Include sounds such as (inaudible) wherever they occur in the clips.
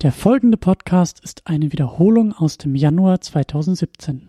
Der folgende Podcast ist eine Wiederholung aus dem Januar 2017.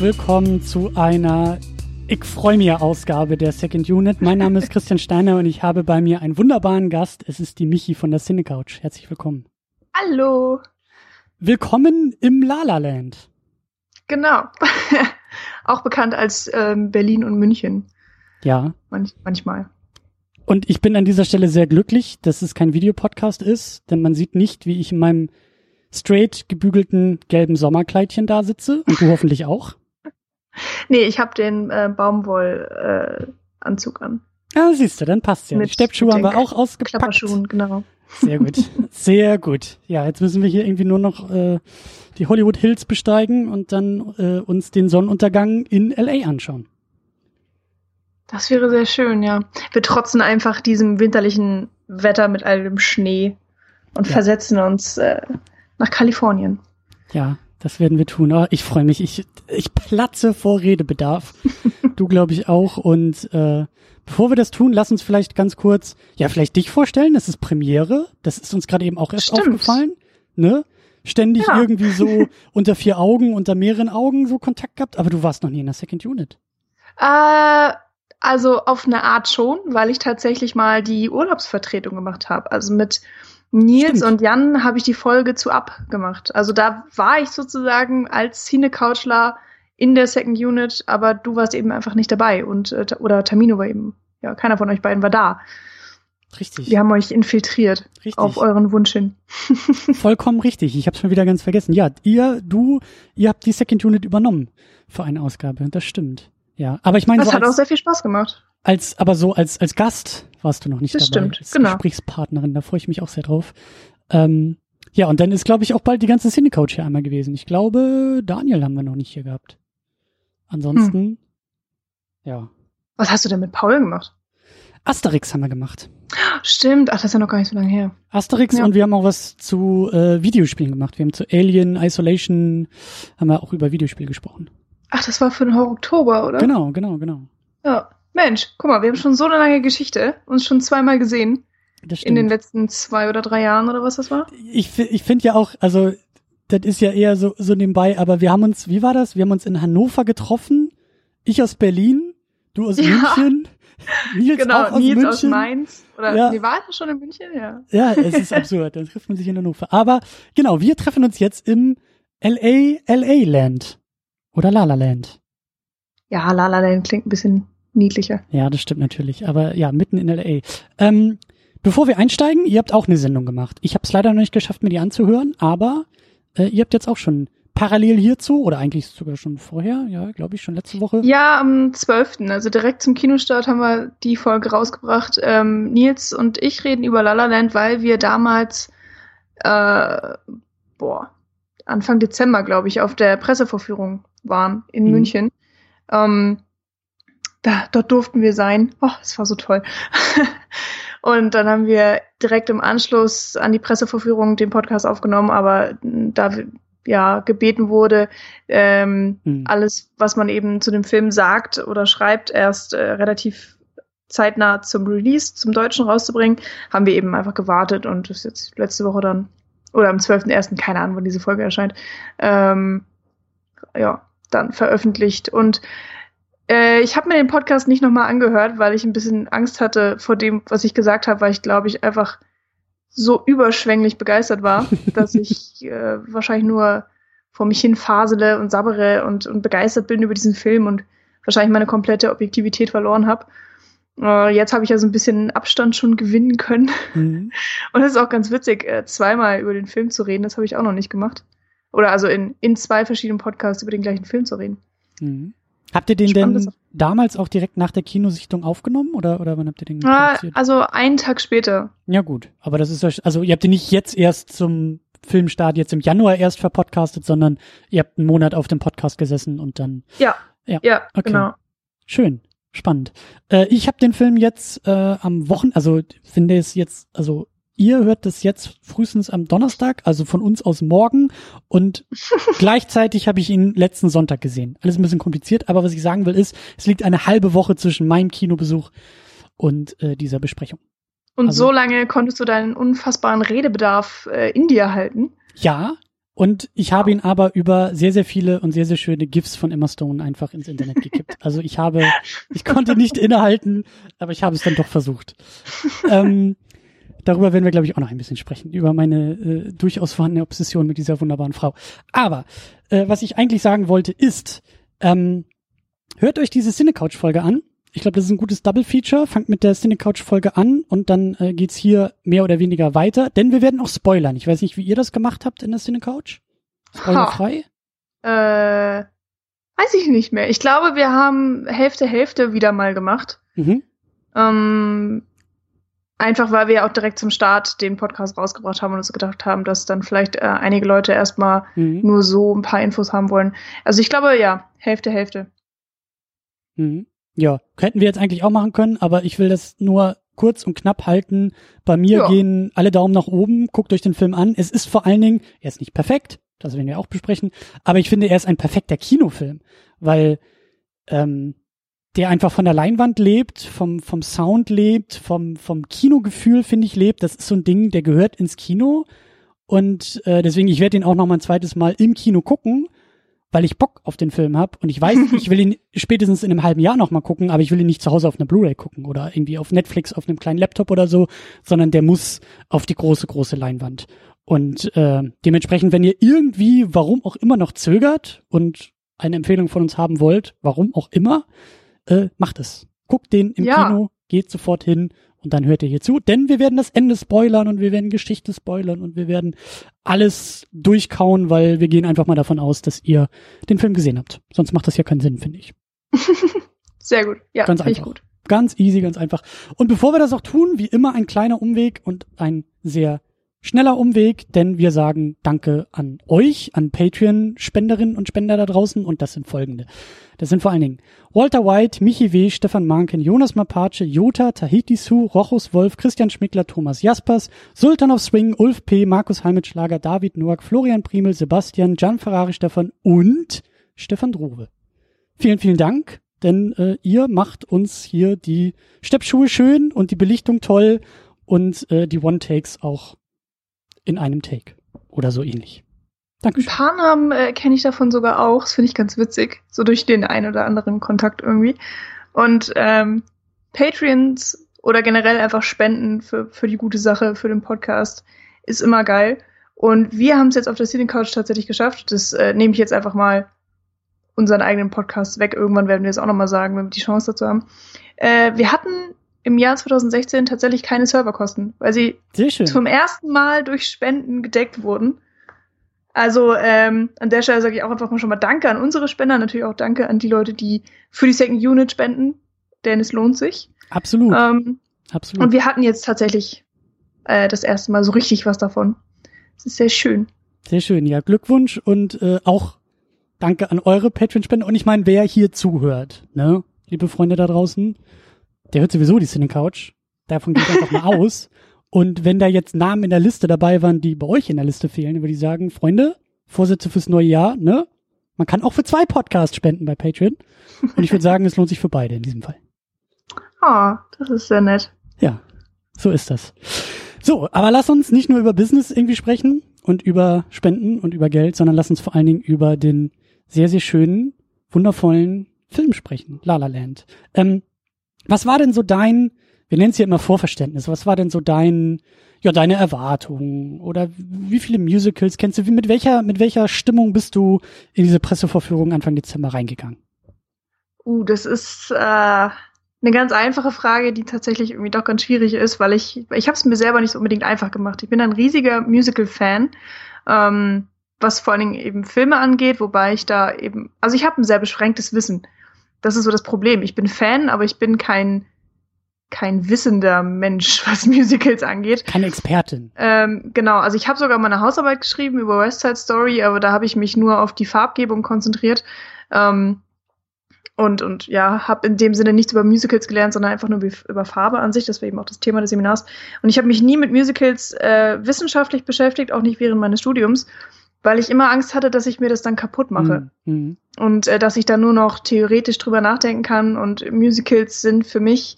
willkommen zu einer Ich freue mich Ausgabe der Second Unit. Mein Name ist Christian Steiner und ich habe bei mir einen wunderbaren Gast. Es ist die Michi von der Cinecouch. Herzlich willkommen. Hallo. Willkommen im Lala Land. Genau. (laughs) Auch bekannt als ähm, Berlin und München. Ja. Manch, manchmal. Und ich bin an dieser Stelle sehr glücklich, dass es kein Videopodcast ist, denn man sieht nicht, wie ich in meinem straight gebügelten gelben Sommerkleidchen da sitze und du (laughs) hoffentlich auch. Nee, ich habe den äh, Baumwollanzug äh, an. Ah, siehst du, dann passt's ja. Mit- Die Steppschuhe haben wir auch ausgepackt. Klapperschuhen, genau. Sehr gut. (laughs) Sehr gut. Ja, jetzt müssen wir hier irgendwie nur noch äh, die Hollywood Hills besteigen und dann äh, uns den Sonnenuntergang in LA anschauen. Das wäre sehr schön, ja. Wir trotzen einfach diesem winterlichen Wetter mit all dem Schnee und Ja. versetzen uns äh, nach Kalifornien. Ja, das werden wir tun. Oh, ich freue mich. Ich, ich platze vor Redebedarf. (laughs) du, glaube ich, auch. Und äh, bevor wir das tun, lass uns vielleicht ganz kurz, ja, vielleicht dich vorstellen. Das ist Premiere. Das ist uns gerade eben auch erst Stimmt. aufgefallen. Ne? Ständig Ja. irgendwie so (laughs) unter vier Augen, unter mehreren Augen so Kontakt gehabt. Aber du warst noch nie in der Second Unit. Äh, also auf eine Art schon, weil ich tatsächlich mal die Urlaubsvertretung gemacht habe. Also mit Nils Stimmt. und Jan habe ich die Folge zu ab gemacht. Also da war ich sozusagen als Cine-Couchler in der Second Unit, aber du warst eben einfach nicht dabei und äh, oder Tamino war eben, ja, keiner von euch beiden war da. Richtig. Wir haben euch infiltriert richtig. auf euren Wunsch hin. (laughs) Vollkommen richtig. Ich habe schon wieder ganz vergessen. Ja, ihr, du, ihr habt die Second Unit übernommen für eine Ausgabe. Das stimmt. Ja, aber ich meine Das so hat auch sehr viel Spaß gemacht. Als, aber so als als Gast warst du noch nicht Das dabei. stimmt, als genau. Gesprächspartnerin. Da freue ich mich auch sehr drauf. Ähm, ja, und dann ist glaube ich auch bald die ganze Cinecoach hier einmal gewesen. Ich glaube, Daniel haben wir noch nicht hier gehabt. Ansonsten, Hm. ja, Was hast du denn mit Paul gemacht? Asterix haben wir gemacht. Stimmt, ach, das ist ja noch gar nicht so lange her. Asterix Ja. und wir haben auch was zu äh, Videospielen gemacht. Wir haben zu Alien Isolation haben wir auch über Videospiele gesprochen. Ach, das war für den Oktober, oder? Genau, genau, genau. Ja. Mensch, guck mal, wir haben schon so eine lange Geschichte, uns schon zweimal gesehen in den letzten zwei oder drei Jahren oder was das war. Ich, ich finde ja auch, also das ist ja eher so, so nebenbei, aber wir haben uns, wie war das? Wir haben uns in Hannover getroffen. Ich aus Berlin, du aus Ja. München, (laughs) Nils genau, auch aus Nils München. aus Mainz. Oder Ja. nee, war schon in München? Ja. Ja, es ist (laughs) absurd. Dann trifft man sich in Hannover. Aber genau, wir treffen uns jetzt im LA, LA Land. Oder La La Land. Ja, La La Land klingt ein bisschen niedlicher. Ja, das stimmt natürlich. Aber ja, mitten in LA. Ähm, bevor wir einsteigen, ihr habt auch eine Sendung gemacht. Ich habe es leider noch nicht geschafft, mir die anzuhören, aber äh, ihr habt jetzt auch schon parallel hierzu, oder eigentlich sogar schon vorher, ja, glaube ich, schon letzte Woche. Ja, am 12., also direkt zum Kinostart haben wir die Folge rausgebracht. Ähm, Nils und ich reden über La La Land, weil wir damals, äh, boah, Anfang Dezember, glaube ich, auf der Pressevorführung waren in Mhm. München. Ähm, da, dort durften wir sein. Oh, es war so toll. (laughs) und dann haben wir direkt im Anschluss an die Pressevorführung den Podcast aufgenommen, aber da ja gebeten wurde, ähm, Hm. alles, was man eben zu dem Film sagt oder schreibt, erst äh, relativ zeitnah zum Release, zum Deutschen rauszubringen, haben wir eben einfach gewartet und das ist jetzt letzte Woche dann, oder am 12.01., keine Ahnung, wann diese Folge erscheint, ähm, ja, dann veröffentlicht. Und äh, ich habe mir den Podcast nicht nochmal angehört, weil ich ein bisschen Angst hatte vor dem, was ich gesagt habe, weil ich glaube ich einfach so überschwänglich begeistert war, (laughs) dass ich äh, wahrscheinlich nur vor mich hin fasele und sabbere und, und begeistert bin über diesen Film und wahrscheinlich meine komplette Objektivität verloren habe. Äh, jetzt habe ich ja so ein bisschen Abstand schon gewinnen können. Mhm. (laughs) Und es ist auch ganz witzig, äh, zweimal über den Film zu reden. Das habe ich auch noch nicht gemacht. Oder also in, in zwei verschiedenen Podcasts über den gleichen Film zu reden. Mhm. Habt ihr den denn damals auch direkt nach der Kinosichtung aufgenommen oder, oder wann habt ihr den Ah, also einen Tag später. Ja gut, aber das ist ja, also ihr habt den nicht jetzt erst zum Filmstart jetzt im Januar erst verpodcastet, sondern ihr habt einen Monat auf dem Podcast gesessen und dann. Ja. Ja, Ja, okay. genau. Schön, spannend. Äh, ich habe den Film jetzt äh, am Wochen, also finde es jetzt, also ihr hört das jetzt frühestens am Donnerstag, also von uns aus morgen und (laughs) gleichzeitig habe ich ihn letzten Sonntag gesehen. Alles ein bisschen kompliziert, aber was ich sagen will ist, es liegt eine halbe Woche zwischen meinem Kinobesuch und äh, dieser Besprechung. Und Also- so lange konntest du deinen unfassbaren Redebedarf äh, in dir halten. Ja, und ich habe ihn aber über sehr, sehr viele und sehr, sehr schöne GIFs von Emma Stone einfach ins Internet gekippt. Also ich habe, ich konnte nicht (laughs) innehalten, aber ich habe es dann doch versucht. Ähm, darüber werden wir, glaube ich, auch noch ein bisschen sprechen, über meine äh, durchaus vorhandene Obsession mit dieser wunderbaren Frau. Aber äh, was ich eigentlich sagen wollte, ist, ähm, hört euch diese Cinecouch-Folge an. Ich glaube, das ist ein gutes Double-Feature. Fangt mit der Cinecouch-Folge an und dann äh, geht's hier mehr oder weniger weiter, denn wir werden auch spoilern. Ich weiß nicht, wie ihr das gemacht habt in der Cinecouch. Spoilerfrei? Äh, weiß ich nicht mehr. Ich glaube, wir haben Hälfte, Hälfte wieder mal gemacht. Mhm. Ähm, einfach weil wir auch direkt zum Start den Podcast rausgebracht haben und uns gedacht haben, dass dann vielleicht äh, einige Leute erstmal Mhm. nur so ein paar Infos haben wollen. Also ich glaube, ja, Hälfte, Hälfte. Mhm. Ja, hätten wir jetzt eigentlich auch machen können, aber ich will das nur kurz und knapp halten. Bei mir Ja. gehen alle Daumen nach oben. Guckt euch den Film an. Es ist vor allen Dingen, er ist nicht perfekt, das werden wir auch besprechen, aber ich finde, er ist ein perfekter Kinofilm, weil ähm, der einfach von der Leinwand lebt, vom, vom Sound lebt, vom, vom Kinogefühl, finde ich, lebt. Das ist so ein Ding, der gehört ins Kino. Und äh, deswegen, ich werde ihn auch noch mal ein zweites Mal im Kino gucken, weil ich Bock auf den Film habe. Und ich weiß, (laughs) ich will ihn spätestens in einem halben Jahr noch mal gucken, aber ich will ihn nicht zu Hause auf einer Blu-ray gucken oder irgendwie auf Netflix auf einem kleinen Laptop oder so, sondern der muss auf die große, große Leinwand. Und äh, dementsprechend, wenn ihr irgendwie, warum auch immer noch zögert und eine Empfehlung von uns haben wollt, warum auch immer, äh, macht es. Guckt den im Ja. Kino, geht sofort hin und dann hört ihr hier zu, denn wir werden das Ende spoilern und wir werden Geschichte spoilern und wir werden alles durchkauen, weil wir gehen einfach mal davon aus, dass ihr den Film gesehen habt. Sonst macht das ja keinen Sinn, finde ich. (laughs) Sehr gut. Ja, Ganz einfach. gut. Ganz easy, ganz einfach. Und bevor wir das auch tun, wie immer ein kleiner Umweg und ein sehr schneller Umweg, denn wir sagen Danke an euch, an Patreon-Spenderinnen und Spender da draußen und das sind folgende. Das sind vor allen Dingen Walter White, Michi W., Stefan Manken, Jonas Mapace, Jota, Tahiti Su, Rochus Wolf, Christian Schmickler, Thomas Jaspers, Sultan of Swing, Ulf P., Markus Heimitschlager, David Noack, Florian Primel, Sebastian, Gian Ferrari Stefan und Stefan Drowe. Vielen, vielen Dank, denn äh, ihr macht uns hier die Steppschuhe schön und die Belichtung toll und äh, die One-Takes auch in einem Take oder so ähnlich. Ein Dankeschön. paar Namen äh, kenne ich davon sogar auch. Das finde ich ganz witzig. So durch den einen oder anderen Kontakt irgendwie. Und ähm, Patreons oder generell einfach Spenden für, für die gute Sache, für den Podcast, ist immer geil. Und wir haben es jetzt auf der Cine Couch tatsächlich geschafft. Das äh, nehme ich jetzt einfach mal unseren eigenen Podcast weg. Irgendwann werden wir es auch nochmal sagen, wenn wir die Chance dazu haben. Äh, wir hatten im Jahr 2016 tatsächlich keine Serverkosten, weil sie zum ersten Mal durch Spenden gedeckt wurden. Also ähm, an der Stelle sage ich auch einfach mal schon mal Danke an unsere Spender, natürlich auch Danke an die Leute, die für die Second Unit spenden, denn es lohnt sich. Absolut. Ähm, absolut. und wir hatten jetzt tatsächlich äh, das erste Mal so richtig was davon. Das ist sehr schön. Sehr schön. Ja, Glückwunsch und äh, auch danke an eure Patreon-Spender. Und ich meine, wer hier zuhört, ne, liebe Freunde da draußen, der hört sowieso die Cine Couch. Davon geht einfach mal aus. Und wenn da jetzt Namen in der Liste dabei waren, die bei euch in der Liste fehlen, würde ich sagen, Freunde, Vorsätze fürs neue Jahr, ne? Man kann auch für zwei Podcasts spenden bei Patreon. Und ich würde sagen, es lohnt sich für beide in diesem Fall. Ah, das ist sehr nett. Ja, so ist das. So, aber lass uns nicht nur über Business irgendwie sprechen und über Spenden und über Geld, sondern lass uns vor allen Dingen über den sehr, sehr schönen, wundervollen Film sprechen, La La Land. Ähm, was war denn so dein, wir nennen es ja immer Vorverständnis, was war denn so dein, ja, deine Erwartung oder wie viele Musicals kennst du, wie, mit welcher, mit welcher Stimmung bist du in diese Pressevorführung Anfang Dezember reingegangen? Uh, das ist äh, eine ganz einfache Frage, die tatsächlich irgendwie doch ganz schwierig ist, weil ich, ich habe es mir selber nicht so unbedingt einfach gemacht. Ich bin ein riesiger Musical-Fan, ähm, was vor allen Dingen eben Filme angeht, wobei ich da eben, also ich habe ein sehr beschränktes Wissen. Das ist so das Problem. Ich bin Fan, aber ich bin kein kein wissender Mensch, (laughs) was Musicals angeht. Keine Expertin. Ähm, genau, also ich habe sogar meine Hausarbeit geschrieben über West Side Story, aber da habe ich mich nur auf die Farbgebung konzentriert. Ähm, und, und ja, habe in dem Sinne nichts über Musicals gelernt, sondern einfach nur über Farbe an sich. Das war eben auch das Thema des Seminars. Und ich habe mich nie mit Musicals äh, wissenschaftlich beschäftigt, auch nicht während meines Studiums, weil ich immer Angst hatte, dass ich mir das dann kaputt mache. Mhm. Und äh, dass ich dann nur noch theoretisch drüber nachdenken kann. Und Musicals sind für mich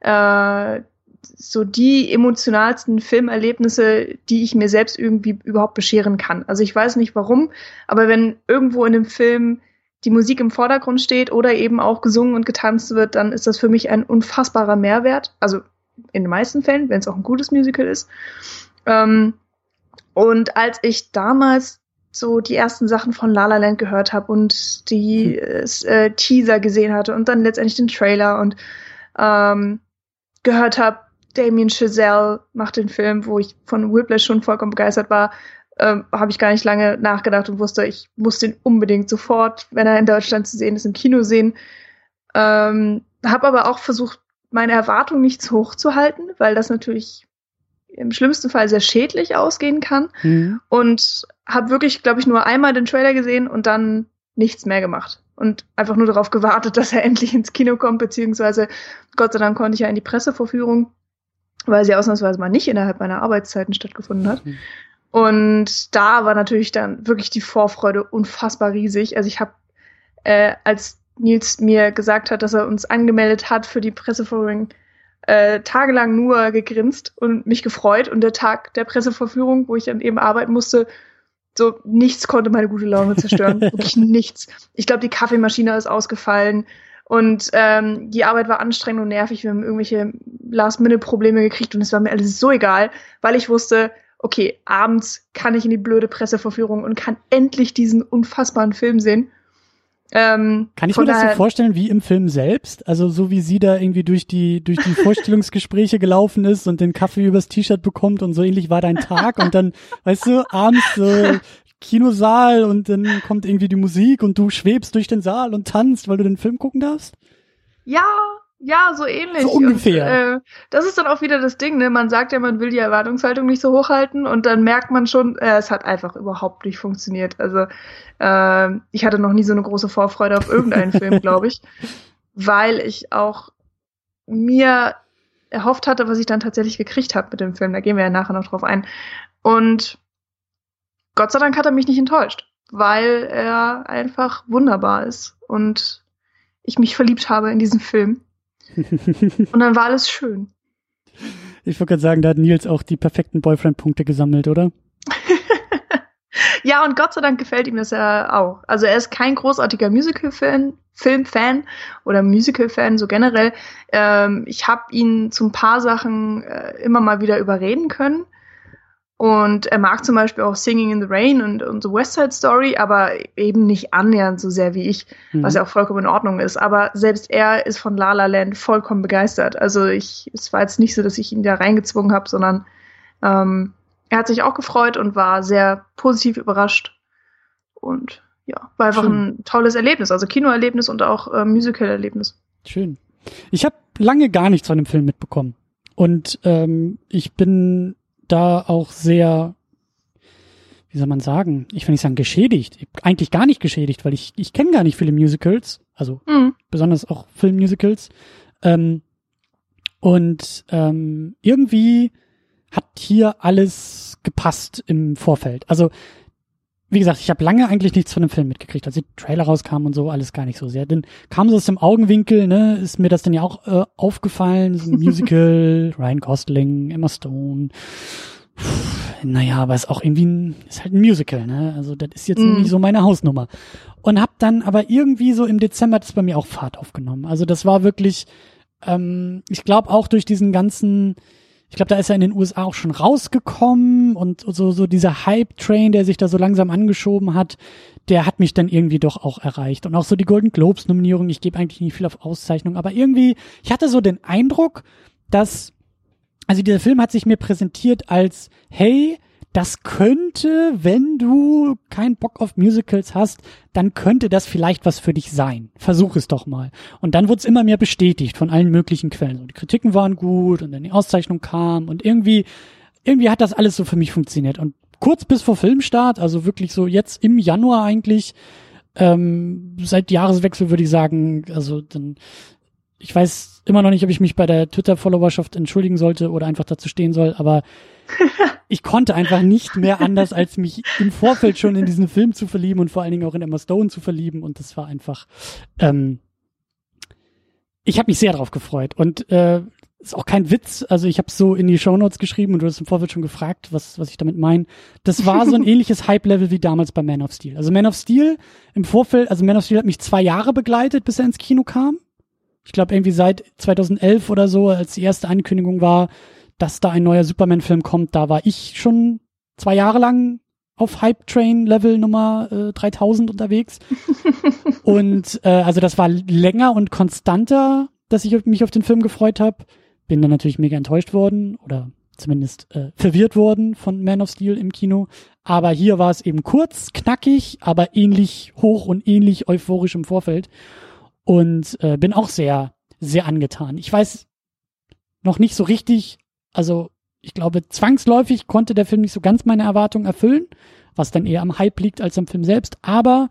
äh, so die emotionalsten Filmerlebnisse, die ich mir selbst irgendwie überhaupt bescheren kann. Also ich weiß nicht warum, aber wenn irgendwo in einem Film die Musik im Vordergrund steht oder eben auch gesungen und getanzt wird, dann ist das für mich ein unfassbarer Mehrwert. Also in den meisten Fällen, wenn es auch ein gutes Musical ist. Ähm, und als ich damals so die ersten Sachen von La La Land gehört habe und die hm. äh, Teaser gesehen hatte und dann letztendlich den Trailer und ähm, gehört habe, Damien Chazelle macht den Film, wo ich von Whiplash schon vollkommen begeistert war, ähm, habe ich gar nicht lange nachgedacht und wusste, ich muss den unbedingt sofort, wenn er in Deutschland zu sehen ist, im Kino sehen. Ähm, habe aber auch versucht, meine Erwartungen nicht zu hoch zu halten, weil das natürlich im schlimmsten Fall sehr schädlich ausgehen kann. Mhm. Und habe wirklich, glaube ich, nur einmal den Trailer gesehen und dann nichts mehr gemacht. Und einfach nur darauf gewartet, (laughs) dass er endlich ins Kino kommt, beziehungsweise Gott sei Dank konnte ich ja in die Pressevorführung, weil sie ausnahmsweise mal nicht innerhalb meiner Arbeitszeiten stattgefunden hat. Mhm. Und da war natürlich dann wirklich die Vorfreude unfassbar riesig. Also ich habe, äh, als Nils mir gesagt hat, dass er uns angemeldet hat für die Presseverführung, äh, tagelang nur gegrinst und mich gefreut. Und der Tag der Presseverführung, wo ich dann eben arbeiten musste, so nichts konnte meine gute Laune zerstören. (laughs) Wirklich nichts. Ich glaube, die Kaffeemaschine ist ausgefallen. Und ähm, die Arbeit war anstrengend und nervig. Wir haben irgendwelche Last-Minute-Probleme gekriegt und es war mir alles so egal, weil ich wusste, okay, abends kann ich in die blöde Presseverführung und kann endlich diesen unfassbaren Film sehen. Ähm, kann ich mir das so vorstellen wie im Film selbst? Also so wie sie da irgendwie durch die durch die (laughs) Vorstellungsgespräche gelaufen ist und den Kaffee übers T-Shirt bekommt und so ähnlich war dein Tag und dann, weißt du, abends so Kinosaal und dann kommt irgendwie die Musik und du schwebst durch den Saal und tanzt, weil du den Film gucken darfst? Ja, ja, so ähnlich. So ungefähr. Und, äh, das ist dann auch wieder das Ding, ne? Man sagt ja, man will die Erwartungshaltung nicht so hochhalten und dann merkt man schon, äh, es hat einfach überhaupt nicht funktioniert. Also äh, ich hatte noch nie so eine große Vorfreude auf irgendeinen (laughs) Film, glaube ich, weil ich auch mir erhofft hatte, was ich dann tatsächlich gekriegt habe mit dem Film. Da gehen wir ja nachher noch drauf ein. Und Gott sei Dank hat er mich nicht enttäuscht, weil er einfach wunderbar ist und ich mich verliebt habe in diesen Film. Und dann war alles schön. Ich würde gerade sagen, da hat Nils auch die perfekten Boyfriend-Punkte gesammelt, oder? (laughs) ja, und Gott sei Dank gefällt ihm das ja auch. Also er ist kein großartiger Musical-Fan, Film-Fan oder Musical-Fan so generell. Ähm, ich habe ihn zu ein paar Sachen äh, immer mal wieder überreden können. Und er mag zum Beispiel auch Singing in the Rain und, und The West Side Story, aber eben nicht annähernd so sehr wie ich, mhm. was ja auch vollkommen in Ordnung ist. Aber selbst er ist von La La Land vollkommen begeistert. Also ich, es war jetzt nicht so, dass ich ihn da reingezwungen habe, sondern ähm, er hat sich auch gefreut und war sehr positiv überrascht. Und ja, war einfach Schön. ein tolles Erlebnis, also Kinoerlebnis und auch äh, Musical-Erlebnis. Schön. Ich habe lange gar nichts von dem Film mitbekommen. Und ähm, ich bin da auch sehr, wie soll man sagen, ich will nicht sagen geschädigt, eigentlich gar nicht geschädigt, weil ich, ich kenne gar nicht viele Musicals, also mhm. besonders auch Filmmusicals. Ähm, und ähm, irgendwie hat hier alles gepasst im Vorfeld. Also wie gesagt, ich habe lange eigentlich nichts von dem Film mitgekriegt, als die Trailer rauskamen und so, alles gar nicht so sehr. Dann kam so aus dem Augenwinkel, ne, ist mir das dann ja auch äh, aufgefallen, so ein Musical, (laughs) Ryan Gosling, Emma Stone. Puh, naja, aber ist auch irgendwie ein, ist halt ein Musical, ne? Also das ist jetzt mm. nicht so meine Hausnummer. Und hab dann aber irgendwie so im Dezember das bei mir auch Fahrt aufgenommen. Also das war wirklich, ähm, ich glaube auch durch diesen ganzen ich glaube, da ist er in den USA auch schon rausgekommen und so, so dieser Hype-Train, der sich da so langsam angeschoben hat, der hat mich dann irgendwie doch auch erreicht. Und auch so die Golden Globes-Nominierung, ich gebe eigentlich nicht viel auf Auszeichnung, aber irgendwie, ich hatte so den Eindruck, dass, also dieser Film hat sich mir präsentiert als, hey, das könnte wenn du keinen Bock auf Musicals hast, dann könnte das vielleicht was für dich sein. Versuch es doch mal. Und dann wurde es immer mehr bestätigt von allen möglichen Quellen. Und die Kritiken waren gut und dann die Auszeichnung kam und irgendwie, irgendwie hat das alles so für mich funktioniert. Und kurz bis vor Filmstart, also wirklich so jetzt im Januar eigentlich, ähm, seit Jahreswechsel würde ich sagen, also dann ich weiß immer noch nicht, ob ich mich bei der Twitter-Followerschaft entschuldigen sollte oder einfach dazu stehen soll, aber (laughs) ich konnte einfach nicht mehr anders, als mich im Vorfeld schon in diesen Film zu verlieben und vor allen Dingen auch in Emma Stone zu verlieben. Und das war einfach, ähm, ich habe mich sehr drauf gefreut. Und äh, ist auch kein Witz. Also ich habe so in die Shownotes geschrieben und du hast im Vorfeld schon gefragt, was, was ich damit meine. Das war so ein (laughs) ähnliches Hype-Level wie damals bei Man of Steel. Also Man of Steel im Vorfeld, also Man of Steel hat mich zwei Jahre begleitet, bis er ins Kino kam. Ich glaube irgendwie seit 2011 oder so, als die erste Ankündigung war, dass da ein neuer Superman-Film kommt, da war ich schon zwei Jahre lang auf Hype Train Level Nummer äh, 3000 unterwegs. (laughs) und äh, also das war länger und konstanter, dass ich mich auf den Film gefreut habe. Bin dann natürlich mega enttäuscht worden oder zumindest äh, verwirrt worden von Man of Steel im Kino. Aber hier war es eben kurz, knackig, aber ähnlich hoch und ähnlich euphorisch im Vorfeld und äh, bin auch sehr, sehr angetan. Ich weiß noch nicht so richtig, also ich glaube, zwangsläufig konnte der Film nicht so ganz meine Erwartungen erfüllen, was dann eher am Hype liegt als am Film selbst. Aber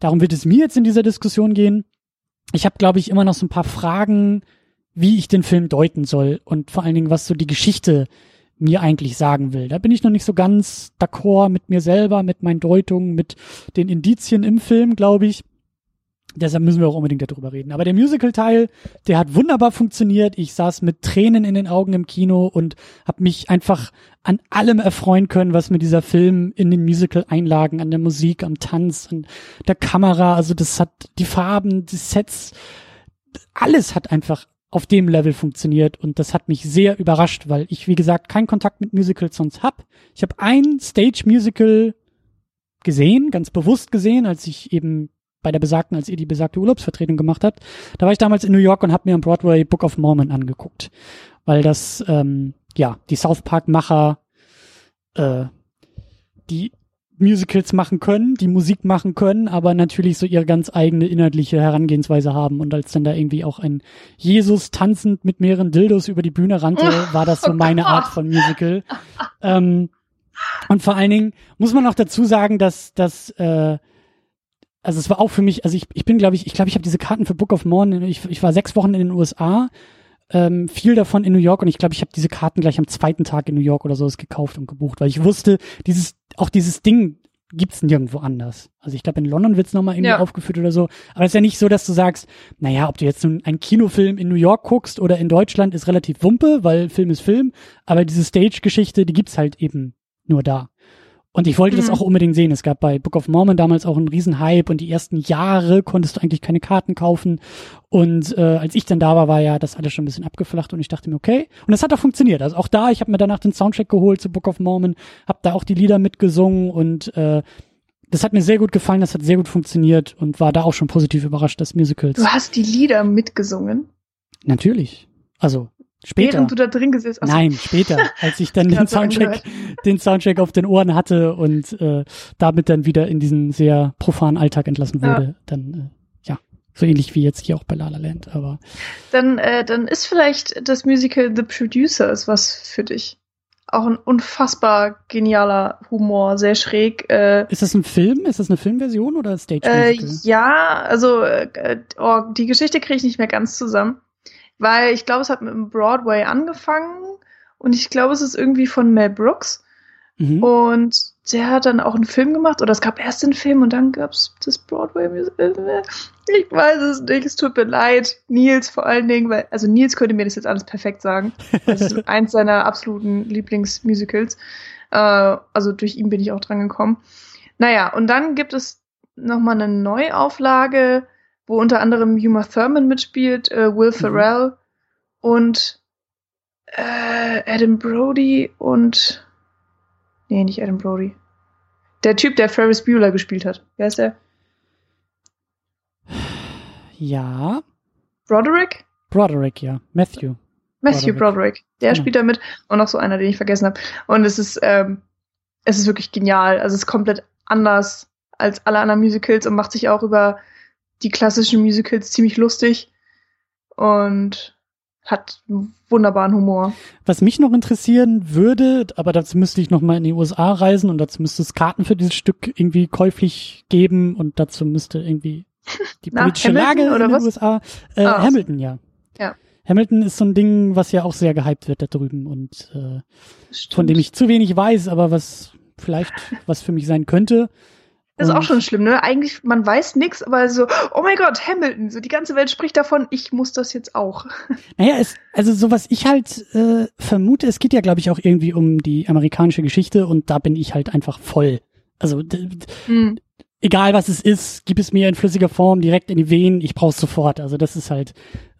darum wird es mir jetzt in dieser Diskussion gehen. Ich habe, glaube ich, immer noch so ein paar Fragen, wie ich den Film deuten soll und vor allen Dingen, was so die Geschichte mir eigentlich sagen will. Da bin ich noch nicht so ganz d'accord mit mir selber, mit meinen Deutungen, mit den Indizien im Film, glaube ich. Deshalb müssen wir auch unbedingt darüber reden. Aber der Musical-Teil, der hat wunderbar funktioniert. Ich saß mit Tränen in den Augen im Kino und habe mich einfach an allem erfreuen können, was mir dieser Film in den Musical-Einlagen, an der Musik, am Tanz, an der Kamera, also das hat die Farben, die Sets, alles hat einfach auf dem Level funktioniert und das hat mich sehr überrascht, weil ich, wie gesagt, keinen Kontakt mit Musicals sonst hab. Ich habe ein Stage-Musical gesehen, ganz bewusst gesehen, als ich eben bei der besagten, als ihr die besagte Urlaubsvertretung gemacht habt, da war ich damals in New York und habe mir am Broadway Book of Mormon angeguckt, weil das ähm, ja die South Park Macher äh, die Musicals machen können, die Musik machen können, aber natürlich so ihre ganz eigene inhaltliche Herangehensweise haben. Und als dann da irgendwie auch ein Jesus tanzend mit mehreren Dildos über die Bühne rannte, war das so oh meine Art von Musical. (laughs) ähm, und vor allen Dingen muss man auch dazu sagen, dass, dass äh, also es war auch für mich, also ich, ich bin, glaube ich, ich glaube, ich habe diese Karten für Book of Mormon, ich, ich war sechs Wochen in den USA, ähm, viel davon in New York und ich glaube, ich habe diese Karten gleich am zweiten Tag in New York oder so gekauft und gebucht, weil ich wusste, dieses, auch dieses Ding gibt's nirgendwo anders. Also ich glaube, in London wird's nochmal irgendwie ja. aufgeführt oder so. Aber es ist ja nicht so, dass du sagst, naja, ob du jetzt einen Kinofilm in New York guckst oder in Deutschland, ist relativ Wumpe, weil Film ist Film. Aber diese Stage-Geschichte, die gibt's halt eben nur da. Und ich wollte mhm. das auch unbedingt sehen. Es gab bei Book of Mormon damals auch einen riesen Hype und die ersten Jahre konntest du eigentlich keine Karten kaufen. Und äh, als ich dann da war, war ja das alles schon ein bisschen abgeflacht und ich dachte mir, okay. Und das hat auch funktioniert. Also auch da, ich habe mir danach den Soundtrack geholt zu Book of Mormon, habe da auch die Lieder mitgesungen und äh, das hat mir sehr gut gefallen, das hat sehr gut funktioniert und war da auch schon positiv überrascht, das Musicals. Du hast die Lieder mitgesungen? Natürlich. Also Später. Während du da drin gesessen hast. Nein, später, als ich dann (laughs) den Soundtrack, den Soundtrack auf den Ohren hatte und äh, damit dann wieder in diesen sehr profanen Alltag entlassen wurde, ja. dann äh, ja, so ähnlich wie jetzt hier auch bei La La Land, aber dann äh, dann ist vielleicht das Musical The Producers was für dich. Auch ein unfassbar genialer Humor, sehr schräg. Äh, ist das ein Film? Ist das eine Filmversion oder Stage Musical? Äh, ja, also äh, oh, die Geschichte kriege ich nicht mehr ganz zusammen. Weil ich glaube, es hat mit dem Broadway angefangen und ich glaube, es ist irgendwie von Mel Brooks. Mhm. Und der hat dann auch einen Film gemacht, oder es gab erst den Film und dann gab es das Broadway-Musical. Ich weiß es nicht, es tut mir leid. Nils vor allen Dingen, weil, also Nils könnte mir das jetzt alles perfekt sagen. Das ist (laughs) eins seiner absoluten Lieblingsmusicals. Äh, also durch ihn bin ich auch dran gekommen. Naja, und dann gibt es nochmal eine Neuauflage wo unter anderem Uma Thurman mitspielt, äh, Will mhm. Ferrell mhm. und äh, Adam Brody und nee, nicht Adam Brody. Der Typ, der Ferris Bueller gespielt hat. Wer ist der? Ja. Broderick? Broderick, ja. Matthew. Matthew Broderick. Broderick. Der genau. spielt da mit. Und noch so einer, den ich vergessen habe. Und es ist, ähm, es ist wirklich genial. Also es ist komplett anders als alle anderen Musicals und macht sich auch über die klassischen Musicals ziemlich lustig und hat einen wunderbaren Humor. Was mich noch interessieren würde, aber dazu müsste ich noch mal in die USA reisen und dazu müsste es Karten für dieses Stück irgendwie käuflich geben und dazu müsste irgendwie (laughs) die Na, politische Hamilton Lage oder in den was? USA. Äh, Ah. Hamilton, ja. Ja. Hamilton ist so ein Ding, was ja auch sehr gehypt wird da drüben und äh, von dem ich zu wenig weiß, aber was vielleicht was für mich sein könnte. Das ist auch schon schlimm, ne? Eigentlich, man weiß nix, aber so, oh mein Gott, Hamilton, so die ganze Welt spricht davon, ich muss das jetzt auch. (laughs) Naja, es, also so was ich halt äh, vermute, es geht ja, glaube ich, auch irgendwie um die amerikanische Geschichte und da bin ich halt einfach voll. Also d- d- Hm. egal was es ist, gib es mir in flüssiger Form direkt in die Venen, ich brauch's sofort. Also das ist halt,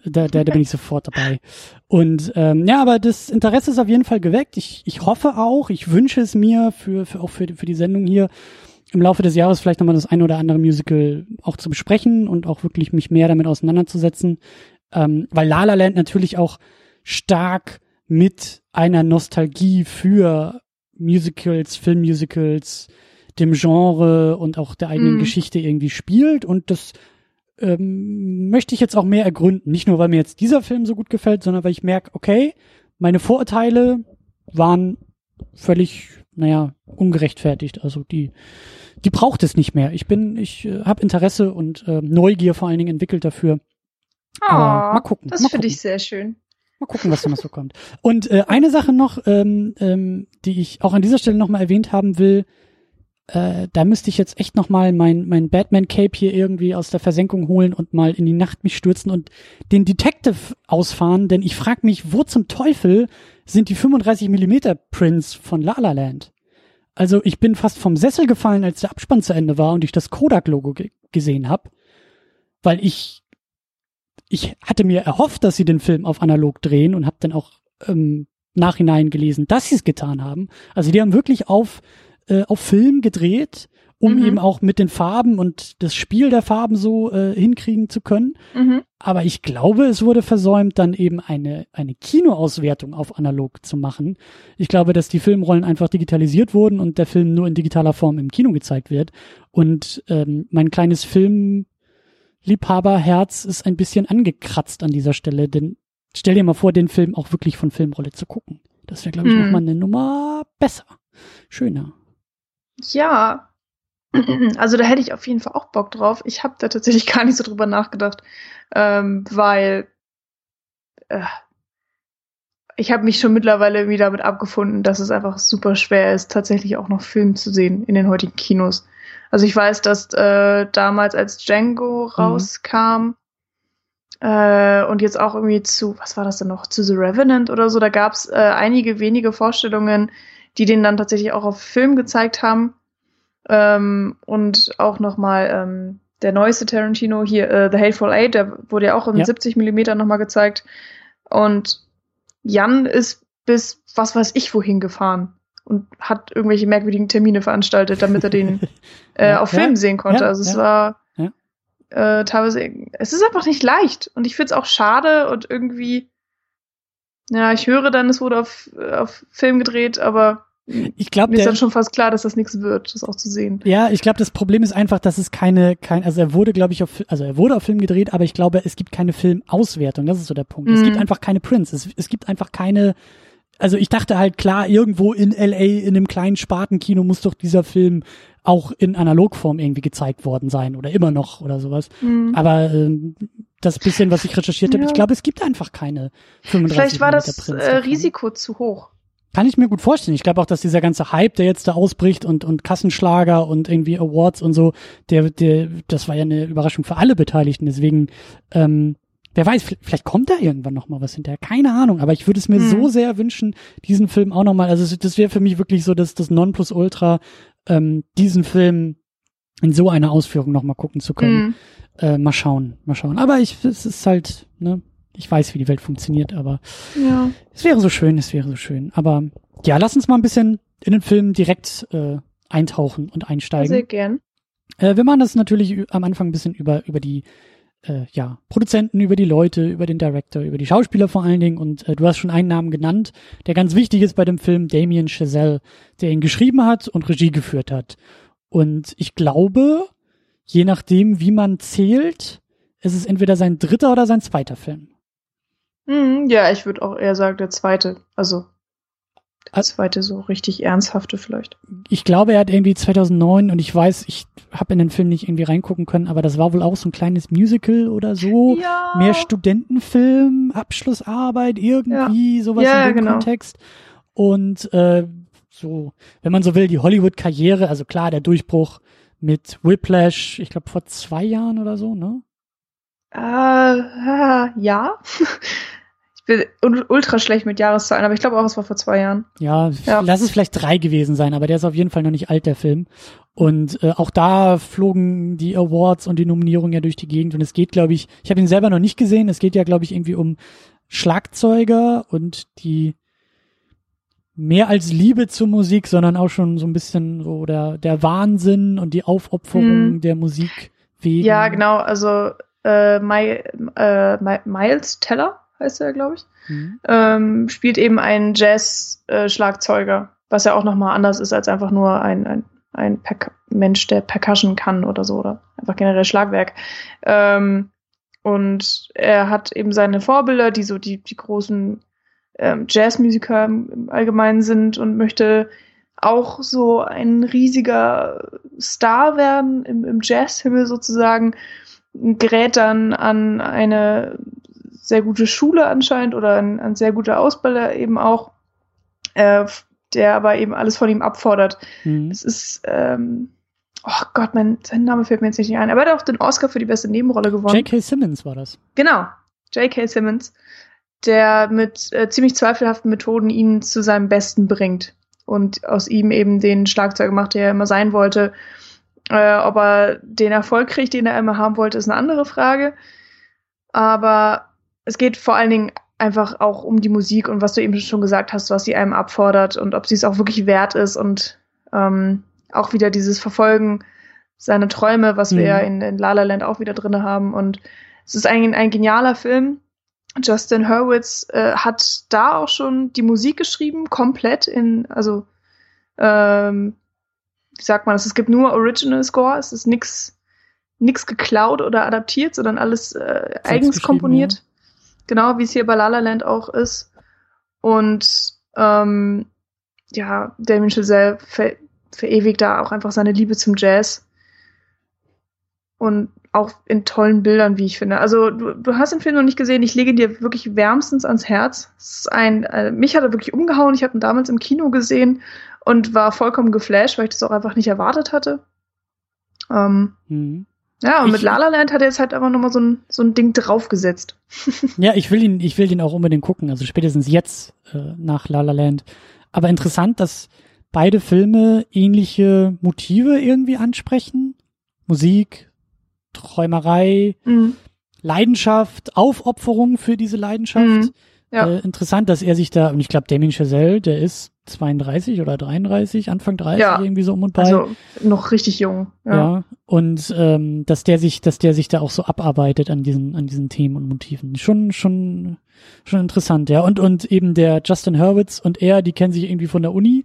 da, da, da bin ich sofort dabei. Und ähm, ja, aber das Interesse ist auf jeden Fall geweckt. Ich, ich hoffe auch, ich wünsche es mir für, für auch für, für die Sendung hier im Laufe des Jahres vielleicht nochmal das ein oder andere Musical auch zu besprechen und auch wirklich mich mehr damit auseinanderzusetzen. Ähm, weil La La Land natürlich auch stark mit einer Nostalgie für Musicals, Filmmusicals, dem Genre und auch der eigenen Mhm. Geschichte irgendwie spielt und das ähm, möchte ich jetzt auch mehr ergründen. Nicht nur, weil mir jetzt dieser Film so gut gefällt, sondern weil ich merke, okay, meine Vorurteile waren völlig, naja, ungerechtfertigt. Also die, die braucht es nicht mehr. Ich bin, ich äh, habe Interesse und äh, Neugier vor allen Dingen entwickelt dafür. Aber Oh, mal gucken, Das finde ich sehr schön. Mal gucken, was da noch so kommt. Und äh, eine Sache noch, ähm, ähm, die ich auch an dieser Stelle nochmal erwähnt haben will, äh, da müsste ich jetzt echt nochmal mein, mein Batman-Cape hier irgendwie aus der Versenkung holen und mal in die Nacht mich stürzen und den Detective ausfahren, denn ich frage mich, wo zum Teufel sind die 35 Millimeter Prints von La La Land? Also ich bin fast vom Sessel gefallen, als der Abspann zu Ende war und ich das Kodak-Logo ge gesehen habe, weil ich ich hatte mir erhofft, dass sie den Film auf analog drehen und habe dann auch ähm, nachhinein gelesen, dass sie es getan haben. Also die haben wirklich auf äh, auf Film gedreht, um Mhm. eben auch mit den Farben und das Spiel der Farben so äh, hinkriegen zu können. Mhm. Aber ich glaube, es wurde versäumt, dann eben eine, eine Kinoauswertung auf analog zu machen. Ich glaube, dass die Filmrollen einfach digitalisiert wurden und der Film nur in digitaler Form im Kino gezeigt wird. Und ähm, mein kleines Filmliebhaberherz ist ein bisschen angekratzt an dieser Stelle, denn stell dir mal vor, den Film auch wirklich von Filmrolle zu gucken. Das wäre, glaube ich, Hm. noch mal eine Nummer besser. Schöner. Ja. (clears throat) Also da hätte ich auf jeden Fall auch Bock drauf. Ich habe da tatsächlich (laughs) gar nicht so drüber nachgedacht, ähm, weil äh, ich habe mich schon mittlerweile irgendwie damit abgefunden, dass es einfach super schwer ist, tatsächlich auch noch Film zu sehen in den heutigen Kinos. Also ich weiß, dass äh, damals als Django rauskam äh, und jetzt auch irgendwie zu, was war das denn noch, zu The Revenant oder so, da gab es äh, einige wenige Vorstellungen, die den dann tatsächlich auch auf Film gezeigt haben. Ähm, und auch nochmal ähm, der neueste Tarantino hier, äh, The Hateful Eight, der wurde ja auch in Ja. 70 Millimeter nochmal gezeigt. Und Jan ist bis was weiß ich wohin gefahren und hat irgendwelche merkwürdigen Termine veranstaltet, damit er den (laughs) äh, Ja, auf ja, Film sehen konnte. ja, also es ja, war ja. äh, teilweise, es ist einfach nicht leicht. Und ich finde es auch schade und irgendwie, ja, ich höre dann, es wurde auf, auf Film gedreht, aber Ich glaube, mir ist dann schon fast klar, dass das nichts wird, das auch zu sehen. Ja, ich glaube, das Problem ist einfach, dass es keine, kein, also er wurde, glaube ich, auf, also er wurde auf Film gedreht, aber ich glaube, es gibt keine Filmauswertung. Das ist so der Punkt. Es Mhm. gibt einfach keine Prints. Es, es gibt einfach keine, also ich dachte halt klar, irgendwo in LA in einem kleinen Spartenkino muss doch dieser Film auch in Analogform irgendwie gezeigt worden sein oder immer noch oder sowas. Mhm. Aber ähm, das bisschen, was ich recherchiert habe, Ja. ich glaube, es gibt einfach keine 35 Vielleicht war das äh. Risiko zu hoch. Kann ich mir gut vorstellen. Ich glaube auch, dass dieser ganze Hype, der jetzt da ausbricht und, und Kassenschlager und irgendwie Awards und so, der, der, das war ja eine Überraschung für alle Beteiligten. Deswegen, ähm, wer weiß, vielleicht- kommt da irgendwann noch mal was hinterher. Keine Ahnung, aber ich würde es mir Hm. so sehr wünschen, diesen Film auch noch mal, also das wäre für mich wirklich so das, das Nonplusultra, ähm, diesen Film in so einer Ausführung noch mal gucken zu können. Mhm. Äh, mal schauen, mal schauen. Aber ich, es ist halt, ne, ich weiß, wie die Welt funktioniert, aber Ja. es wäre so schön, es wäre so schön. Aber ja, lass uns mal ein bisschen in den Film direkt äh, eintauchen und Sehr einsteigen. gern. Äh, wir machen das natürlich am Anfang ein bisschen über, über die äh, ja, Produzenten, über die Leute, über den Director, über die Schauspieler vor allen Dingen. Und äh, du hast schon einen Namen genannt, der ganz wichtig ist bei dem Film, Damien Chazelle, der ihn geschrieben hat und Regie geführt hat. Und ich glaube, je nachdem, wie man zählt, ist es entweder sein dritter oder sein zweiter Film. Mhm, ja, ich würde auch eher sagen, der zweite. Also der zweite so richtig ernsthafte vielleicht. Ich glaube, er hat irgendwie 2009 und ich weiß, ich habe in den Film nicht irgendwie reingucken können, aber das war wohl auch so ein kleines Musical oder so. Ja. Mehr Studentenfilm, Abschlussarbeit, irgendwie Ja. sowas Ja, in dem genau. Kontext. Und äh, so, wenn man so will, die Hollywood-Karriere, also klar, der Durchbruch mit Whiplash, ich glaube vor zwei Jahren oder so, ne? Äh, äh, (laughs) ja. Bin ultra schlecht mit Jahreszahlen, aber ich glaube auch, es war vor zwei Jahren. Ja, Ja. lass es vielleicht drei gewesen sein, aber der ist auf jeden Fall noch nicht alt, der Film. Und äh, auch da flogen die Awards und die Nominierungen ja durch die Gegend. Und es geht, glaube ich, ich habe ihn selber noch nicht gesehen, es geht ja, glaube ich, irgendwie um Schlagzeuger und die mehr als Liebe zur Musik, sondern auch schon so ein bisschen so der, der Wahnsinn und die Aufopferung Mhm. der Musik wegen. Ja, genau. Also äh, My, äh, My, Miles Teller heißt er, glaube ich. Mhm. ähm, spielt eben einen Jazz-Schlagzeuger, was ja auch nochmal anders ist als einfach nur ein, ein, ein Perc Mensch, der Percussion kann oder so, oder einfach generell Schlagwerk. Ähm, und er hat eben seine Vorbilder, die so die, die großen ähm, Jazzmusiker im im Allgemeinen sind und möchte auch so ein riesiger Star werden im, im Jazzhimmel sozusagen, gerät dann an eine sehr gute Schule anscheinend oder ein, ein sehr guter Ausbilder eben auch, äh, der aber eben alles von ihm abfordert. Mhm. Es ist, ähm, oh Gott, mein, sein Name fällt mir jetzt nicht ein, aber er hat auch den Oscar für die beste Nebenrolle gewonnen. J.K. Simmons war das. Genau, J.K. Simmons, der mit äh, ziemlich zweifelhaften Methoden ihn zu seinem Besten bringt und aus ihm eben den Schlagzeuger macht, der er immer sein wollte. Äh, ob er den Erfolg kriegt, den er immer haben wollte, ist eine andere Frage. Aber es geht vor allen Dingen einfach auch um die Musik und was du eben schon gesagt hast, was sie einem abfordert und ob sie es auch wirklich wert ist und ähm, auch wieder dieses Verfolgen seiner Träume, was wir Mhm. ja in, in La La Land auch wieder drinne haben und es ist ein, ein genialer Film. Justin Hurwitz äh, hat da auch schon die Musik geschrieben, komplett in, also, ähm, wie sagt man das, es gibt nur Original Score, es ist nix, nix geklaut oder adaptiert, sondern alles äh, eigens komponiert. Genau, wie es hier bei La La Land auch ist. Und ähm, ja, Damien Chazelle ver verewigt da auch einfach seine Liebe zum Jazz. Und auch in tollen Bildern, wie ich finde. Also du, du hast den Film noch nicht gesehen, ich lege dir wirklich wärmstens ans Herz. Ist ein, äh, mich hat er wirklich umgehauen. Ich habe ihn damals im Kino gesehen und war vollkommen geflasht, weil ich das auch einfach nicht erwartet hatte. Ähm, Mhm. Ja, und Ich- mit La La Land hat er jetzt halt einfach nochmal so ein, so ein Ding draufgesetzt. (laughs) Ja, ich will ihn, ich will ihn auch unbedingt gucken, also spätestens jetzt äh, nach La La Land. Aber interessant, dass beide Filme ähnliche Motive irgendwie ansprechen. Musik, Träumerei, Mhm. Leidenschaft, Aufopferung für diese Leidenschaft. Mhm. Ja. Äh, interessant, dass er sich da, und ich glaube, Damien Chazelle, der ist 32 oder 33, Anfang 30, Ja. irgendwie so um und bei. Also noch richtig jung. Ja. Ja. und ähm, dass der sich, dass der sich da auch so abarbeitet an diesen, an diesen Themen und Motiven. Schon, schon, schon interessant, ja. Und und eben der Justin Hurwitz und er, die kennen sich irgendwie von der Uni,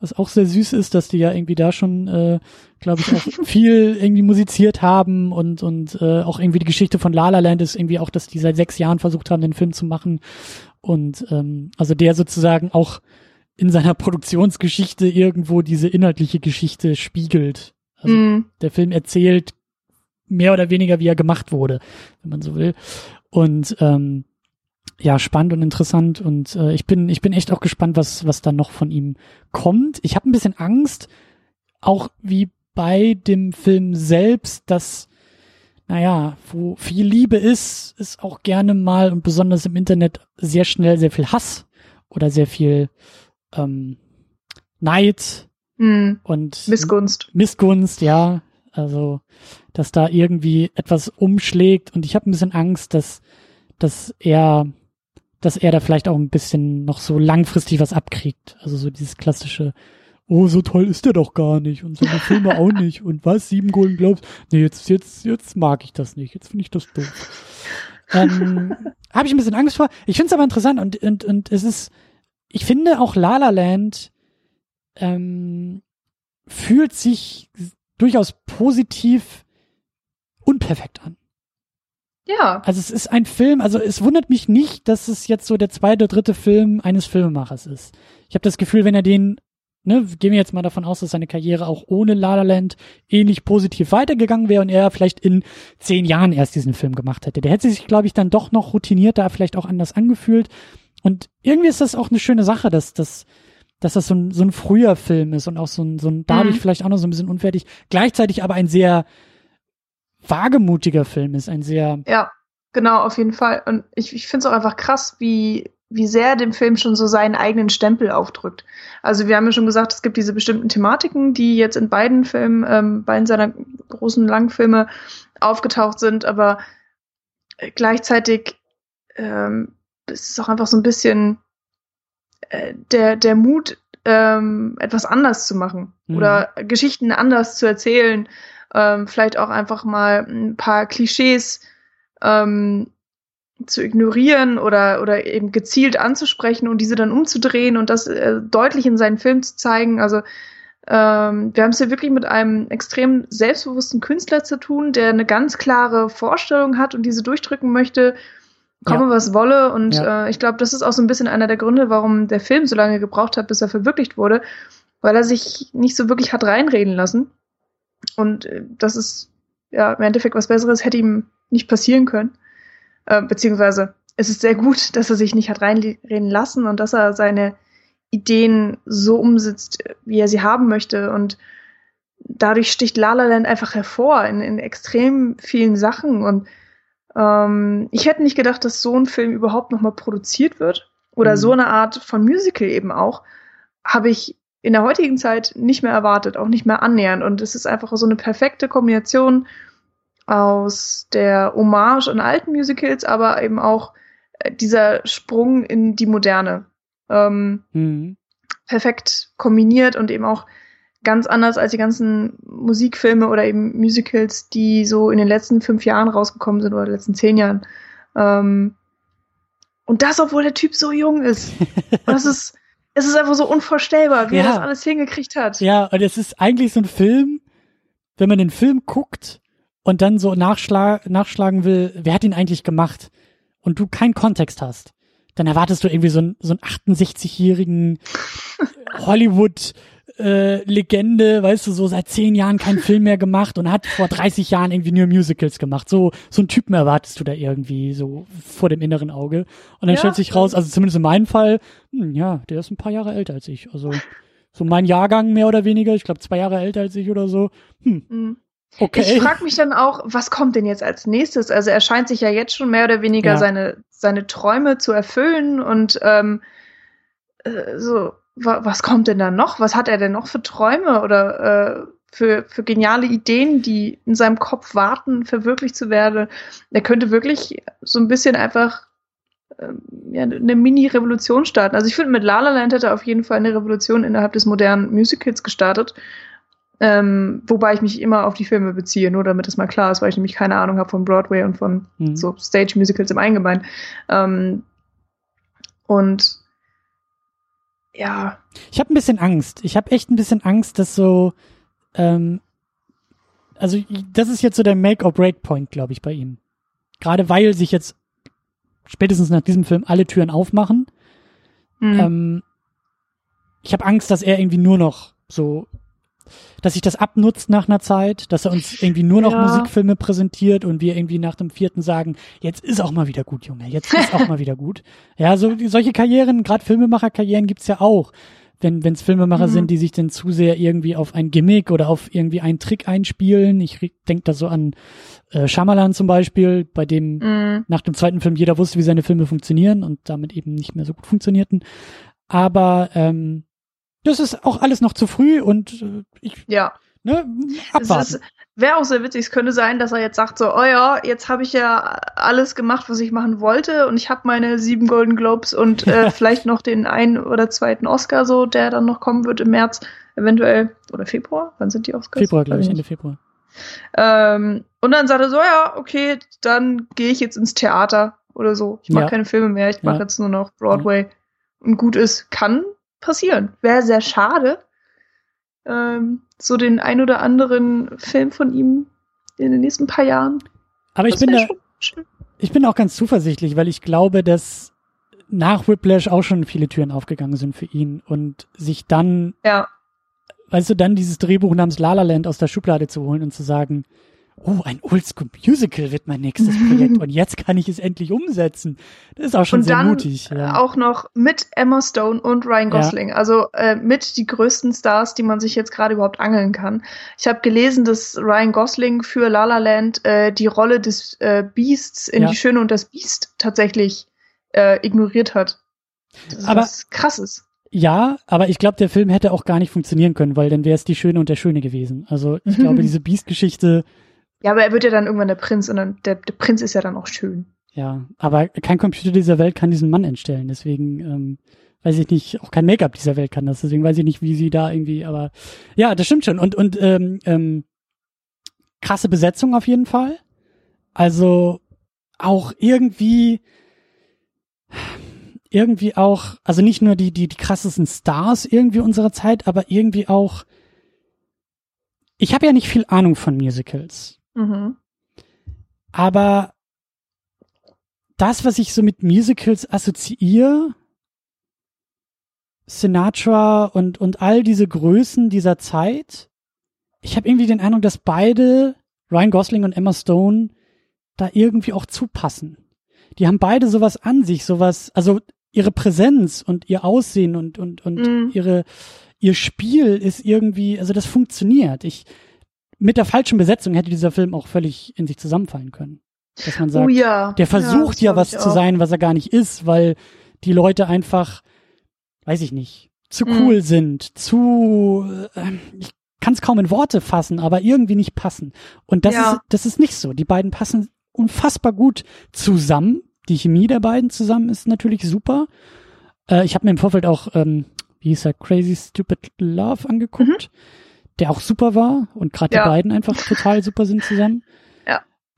was auch sehr süß ist, dass die ja irgendwie da schon, äh, glaube ich, auch (laughs) viel irgendwie musiziert haben und und äh, auch irgendwie die Geschichte von La La Land ist irgendwie auch, dass die seit sechs Jahren versucht haben, den Film zu machen und ähm, also der sozusagen auch in seiner Produktionsgeschichte irgendwo diese inhaltliche Geschichte spiegelt. Also Mhm. der Film erzählt mehr oder weniger, wie er gemacht wurde, wenn man so will. Und ähm, ja, spannend und interessant. Und äh, ich bin, ich bin echt auch gespannt, was, was da noch von ihm kommt. Ich habe ein bisschen Angst, auch wie bei dem Film selbst, dass, naja, wo viel Liebe ist, ist auch gerne mal und besonders im Internet sehr schnell sehr viel Hass oder sehr viel ähm, Neid Mhm. und Missgunst. Missgunst, ja. Also, dass da irgendwie etwas umschlägt und ich habe ein bisschen Angst, dass, dass er, dass er da vielleicht auch ein bisschen noch so langfristig was abkriegt. Also so dieses klassische oh, so toll ist der doch gar nicht und seine Filme (laughs) auch nicht und was, sieben Golden Globes, nee, jetzt, jetzt, jetzt mag ich das nicht, jetzt finde ich das doof. ähm, (laughs) Habe ich ein bisschen Angst vor. Ich finde es aber interessant und, und, und es ist, ich finde auch La La Land ähm, fühlt sich durchaus positiv unperfekt an. Ja. Also es ist ein Film, also es wundert mich nicht, dass es jetzt so der zweite, dritte Film eines Filmemachers ist. Ich habe das Gefühl, wenn er den, ne, gehen wir jetzt mal davon aus, dass seine Karriere auch ohne La La Land ähnlich positiv weitergegangen wäre und er vielleicht in zehn Jahren erst diesen Film gemacht hätte. Der hätte sich, glaube ich, dann doch noch routinierter, vielleicht auch anders angefühlt. Und irgendwie ist das auch eine schöne Sache, dass, dass, dass das so ein, so ein früher Film ist und auch so ein, so ein dadurch mhm. vielleicht auch noch so ein bisschen unfertig, gleichzeitig aber ein sehr wagemutiger Film ist, ein sehr. Ja, genau, auf jeden Fall. Und ich, ich finde es auch einfach krass, wie, wie sehr dem Film schon so seinen eigenen Stempel aufdrückt. Also wir haben ja schon gesagt, es gibt diese bestimmten Thematiken, die jetzt in beiden Filmen, ähm, beiden seiner großen Langfilme aufgetaucht sind, aber gleichzeitig ähm, es ist auch einfach so ein bisschen äh, der, der Mut, ähm, etwas anders zu machen mhm. oder Geschichten anders zu erzählen ähm, vielleicht auch einfach mal ein paar Klischees ähm, zu ignorieren oder, oder eben gezielt anzusprechen und diese dann umzudrehen und das äh, deutlich in seinen Film zu zeigen. Also ähm, wir haben es hier wirklich mit einem extrem selbstbewussten Künstler zu tun, der eine ganz klare Vorstellung hat und diese durchdrücken möchte, komme ja. was wolle. Und ja. äh, ich glaube, das ist auch so ein bisschen einer der Gründe, warum der Film so lange gebraucht hat, bis er verwirklicht wurde, weil er sich nicht so wirklich hat reinreden lassen. Und äh, das ist ja im Endeffekt was Besseres, hätte ihm nicht passieren können. Äh, beziehungsweise es ist sehr gut, dass er sich nicht hat reinreden lassen und dass er seine Ideen so umsetzt, wie er sie haben möchte. Und dadurch sticht La La Land einfach hervor in, in extrem vielen Sachen. Und ähm, ich hätte nicht gedacht, dass so ein Film überhaupt nochmal produziert wird. Oder mhm. so eine Art von Musical eben auch. Habe ich in der heutigen Zeit nicht mehr erwartet, auch nicht mehr annähernd. Und es ist einfach so eine perfekte Kombination aus der Hommage an alten Musicals, aber eben auch äh, dieser Sprung in die Moderne. Ähm, mhm. Perfekt kombiniert und eben auch ganz anders als die ganzen Musikfilme oder eben Musicals, die so in den letzten fünf Jahren rausgekommen sind oder letzten zehn Jahren. Ähm, und das, obwohl der Typ so jung ist. (laughs) das ist, es ist einfach so unvorstellbar, wie ja. er das alles hingekriegt hat. Ja, und es ist eigentlich so ein Film, wenn man den Film guckt und dann so nachschlag, nachschlagen will, wer hat ihn eigentlich gemacht und du keinen Kontext hast, dann erwartest du irgendwie so einen, so einen 68-jährigen (laughs) Hollywood äh, Legende, weißt du, so seit zehn Jahren keinen (laughs) Film mehr gemacht und hat vor 30 Jahren irgendwie nur Musicals gemacht. So, so einen Typen erwartest du da irgendwie so vor dem inneren Auge. Und dann ja, stellt sich raus, also zumindest in meinem Fall, hm, ja, der ist ein paar Jahre älter als ich. Also so mein Jahrgang mehr oder weniger, ich glaube zwei Jahre älter als ich oder so. Hm. Mhm. Okay. Ich frage mich dann auch, was kommt denn jetzt als nächstes? Also er scheint sich ja jetzt schon mehr oder weniger ja. seine, seine Träume zu erfüllen und ähm, äh, so was kommt denn da noch? Was hat er denn noch für Träume oder äh, für, für geniale Ideen, die in seinem Kopf warten, verwirklicht zu werden? Er könnte wirklich so ein bisschen einfach ähm, ja, eine Mini-Revolution starten. Also ich finde, mit La La Land hätte er auf jeden Fall eine Revolution innerhalb des modernen Musicals gestartet. Ähm, wobei ich mich immer auf die Filme beziehe, nur damit es mal klar ist, weil ich nämlich keine Ahnung habe von Broadway und von mhm. so Stage-Musicals im Allgemeinen. Ähm, und ja. Ich habe ein bisschen Angst. Ich habe echt ein bisschen Angst, dass so, ähm, also das ist jetzt so der Make-or-Break-Point, glaube ich, bei ihm. Gerade weil sich jetzt spätestens nach diesem Film alle Türen aufmachen. Mhm. Ähm, ich habe Angst, dass er irgendwie nur noch so dass sich das abnutzt nach einer Zeit, dass er uns irgendwie nur noch ja. Musikfilme präsentiert und wir irgendwie nach dem vierten sagen, jetzt ist auch mal wieder gut, Junge, jetzt ist auch mal wieder gut. (laughs) Ja, so solche Karrieren, gerade Filmemacherkarrieren gibt's ja auch. Wenn es Filmemacher mhm. sind, die sich dann zu sehr irgendwie auf ein Gimmick oder auf irgendwie einen Trick einspielen. Ich denke da so an äh, Shyamalan zum Beispiel, bei dem mhm. nach dem zweiten Film jeder wusste, wie seine Filme funktionieren und damit eben nicht mehr so gut funktionierten. Aber ähm, das ist auch alles noch zu früh und äh, ich, ja. ne, abwarten. Wäre auch sehr witzig. Es könnte sein, dass er jetzt sagt so, oh ja, jetzt habe ich ja alles gemacht, was ich machen wollte und ich habe meine sieben Golden Globes und äh, (laughs) vielleicht noch den einen oder zweiten Oscar so, der dann noch kommen wird im März, eventuell oder Februar. Wann sind die Oscars? Februar, glaube ich, Ende Februar. Ähm, und dann sagt er so, ja, okay, dann gehe ich jetzt ins Theater oder so. Ich mache Ja. keine Filme mehr, ich mache Ja. jetzt nur noch Broadway. Und gut ist, kann passieren. Wäre sehr schade. Ähm, so den ein oder anderen Film von ihm in den nächsten paar Jahren. Aber ich Das bin da, ich bin auch ganz zuversichtlich, weil ich glaube, dass nach Whiplash auch schon viele Türen aufgegangen sind für ihn und sich dann, Ja, weißt du, dann dieses Drehbuch namens La La Land aus der Schublade zu holen und zu sagen, oh, ein Oldschool Musical wird mein nächstes Projekt (laughs) und jetzt kann ich es endlich umsetzen. Das ist auch schon und sehr dann mutig. Ja. auch noch mit Emma Stone und Ryan Ja. Gosling. Also äh, mit die größten Stars, die man sich jetzt gerade überhaupt angeln kann. Ich habe gelesen, dass Ryan Gosling für La La Land äh, die Rolle des äh, Beasts in Ja. Die Schöne und das Biest tatsächlich äh, ignoriert hat. Das, Aber- was krass ist. Ja, aber ich glaube, der Film hätte auch gar nicht funktionieren können, weil dann wäre es die Schöne und der Schöne gewesen. Also ich glaube, (laughs) diese Beast-Geschichte, Ja, aber er wird ja dann irgendwann der Prinz und dann, der, der Prinz ist ja dann auch schön. ja, aber kein Computer dieser Welt kann diesen Mann entstellen. Deswegen ähm, weiß ich nicht, auch kein Make-up dieser Welt kann das. Deswegen weiß ich nicht, wie sie da irgendwie, aber ja, das stimmt schon. Und, und ähm, ähm, krasse Besetzung auf jeden Fall. Also auch irgendwie irgendwie auch, also nicht nur die, die, die krassesten Stars irgendwie unserer Zeit, aber irgendwie auch, ich habe ja nicht viel Ahnung von Musicals, Mhm. aber das, was ich so mit Musicals assoziiere, Sinatra und, und all diese Größen dieser Zeit, ich habe irgendwie den Eindruck, dass beide, Ryan Gosling und Emma Stone, da irgendwie auch zupassen. Die haben beide sowas an sich, sowas, also ihre Präsenz und ihr Aussehen und, und, und Mhm. ihre, ihr Spiel ist irgendwie, also das funktioniert. Ich, mit der falschen Besetzung hätte dieser Film auch völlig in sich zusammenfallen können. Dass man sagt, oh ja. der versucht ja, glaub was zu sein, was er gar nicht ist, weil die Leute einfach, weiß ich nicht, zu Mhm. cool sind, zu, äh, ich kann es kaum in Worte fassen, aber irgendwie nicht passen. Und das Ja. ist, das ist nicht so. Die beiden passen unfassbar gut zusammen. Die Chemie der beiden zusammen ist natürlich super. Äh, ich habe mir im Vorfeld auch, ähm, wie hieß er, Crazy Stupid Love angeguckt, der auch super war und gerade. Ja. die beiden einfach total super sind zusammen. (laughs)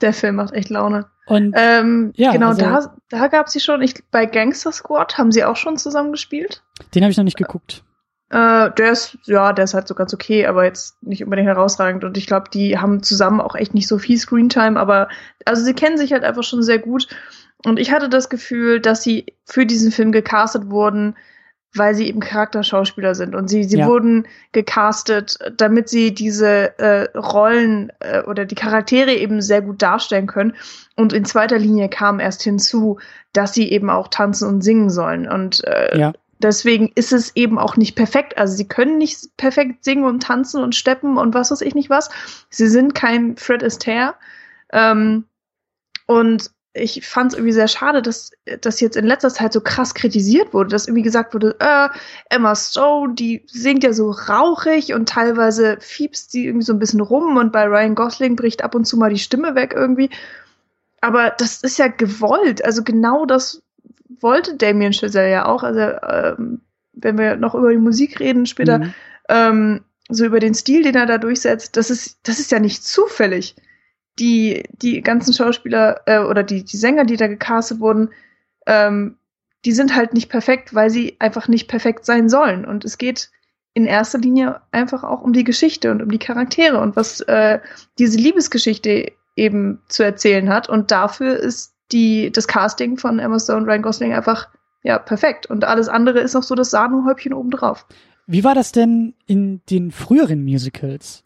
Der Film macht echt Laune. Und Ähm, Ja, genau, also- da, da gab sie schon, ich, bei Gangster Squad haben sie auch schon zusammen gespielt. den habe ich noch nicht geguckt. Äh, der ist, ja, der ist halt so ganz okay, aber jetzt nicht unbedingt herausragend. Und ich glaube, die haben zusammen auch echt nicht so viel Screentime, aber also sie kennen sich halt einfach schon sehr gut. Und ich hatte das Gefühl, dass sie für diesen Film gecastet wurden, weil sie eben Charakterschauspieler sind. Und sie, sie Ja. wurden gecastet, damit sie diese äh, Rollen äh, oder die Charaktere eben sehr gut darstellen können. Und in zweiter Linie kam erst hinzu, dass sie eben auch tanzen und singen sollen. Und äh, Ja. deswegen ist es eben auch nicht perfekt. Also sie können nicht perfekt singen und tanzen und steppen und was weiß ich nicht was. Sie sind kein Fred Astaire. Ähm, und ich fand es irgendwie sehr schade, dass das jetzt in letzter Zeit so krass kritisiert wurde, dass irgendwie gesagt wurde, äh, Emma Stone, die singt ja so rauchig und teilweise fiebst sie irgendwie so ein bisschen rum und bei Ryan Gosling bricht ab und zu mal die Stimme weg irgendwie. Aber das ist ja gewollt. Also genau das wollte Damien Chazelle ja auch. Also ähm, wenn wir noch über die Musik reden später, Mhm. ähm, so über den Stil, den er da durchsetzt, das ist, das ist ja nicht zufällig. Die, die ganzen Schauspieler äh, oder die, die Sänger, die da gecastet wurden, ähm, die sind halt nicht perfekt, weil sie einfach nicht perfekt sein sollen. Und es geht in erster Linie einfach auch um die Geschichte und um die Charaktere und was äh, diese Liebesgeschichte eben zu erzählen hat. Und dafür ist die, das Casting von Emma Stone und Ryan Gosling einfach ja perfekt. Und alles andere ist noch so das Sahnehäubchen obendrauf. Wie war das denn in den früheren Musicals?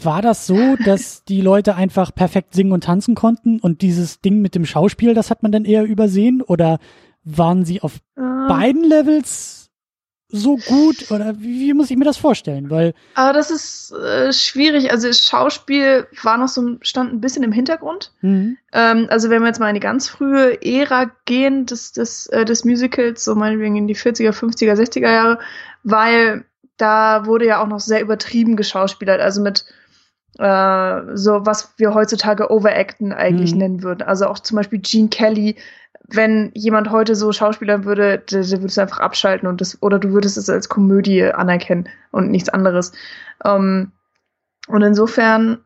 War das so, dass die Leute einfach perfekt singen und tanzen konnten und dieses Ding mit dem Schauspiel, das hat man dann eher übersehen? Oder waren sie auf Ähm, beiden Levels so gut? Oder wie, wie muss ich mir das vorstellen? Weil, Aber das ist äh, schwierig. Also das Schauspiel war noch so, stand ein bisschen im Hintergrund. hm, Ähm, also wenn wir jetzt mal in die ganz frühe Ära gehen des, des, äh, des Musicals, so meinetwegen in die 40er, 50er, 60er Jahre, weil da wurde ja auch noch sehr übertrieben geschauspielert, also mit äh, so was wir heutzutage Overacten eigentlich mhm. nennen würden. Also auch zum Beispiel Gene Kelly, wenn jemand heute so schauspielern würde, der, der würdest du einfach abschalten und das, oder du würdest es als Komödie anerkennen und nichts anderes. Ähm, und insofern,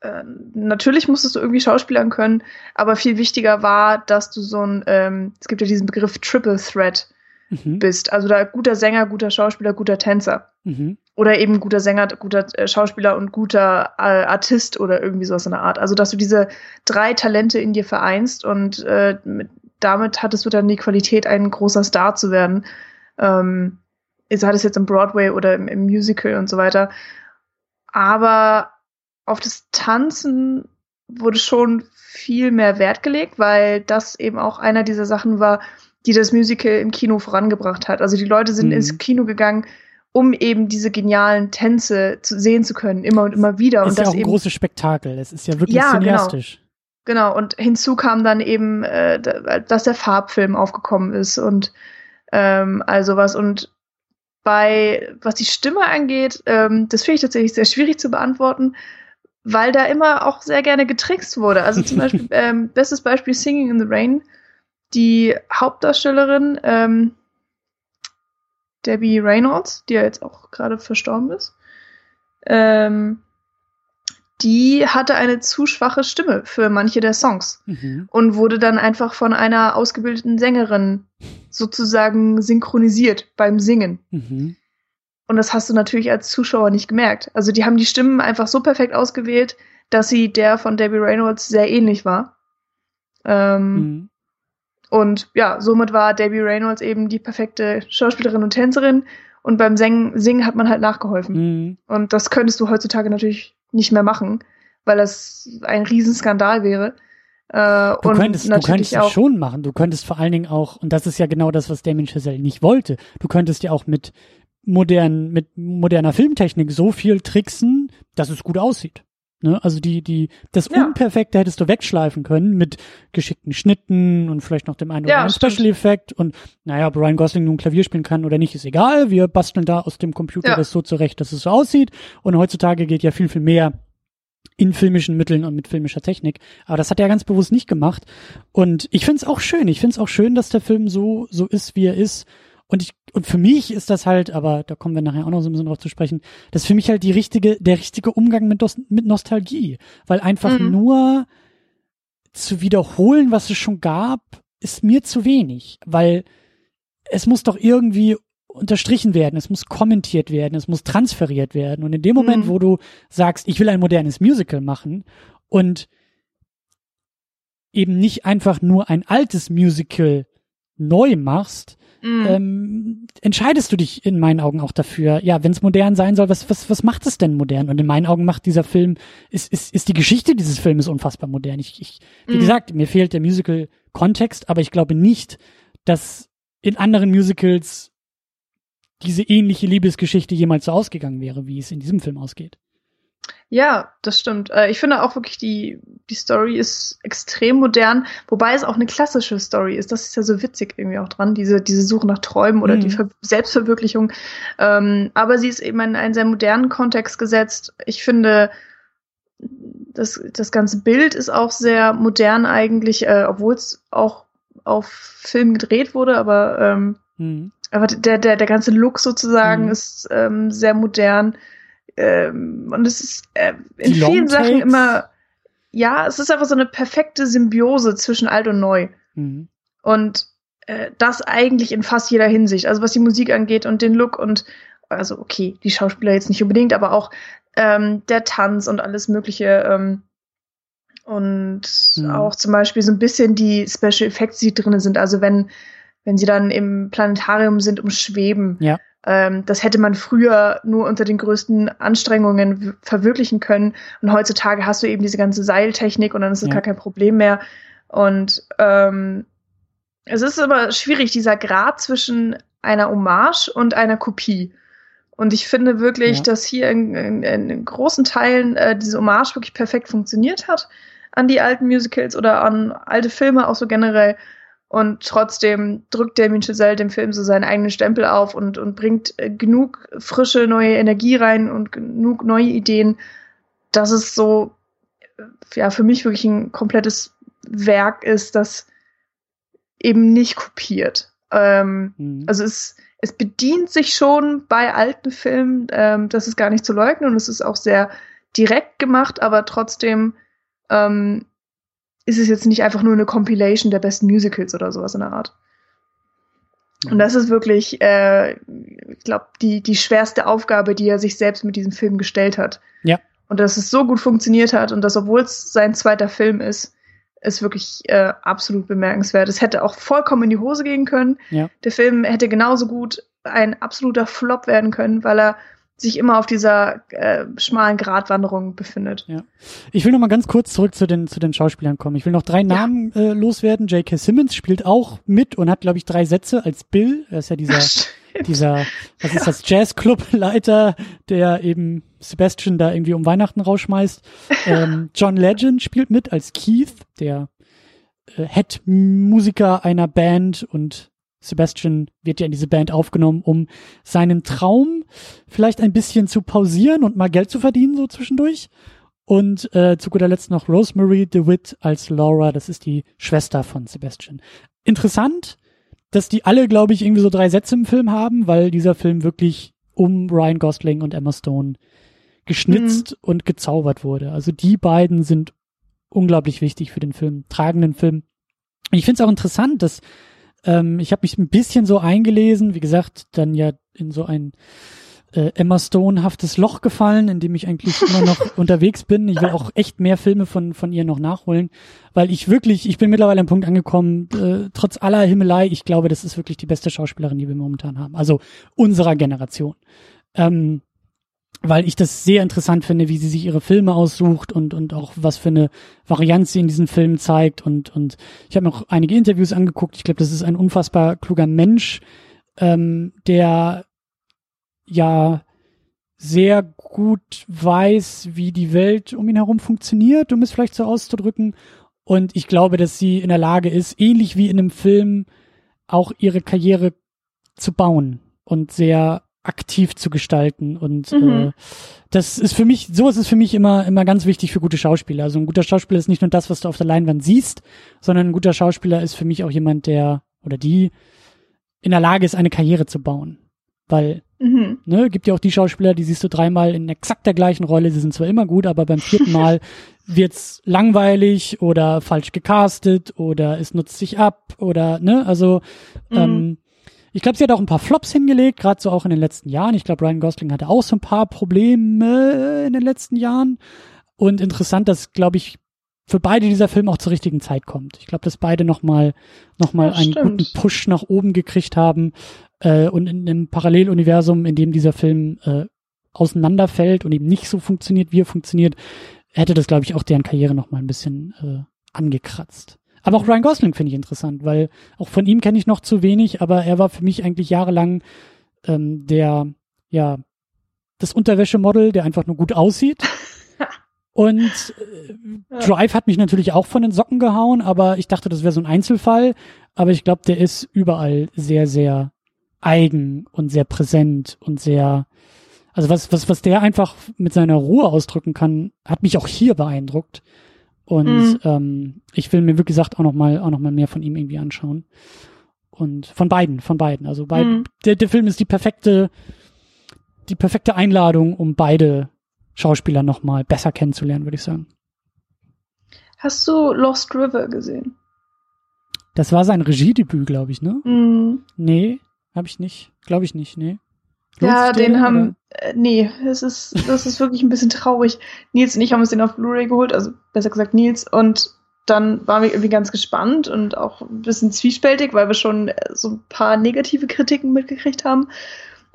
äh, natürlich musstest du irgendwie schauspielern können, aber viel wichtiger war, dass du so ein, ähm, es gibt ja diesen Begriff Triple Threat mhm. bist. Also da guter Sänger, guter Schauspieler, guter Tänzer. Mhm. Oder eben guter Sänger, guter äh, Schauspieler und guter äh, Artist oder irgendwie sowas in der Art. Also dass du diese drei Talente in dir vereinst und äh, mit, damit hattest du dann die Qualität, ein großer Star zu werden. Ähm, sei das jetzt im Broadway oder im, im Musical und so weiter. Aber auf das Tanzen wurde schon viel mehr Wert gelegt, weil das eben auch einer dieser Sachen war, die das Musical im Kino vorangebracht hat. Also die Leute sind mhm. ins Kino gegangen, um eben diese genialen Tänze zu sehen zu können, immer und immer wieder. Das ist und ja auch ein eben, großes Spektakel. Es ist ja wirklich ja, genau. cineastisch. Genau. genau, und hinzu kam dann eben, äh, dass der Farbfilm aufgekommen ist und ähm, also was. Und bei, was die Stimme angeht, ähm, das finde ich tatsächlich sehr schwierig zu beantworten, weil da immer auch sehr gerne getrickst wurde. Also zum Beispiel, (laughs) ähm, bestes Beispiel Singing in the Rain die Hauptdarstellerin ähm, Debbie Reynolds, die ja jetzt auch gerade verstorben ist, ähm, die hatte eine zu schwache Stimme für manche der Songs mhm. und wurde dann einfach von einer ausgebildeten Sängerin sozusagen synchronisiert beim Singen. Mhm. Und das hast du natürlich als Zuschauer nicht gemerkt. Also die haben die Stimmen einfach so perfekt ausgewählt, dass sie der von Debbie Reynolds sehr ähnlich war. Ähm, mhm. Und ja, somit war Debbie Reynolds eben die perfekte Schauspielerin und Tänzerin. Und beim Singen, Singen hat man halt nachgeholfen. Mhm. Und das könntest du heutzutage natürlich nicht mehr machen, weil das ein Riesenskandal wäre. Äh, du könntest, du könntest es schon machen. Du könntest vor allen Dingen auch, und das ist ja genau das, was Damien Chazelle nicht wollte, du könntest ja auch mit modernen, mit moderner Filmtechnik so viel tricksen, dass es gut aussieht. Ne? Also die, die, das ja. Unperfekte hättest du wegschleifen können mit geschickten Schnitten und vielleicht noch dem einen oder ja, anderen Special-Effekt und naja, ob Ryan Gosling nun Klavier spielen kann oder nicht, ist egal. Wir basteln da aus dem Computer ja. das so zurecht, dass es so aussieht. Und heutzutage geht ja viel, viel mehr in filmischen Mitteln und mit filmischer Technik. Aber das hat er ganz bewusst nicht gemacht. Und ich finde es auch schön. Ich finde es auch schön, dass der Film so, so ist, wie er ist. Und ich, und für mich ist das halt, aber da kommen wir nachher auch noch so ein bisschen drauf zu sprechen, das ist für mich halt die richtige, der richtige Umgang mit, mit Nostalgie. Weil einfach mhm. nur zu wiederholen, was es schon gab, ist mir zu wenig. Weil es muss doch irgendwie unterstrichen werden, es muss kommentiert werden, es muss transferiert werden. Und in dem Moment, mhm. wo du sagst, ich will ein modernes Musical machen und eben nicht einfach nur ein altes Musical neu machst, mhm. ähm, entscheidest du dich in meinen Augen auch dafür, ja, wenn es modern sein soll, was, was, was macht es denn modern? Und in meinen Augen macht dieser Film, ist, ist, ist die Geschichte dieses Filmes unfassbar modern. Ich, ich wie mhm. gesagt, mir fehlt der Musical-Kontext, aber ich glaube nicht, dass in anderen Musicals diese ähnliche Liebesgeschichte jemals so ausgegangen wäre, wie es in diesem Film ausgeht. Ja, das stimmt. Äh, ich finde auch wirklich, die, die Story ist extrem modern, wobei es auch eine klassische Story ist. Das ist ja so witzig irgendwie auch dran, diese, diese Suche nach Träumen oder mhm. die Ver Selbstverwirklichung. Ähm, aber sie ist eben in einen sehr modernen Kontext gesetzt. Ich finde, das, das ganze Bild ist auch sehr modern eigentlich, äh, obwohl es auch auf Film gedreht wurde, aber, ähm, mhm. aber der, der, der ganze Look sozusagen mhm. ist ähm, sehr modern ähm, und es ist äh, in Die vielen Sachen immer, ja, es ist einfach so eine perfekte Symbiose zwischen alt und neu. Mhm. Und äh, das eigentlich in fast jeder Hinsicht. Also was die Musik angeht und den Look und also okay, die Schauspieler jetzt nicht unbedingt, aber auch ähm, der Tanz und alles Mögliche. Ähm, und mhm. auch zum Beispiel so ein bisschen die Special Effects, die drin sind. Also wenn, wenn sie dann im Planetarium sind, umschweben. Ja. Ähm, das hätte man früher nur unter den größten Anstrengungen verwirklichen können. Und heutzutage hast du eben diese ganze Seiltechnik und dann ist es ja. gar kein Problem mehr. Und ähm, es ist aber schwierig, dieser Grad zwischen einer Hommage und einer Kopie. Und ich finde wirklich, ja. dass hier in, in, in großen Teilen äh, diese Hommage wirklich perfekt funktioniert hat an die alten Musicals oder an alte Filme auch so generell. Und trotzdem drückt Damien Chazelle dem Film so seinen eigenen Stempel auf und, und bringt äh, genug frische neue Energie rein und genug neue Ideen, dass es so, äh, ja, für mich wirklich ein komplettes Werk ist, das eben nicht kopiert. Ähm, mhm. Also es, es bedient sich schon bei alten Filmen, ähm, das ist gar nicht zu leugnen und es ist auch sehr direkt gemacht, aber trotzdem ähm, ist es jetzt nicht einfach nur eine Compilation der besten Musicals oder sowas in der Art. Und mhm. das ist wirklich, äh, ich glaube, die, die schwerste Aufgabe, die er sich selbst mit diesem Film gestellt hat. Ja. Und dass es so gut funktioniert hat und dass, obwohl es sein zweiter Film ist, ist wirklich äh, absolut bemerkenswert. Es hätte auch vollkommen in die Hose gehen können. Ja. Der Film hätte genauso gut ein absoluter Flop werden können, weil er sich immer auf dieser äh, schmalen Gratwanderung befindet. Ja. Ich will noch mal ganz kurz zurück zu den zu den Schauspielern kommen. Ich will noch drei Namen ja. äh, loswerden. J.K. Simmons spielt auch mit und hat glaube ich drei Sätze als Bill. Er ist ja dieser (laughs) dieser was ist das Jazzclub-Leiter, der eben Sebastian da irgendwie um Weihnachten rausschmeißt. (laughs) Ähm, John Legend spielt mit als Keith, der äh, Head-Musiker einer Band und Sebastian wird ja in diese Band aufgenommen, um seinen Traum vielleicht ein bisschen zu pausieren und mal Geld zu verdienen, so zwischendurch. Und äh, zu guter Letzt noch Rosemary DeWitt als Laura, das ist die Schwester von Sebastian. Interessant, dass die alle, glaube ich, irgendwie so drei Sätze im Film haben, weil dieser Film wirklich um Ryan Gosling und Emma Stone geschnitzt mhm. und gezaubert wurde. Also die beiden sind unglaublich wichtig für den Film, tragenden Film. Und ich finde es auch interessant, dass ähm, ich habe mich ein bisschen so eingelesen, wie gesagt, dann ja in so ein äh, Emma Stone-haftes Loch gefallen, in dem ich eigentlich (laughs) immer noch unterwegs bin. Ich will auch echt mehr Filme von, von ihr noch nachholen, weil ich wirklich, ich bin mittlerweile am Punkt angekommen, äh, trotz aller Himmelei, ich glaube, das ist wirklich die beste Schauspielerin, die wir momentan haben. Also unserer Generation. Ähm, weil ich das sehr interessant finde, wie sie sich ihre Filme aussucht und und auch was für eine Varianz sie in diesen Filmen zeigt und und ich habe mir auch einige Interviews angeguckt. Ich glaube, das ist ein unfassbar kluger Mensch, ähm, der ja sehr gut weiß, wie die Welt um ihn herum funktioniert, um es vielleicht so auszudrücken. Und ich glaube, dass sie in der Lage ist, ähnlich wie in einem Film, auch ihre Karriere zu bauen und sehr aktiv zu gestalten und mhm. äh, das ist für mich so ist es für mich immer immer ganz wichtig für gute Schauspieler also ein guter Schauspieler ist nicht nur das was du auf der Leinwand siehst sondern ein guter Schauspieler ist für mich auch jemand der oder die in der Lage ist eine Karriere zu bauen weil mhm. ne gibt ja auch die Schauspieler die siehst du dreimal in exakt der gleichen Rolle sie sind zwar immer gut aber beim vierten Mal (laughs) wird's langweilig oder falsch gecastet oder es nutzt sich ab oder ne also mhm. ähm, ich glaube, sie hat auch ein paar Flops hingelegt, gerade so auch in den letzten Jahren. Ich glaube, Ryan Gosling hatte auch so ein paar Probleme in den letzten Jahren. Und interessant, dass, glaube ich, für beide dieser Film auch zur richtigen Zeit kommt. Ich glaube, dass beide nochmal noch mal einen stimmt. guten Push nach oben gekriegt haben. Äh, und in einem Paralleluniversum, in dem dieser Film äh, auseinanderfällt und eben nicht so funktioniert, wie er funktioniert, hätte das, glaube ich, auch deren Karriere nochmal ein bisschen äh, angekratzt. Aber auch Ryan Gosling finde ich interessant, weil auch von ihm kenne ich noch zu wenig, aber er war für mich eigentlich jahrelang ähm, der, ja, das Unterwäschemodel, der einfach nur gut aussieht. (laughs) Und äh, Drive hat mich natürlich auch von den Socken gehauen, aber ich dachte, das wäre so ein Einzelfall. Aber ich glaube, der ist überall sehr, sehr eigen und sehr präsent und sehr, also was, was, was der einfach mit seiner Ruhe ausdrücken kann, hat mich auch hier beeindruckt. Und mhm. ähm, ich will mir, wie gesagt, auch noch mal, auch noch mal mehr von ihm irgendwie anschauen. Und von beiden, von beiden. Also beid, mhm. der, der Film ist die perfekte, die perfekte Einladung, um beide Schauspieler noch mal besser kennenzulernen, würde ich sagen. Hast du Lost River gesehen? Das war sein Regiedebüt, glaube ich, ne? Mhm. Nee, habe ich nicht. Glaube ich nicht, nee. Ja, den haben, äh, nee, das ist, das ist wirklich ein bisschen traurig. Nils und ich haben uns den auf Blu-ray geholt, also besser gesagt Nils, und dann waren wir irgendwie ganz gespannt und auch ein bisschen zwiespältig, weil wir schon so ein paar negative Kritiken mitgekriegt haben.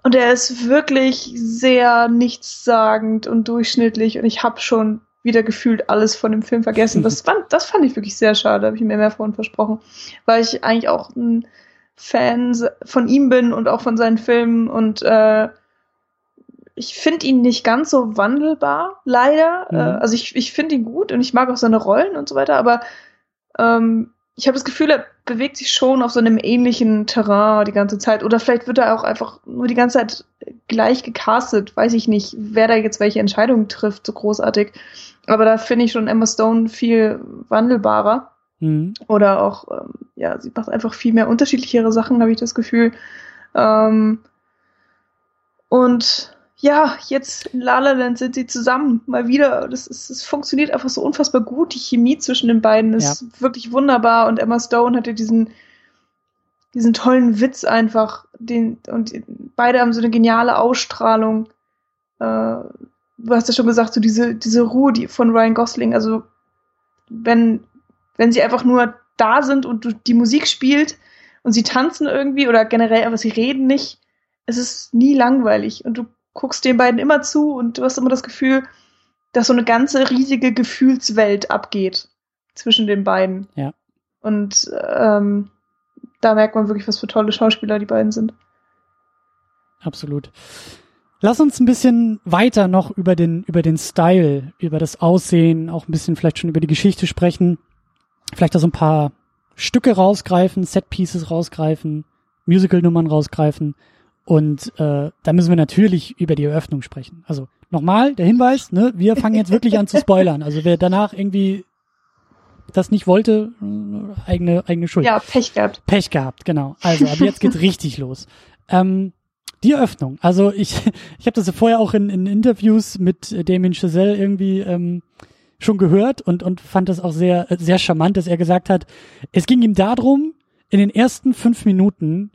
Und er ist wirklich sehr nichtssagend und durchschnittlich und ich habe schon wieder gefühlt alles von dem Film vergessen. Das (laughs) fand, das fand ich wirklich sehr schade, habe ich mir mehr von versprochen, weil ich eigentlich auch ein Fan von ihm bin und auch von seinen Filmen und äh, ich finde ihn nicht ganz so wandelbar, leider. Mhm. Äh, also ich, ich finde ihn gut und ich mag auch seine Rollen und so weiter, aber ähm, ich habe das Gefühl, er bewegt sich schon auf so einem ähnlichen Terrain die ganze Zeit. Oder vielleicht wird er auch einfach nur die ganze Zeit gleich gecastet. Weiß ich nicht, wer da jetzt welche Entscheidungen trifft, so großartig. Aber da finde ich schon Emma Stone viel wandelbarer. Mhm. Oder auch, ähm, ja, sie macht einfach viel mehr unterschiedlichere Sachen, habe ich das Gefühl. Ähm, und ja, jetzt in La La Land sind sie zusammen mal wieder. Das, ist, das funktioniert einfach so unfassbar gut. Die Chemie zwischen den beiden ist ja. wirklich wunderbar und Emma Stone hatte diesen diesen tollen Witz einfach, den und beide haben so eine geniale Ausstrahlung. Äh, du hast ja schon gesagt, so diese diese Ruhe die von Ryan Gosling. Also wenn wenn sie einfach nur da sind und die Musik spielt und sie tanzen irgendwie oder generell, aber sie reden nicht, es ist nie langweilig und du guckst den beiden immer zu und du hast immer das Gefühl, dass so eine ganze riesige Gefühlswelt abgeht zwischen den beiden. Ja. Und ähm, da merkt man wirklich, was für tolle Schauspieler die beiden sind. Absolut. Lass uns ein bisschen weiter noch über den, über den Style, über das Aussehen, auch ein bisschen vielleicht schon über die Geschichte sprechen. Vielleicht auch so ein paar Stücke rausgreifen, Set-Pieces rausgreifen, Musical-Nummern rausgreifen. Und äh, da müssen wir natürlich über die Eröffnung sprechen. Also nochmal der Hinweis, ne, wir fangen jetzt wirklich an zu spoilern. Also wer danach irgendwie das nicht wollte, äh, eigene, eigene Schuld. Ja, Pech gehabt. Pech gehabt, genau. Also, aber jetzt geht's (laughs) richtig los. Ähm, die Eröffnung. Also ich, (laughs) ich habe das ja vorher auch in, in Interviews mit Damien Chazelle irgendwie ähm, schon gehört und, und fand das auch sehr, sehr charmant, dass er gesagt hat, es ging ihm darum, in den ersten fünf Minuten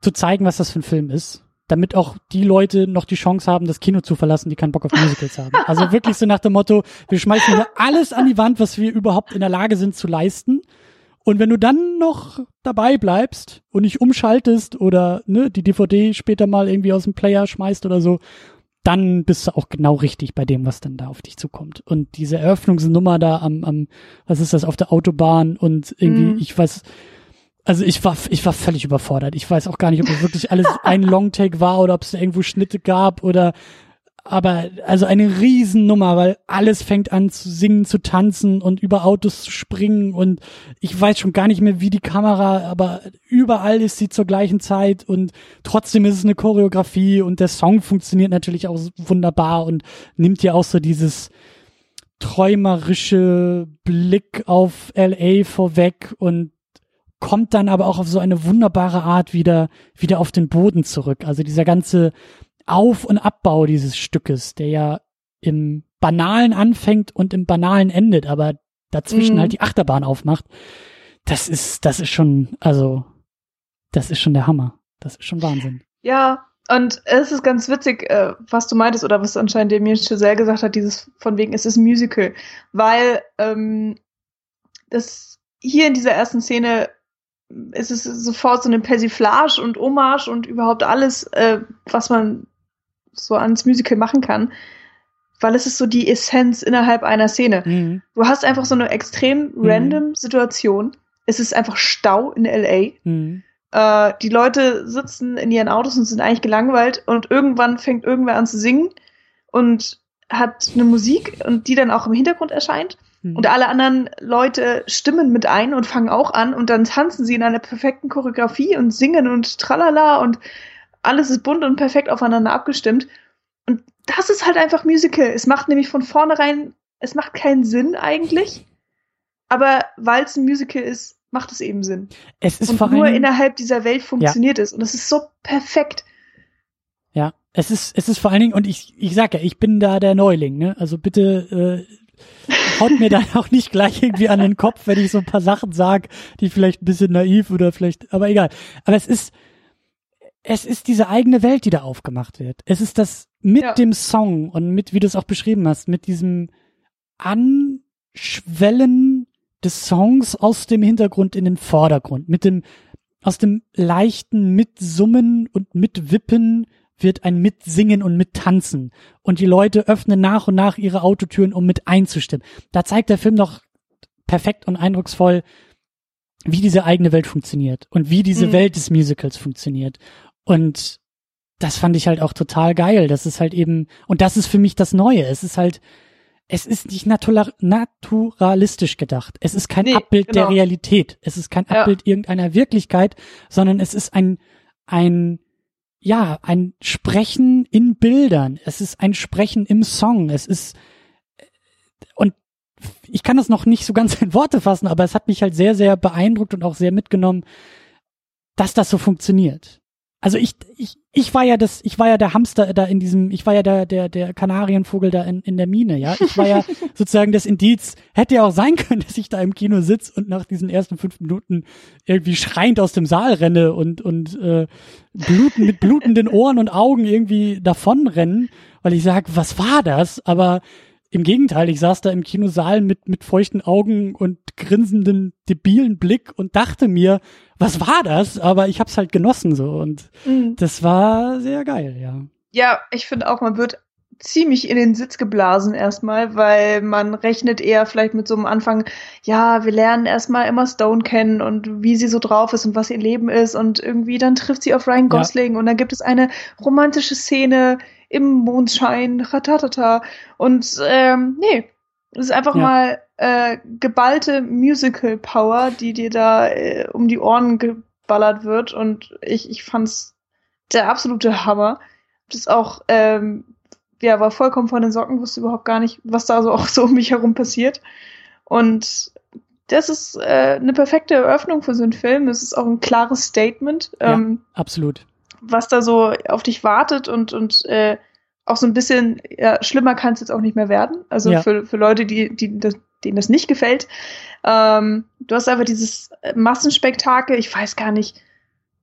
zu zeigen, was das für ein Film ist, damit auch die Leute noch die Chance haben, das Kino zu verlassen, die keinen Bock auf Musicals haben. Also wirklich so nach dem Motto, wir schmeißen hier alles an die Wand, was wir überhaupt in der Lage sind zu leisten. Und wenn du dann noch dabei bleibst und nicht umschaltest oder ne, die DVD später mal irgendwie aus dem Player schmeißt oder so, dann bist du auch genau richtig bei dem, was dann da auf dich zukommt. Und diese Eröffnungsnummer da am, am was ist das, auf der Autobahn und irgendwie, mm. ich weiß, also ich war, ich war völlig überfordert. Ich weiß auch gar nicht, ob es wirklich alles (laughs) ein Longtake war oder ob es irgendwo Schnitte gab oder aber also eine Riesennummer, weil alles fängt an zu singen, zu tanzen und über Autos zu springen und ich weiß schon gar nicht mehr, wie die Kamera, aber überall ist sie zur gleichen Zeit und trotzdem ist es eine Choreografie und der Song funktioniert natürlich auch wunderbar und nimmt ja auch so dieses träumerische Blick auf LA vorweg und kommt dann aber auch auf so eine wunderbare Art wieder, wieder auf den Boden zurück. Also dieser ganze Auf- und Abbau dieses Stückes, der ja im Banalen anfängt und im Banalen endet, aber dazwischen mhm. halt die Achterbahn aufmacht. Das ist, das ist schon, also, das ist schon der Hammer. Das ist schon Wahnsinn. Ja, und es ist ganz witzig, äh, was du meintest oder was anscheinend der mir Chazelle gesagt hat, dieses von wegen, es ist Musical, weil ähm, das hier in dieser ersten Szene es ist sofort so eine Persiflage und Hommage und überhaupt alles, äh, was man so ans Musical machen kann, weil es ist so die Essenz innerhalb einer Szene. Mhm. Du hast einfach so eine extrem mhm. random Situation. Es ist einfach Stau in LA. Mhm. Äh, die Leute sitzen in ihren Autos und sind eigentlich gelangweilt und irgendwann fängt irgendwer an zu singen und hat eine Musik und die dann auch im Hintergrund erscheint. Mhm. Und alle anderen Leute stimmen mit ein und fangen auch an und dann tanzen sie in einer perfekten Choreografie und singen und tralala und alles ist bunt und perfekt aufeinander abgestimmt. Und das ist halt einfach Musical. Es macht nämlich von vornherein, es macht keinen Sinn eigentlich. Aber weil es ein Musical ist, macht es eben Sinn. Es ist und vor nur innerhalb dieser Welt funktioniert ja. es. Und es ist so perfekt. Ja, es ist, es ist vor allen Dingen, und ich, ich sag ja, ich bin da der Neuling, ne? Also bitte äh, haut mir dann (laughs) auch nicht gleich irgendwie an den Kopf, wenn ich so ein paar Sachen sage, die vielleicht ein bisschen naiv oder vielleicht, aber egal. Aber es ist, es ist diese eigene Welt, die da aufgemacht wird. Es ist das mit ja. dem Song und mit, wie du es auch beschrieben hast, mit diesem Anschwellen des Songs aus dem Hintergrund in den Vordergrund, mit dem, aus dem leichten Mitsummen und Mitwippen wird ein Mitsingen und Mittanzen. Und die Leute öffnen nach und nach ihre Autotüren, um mit einzustimmen. Da zeigt der Film doch perfekt und eindrucksvoll, wie diese eigene Welt funktioniert und wie diese mhm. Welt des Musicals funktioniert. Und das fand ich halt auch total geil. Das ist halt eben, und das ist für mich das Neue. Es ist halt, es ist nicht natura naturalistisch gedacht. Es ist kein Nee, Abbild der genau. Realität. Es ist kein Ja. Abbild irgendeiner Wirklichkeit, sondern es ist ein, ein, ja, ein Sprechen in Bildern. Es ist ein Sprechen im Song. Es ist, und ich kann das noch nicht so ganz (laughs) in Worte fassen, aber es hat mich halt sehr, sehr beeindruckt und auch sehr mitgenommen, dass das so funktioniert. Also ich, ich, ich war ja das, ich war ja der Hamster da in diesem, ich war ja der, der, der Kanarienvogel da in, in der Mine, ja. Ich war ja (laughs) sozusagen das Indiz. Hätte ja auch sein können, dass ich da im Kino sitz und nach diesen ersten fünf Minuten irgendwie schreiend aus dem Saal renne und, und äh, bluten, mit blutenden (laughs) Ohren und Augen irgendwie davonrennen, weil ich sag, was war das? Aber im Gegenteil, ich saß da im Kinosaal mit, mit feuchten Augen und grinsenden, debilen Blick und dachte mir, was war das? Aber ich hab's halt genossen so und Mhm. das war sehr geil, ja. Ja, ich finde auch, man wird ziemlich in den Sitz geblasen erstmal, weil man rechnet eher vielleicht mit so einem Anfang, ja, wir lernen erstmal Emma Stone kennen und wie sie so drauf ist und was ihr Leben ist und irgendwie dann trifft sie auf Ryan Ja. Gosling und dann gibt es eine romantische Szene im Mondschein, ratatata und ähm, nee, es ist einfach Ja. mal äh, geballte Musical Power, die dir da äh, um die Ohren geballert wird und ich, ich fand's der absolute Hammer. Das auch, ähm, ja, war vollkommen von den Socken, wusste überhaupt gar nicht, was da so auch so um mich herum passiert. Und das ist äh, eine perfekte Eröffnung für so einen Film. Es ist auch ein klares Statement, Ja. ähm, Absolut. Was da so auf dich wartet und, und äh, auch so ein bisschen, ja, schlimmer kann es jetzt auch nicht mehr werden. Also Ja. für, für Leute, die, die das, denen das nicht gefällt. Ähm, du hast einfach dieses Massenspektakel, ich weiß gar nicht,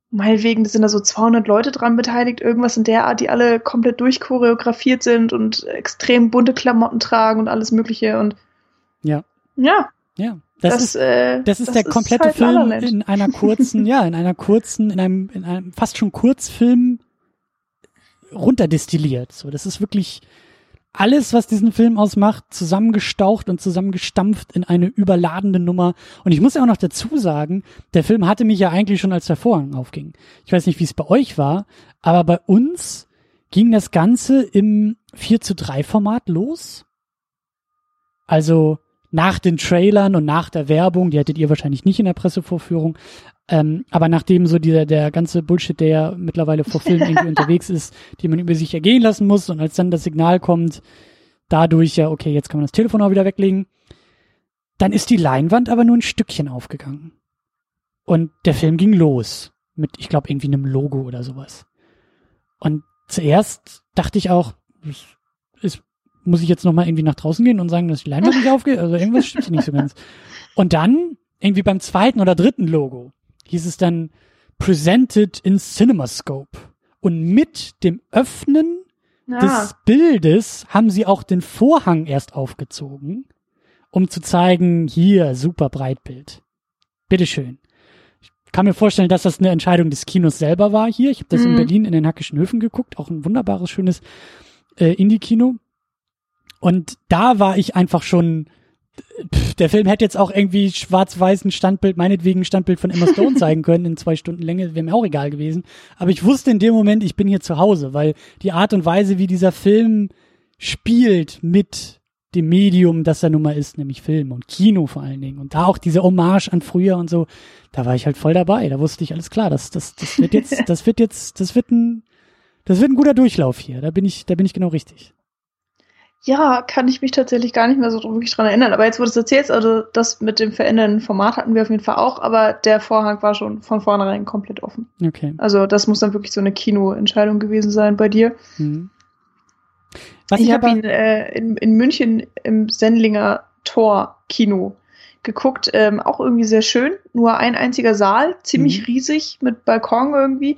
meinetwegen sind da so 200 Leute dran beteiligt, irgendwas in der Art, die alle komplett durchchoreografiert sind und extrem bunte Klamotten tragen und alles Mögliche und Ja. ja, Ja. Das, das, ist, äh, das ist der komplette halt Film in einer kurzen, (laughs) ja, in einer kurzen, in einem, in einem fast schon Kurzfilm runterdestilliert. So, das ist wirklich alles, was diesen Film ausmacht, zusammengestaucht und zusammengestampft in eine überladene Nummer. Und ich muss ja auch noch dazu sagen, der Film hatte mich ja eigentlich schon, als der Vorhang aufging. Ich weiß nicht, wie es bei euch war, aber bei uns ging das Ganze im 4 zu 3 Format los. Also nach den Trailern und nach der Werbung, die hattet ihr wahrscheinlich nicht in der Pressevorführung, ähm, aber nachdem so dieser, der ganze Bullshit, der ja mittlerweile vor Filmen irgendwie (laughs) unterwegs ist, die man über sich ergehen lassen muss und als dann das Signal kommt, dadurch ja, okay, jetzt kann man das Telefon auch wieder weglegen, dann ist die Leinwand aber nur ein Stückchen aufgegangen. Und der Film ging los mit, ich glaube, irgendwie einem Logo oder sowas. Und zuerst dachte ich auch, muss ich jetzt noch mal irgendwie nach draußen gehen und sagen, dass die Leinwand nicht aufgeht? Also irgendwas stimmt hier nicht so ganz. (laughs) Und dann irgendwie beim zweiten oder dritten Logo hieß es dann Presented in CinemaScope. Und mit dem Öffnen ja. des Bildes haben sie auch den Vorhang erst aufgezogen, um zu zeigen, hier, super Breitbild. Bitteschön. Ich kann mir vorstellen, dass das eine Entscheidung des Kinos selber war hier. Ich habe das in Mhm. Berlin in den Hackischen Höfen geguckt, auch ein wunderbares, schönes äh, Indie-Kino. Und da war ich einfach schon, pff, der Film hätte jetzt auch irgendwie schwarz-weiß ein Standbild, meinetwegen ein Standbild von Emma Stone (laughs) zeigen können in zwei Stunden Länge, wäre mir auch egal gewesen. Aber ich wusste in dem Moment, ich bin hier zu Hause, weil die Art und Weise, wie dieser Film spielt mit dem Medium, das er nun mal ist, nämlich Film und Kino vor allen Dingen. Und da auch diese Hommage an früher und so, da war ich halt voll dabei. Da wusste ich alles klar, das, das, das wird jetzt, (laughs) das wird jetzt, das wird ein, das wird ein guter Durchlauf hier. Da bin ich, da bin ich genau richtig. Ja, kann ich mich tatsächlich gar nicht mehr so wirklich dran erinnern. Aber jetzt, wo du es erzählst, also das mit dem verändernden Format hatten wir auf jeden Fall auch, aber der Vorhang war schon von vornherein komplett offen. Okay. Also das muss dann wirklich so eine Kinoentscheidung gewesen sein bei dir. Mhm. Was ich ich habe ihn äh, in, in München im Sendlinger Tor Kino geguckt. Ähm, auch irgendwie sehr schön. Nur ein einziger Saal, ziemlich Mhm. riesig mit Balkon irgendwie,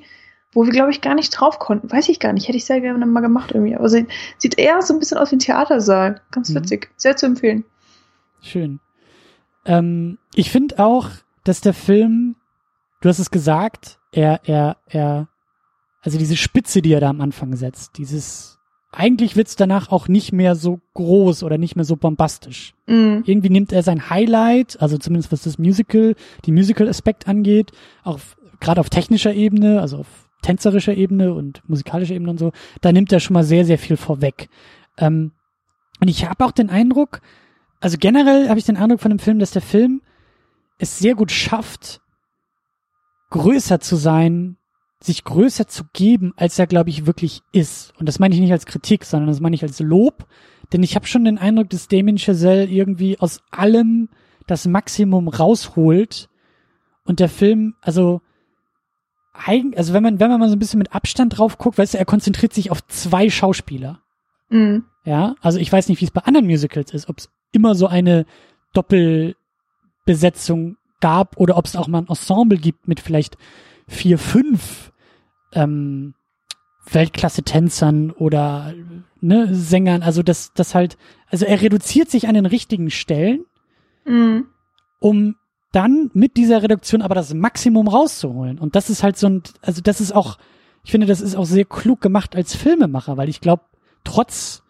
wo wir, glaube ich, gar nicht drauf konnten. Weiß ich gar nicht. Hätte ich sehr gerne mal gemacht irgendwie. Aber sie, sieht eher so ein bisschen aus wie ein Theatersaal. Ganz Mhm. witzig. Sehr zu empfehlen. Schön. Ähm, ich finde auch, dass der Film, du hast es gesagt, er, er, er, also diese Spitze, die er da am Anfang setzt, dieses, eigentlich wird's danach auch nicht mehr so groß oder nicht mehr so bombastisch. Mhm. Irgendwie nimmt er sein Highlight, also zumindest was das Musical, die Musical-Aspekt angeht, auch gerade auf technischer Ebene, also auf tänzerischer Ebene und musikalischer Ebene und so, da nimmt er schon mal sehr, sehr viel vorweg. Ähm, Und ich habe auch den Eindruck, also generell habe ich den Eindruck von dem Film, dass der Film es sehr gut schafft, größer zu sein, sich größer zu geben, als er, glaube ich, wirklich ist. Und das meine ich nicht als Kritik, sondern das meine ich als Lob. Denn ich habe schon den Eindruck, dass Damien Chazelle irgendwie aus allem das Maximum rausholt und der Film, also eigen, also wenn man, wenn man mal so ein bisschen mit Abstand drauf guckt, weißt du, er konzentriert sich auf zwei Schauspieler. Mhm. Ja, also ich weiß nicht, wie es bei anderen Musicals ist, ob es immer so eine Doppelbesetzung gab oder ob es auch mal ein Ensemble gibt mit vielleicht vier, fünf ähm, Weltklasse-Tänzern oder ne, Sängern. Also das, das halt, also er reduziert sich an den richtigen Stellen, Mhm. um dann mit dieser Reduktion aber das Maximum rauszuholen. Und das ist halt so ein, also das ist auch, ich finde, das ist auch sehr klug gemacht als Filmemacher, weil ich glaube, trotz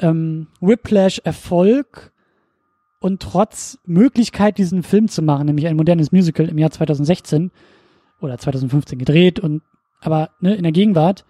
ähm, Whiplash Erfolg und trotz Möglichkeit, diesen Film zu machen, nämlich ein modernes Musical im Jahr 2016 oder 2015 gedreht und aber ne, in der Gegenwart,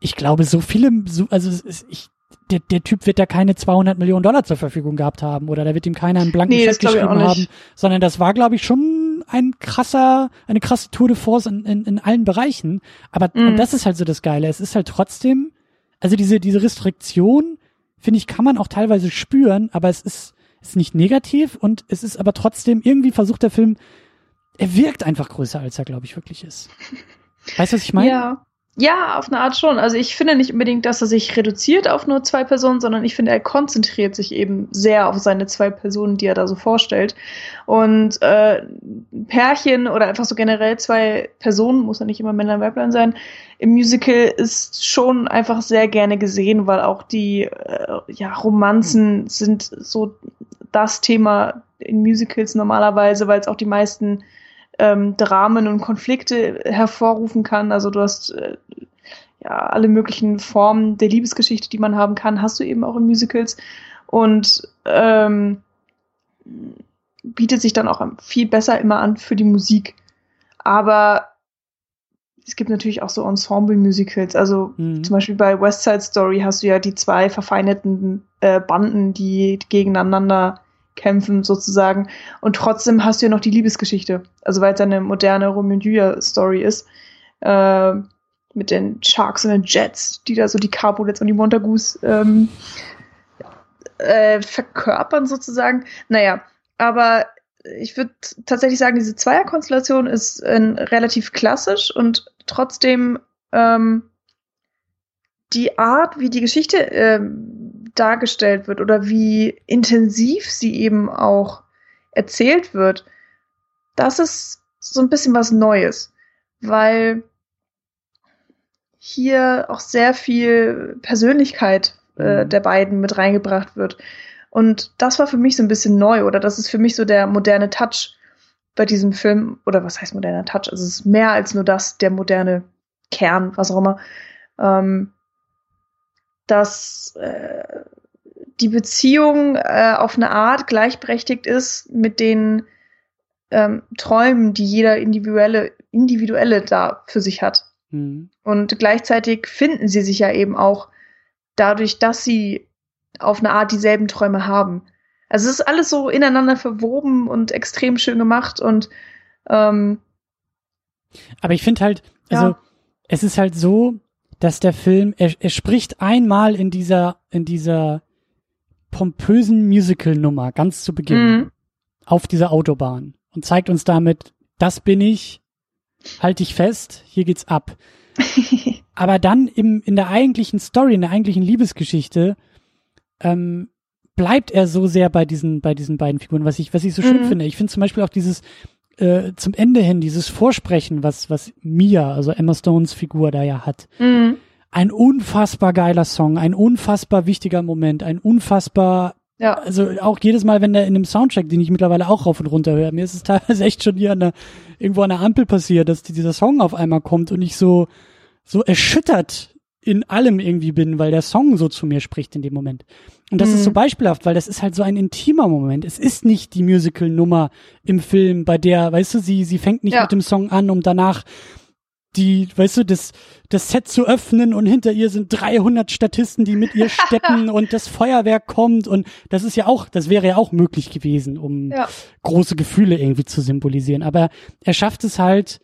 ich glaube, so viele, so, also ich, der, der Typ wird da keine 200 Millionen Dollar zur Verfügung gehabt haben oder da wird ihm keiner einen blanken Nee, Check geschrieben haben, sondern das war, glaube ich, schon ein krasser, eine krasse Tour de Force in, in, in allen Bereichen. Aber Mhm. und das ist halt so das Geile. Es ist halt trotzdem, also diese, diese Restriktion, finde ich, kann man auch teilweise spüren, aber es ist, ist nicht negativ und es ist aber trotzdem, irgendwie versucht der Film, er wirkt einfach größer, als er, glaube ich, wirklich ist. Weißt du, was ich meine? Ja. Ja, auf eine Art schon. Also ich finde nicht unbedingt, dass er sich reduziert auf nur zwei Personen, sondern ich finde, er konzentriert sich eben sehr auf seine zwei Personen, die er da so vorstellt. Und äh, Pärchen oder einfach so generell zwei Personen, muss ja nicht immer Männer und Weiblein sein, im Musical ist schon einfach sehr gerne gesehen, weil auch die äh, ja, Romanzen sind so das Thema in Musicals normalerweise, weil es auch die meisten ähm, Dramen und Konflikte hervorrufen kann. Also du hast äh, ja alle möglichen Formen der Liebesgeschichte, die man haben kann, hast du eben auch in Musicals und ähm, bietet sich dann auch viel besser immer an für die Musik. Aber es gibt natürlich auch so Ensemble-Musicals. Also Mhm. zum Beispiel bei West Side Story hast du ja die zwei verfeindeten äh, Banden, die gegeneinander kämpfen sozusagen. Und trotzdem hast du ja noch die Liebesgeschichte. Also weil es eine moderne Romeo und Julia Story ist. Äh, mit den Sharks und den Jets, die da so die Capulets und die Montagus ähm, äh, verkörpern sozusagen. Naja, aber ich würde tatsächlich sagen, diese Zweierkonstellation ist äh, relativ klassisch und trotzdem ähm, die Art, wie die Geschichte ähm, dargestellt wird oder wie intensiv sie eben auch erzählt wird, das ist so ein bisschen was Neues, weil hier auch sehr viel Persönlichkeit äh, Mhm. der beiden mit reingebracht wird. Und das war für mich so ein bisschen neu oder das ist für mich so der moderne Touch bei diesem Film. Oder was heißt moderner Touch? Also es ist mehr als nur das, der moderne Kern, was auch immer. Ähm, dass äh, die Beziehung äh, auf eine Art gleichberechtigt ist mit den ähm, Träumen, die jeder individuelle, individuelle da für sich hat. Mhm. Und gleichzeitig finden sie sich ja eben auch dadurch, dass sie auf eine Art dieselben Träume haben. Also es ist alles so ineinander verwoben und extrem schön gemacht und ähm, Aber ich finde halt, also Ja. es ist halt so, dass der Film, er, er spricht einmal in dieser, in dieser pompösen Musical-Nummer ganz zu Beginn Mhm. auf dieser Autobahn und zeigt uns damit, das bin ich, halt dich fest, hier geht's ab. (laughs) Aber dann im, in der eigentlichen Story, in der eigentlichen Liebesgeschichte, ähm, bleibt er so sehr bei diesen, bei diesen beiden Figuren, was ich, was ich so schön Mhm. finde. Ich finde zum Beispiel auch dieses, äh, zum Ende hin, dieses Vorsprechen, was, was Mia, also Emma Stones Figur da ja hat. Mhm. Ein unfassbar geiler Song, ein unfassbar wichtiger Moment, ein unfassbar Ja. also auch jedes Mal, wenn der in dem Soundtrack, den ich mittlerweile auch rauf und runter höre, mir ist es (laughs) teilweise echt schon hier an der, irgendwo an der Ampel passiert, dass dieser Song auf einmal kommt und ich so, so erschüttert in allem irgendwie bin, weil der Song so zu mir spricht in dem Moment. Und das Mhm. ist so beispielhaft, weil das ist halt so ein intimer Moment. Es ist nicht die Musical-Nummer im Film, bei der, weißt du, sie, sie fängt nicht Ja. mit dem Song an, um danach die, weißt du, das, das Set zu öffnen und hinter ihr sind 300 Statisten, die mit ihr (laughs) steppen und das Feuerwerk kommt und das ist ja auch, das wäre ja auch möglich gewesen, um ja. große Gefühle irgendwie zu symbolisieren. Aber er schafft es halt,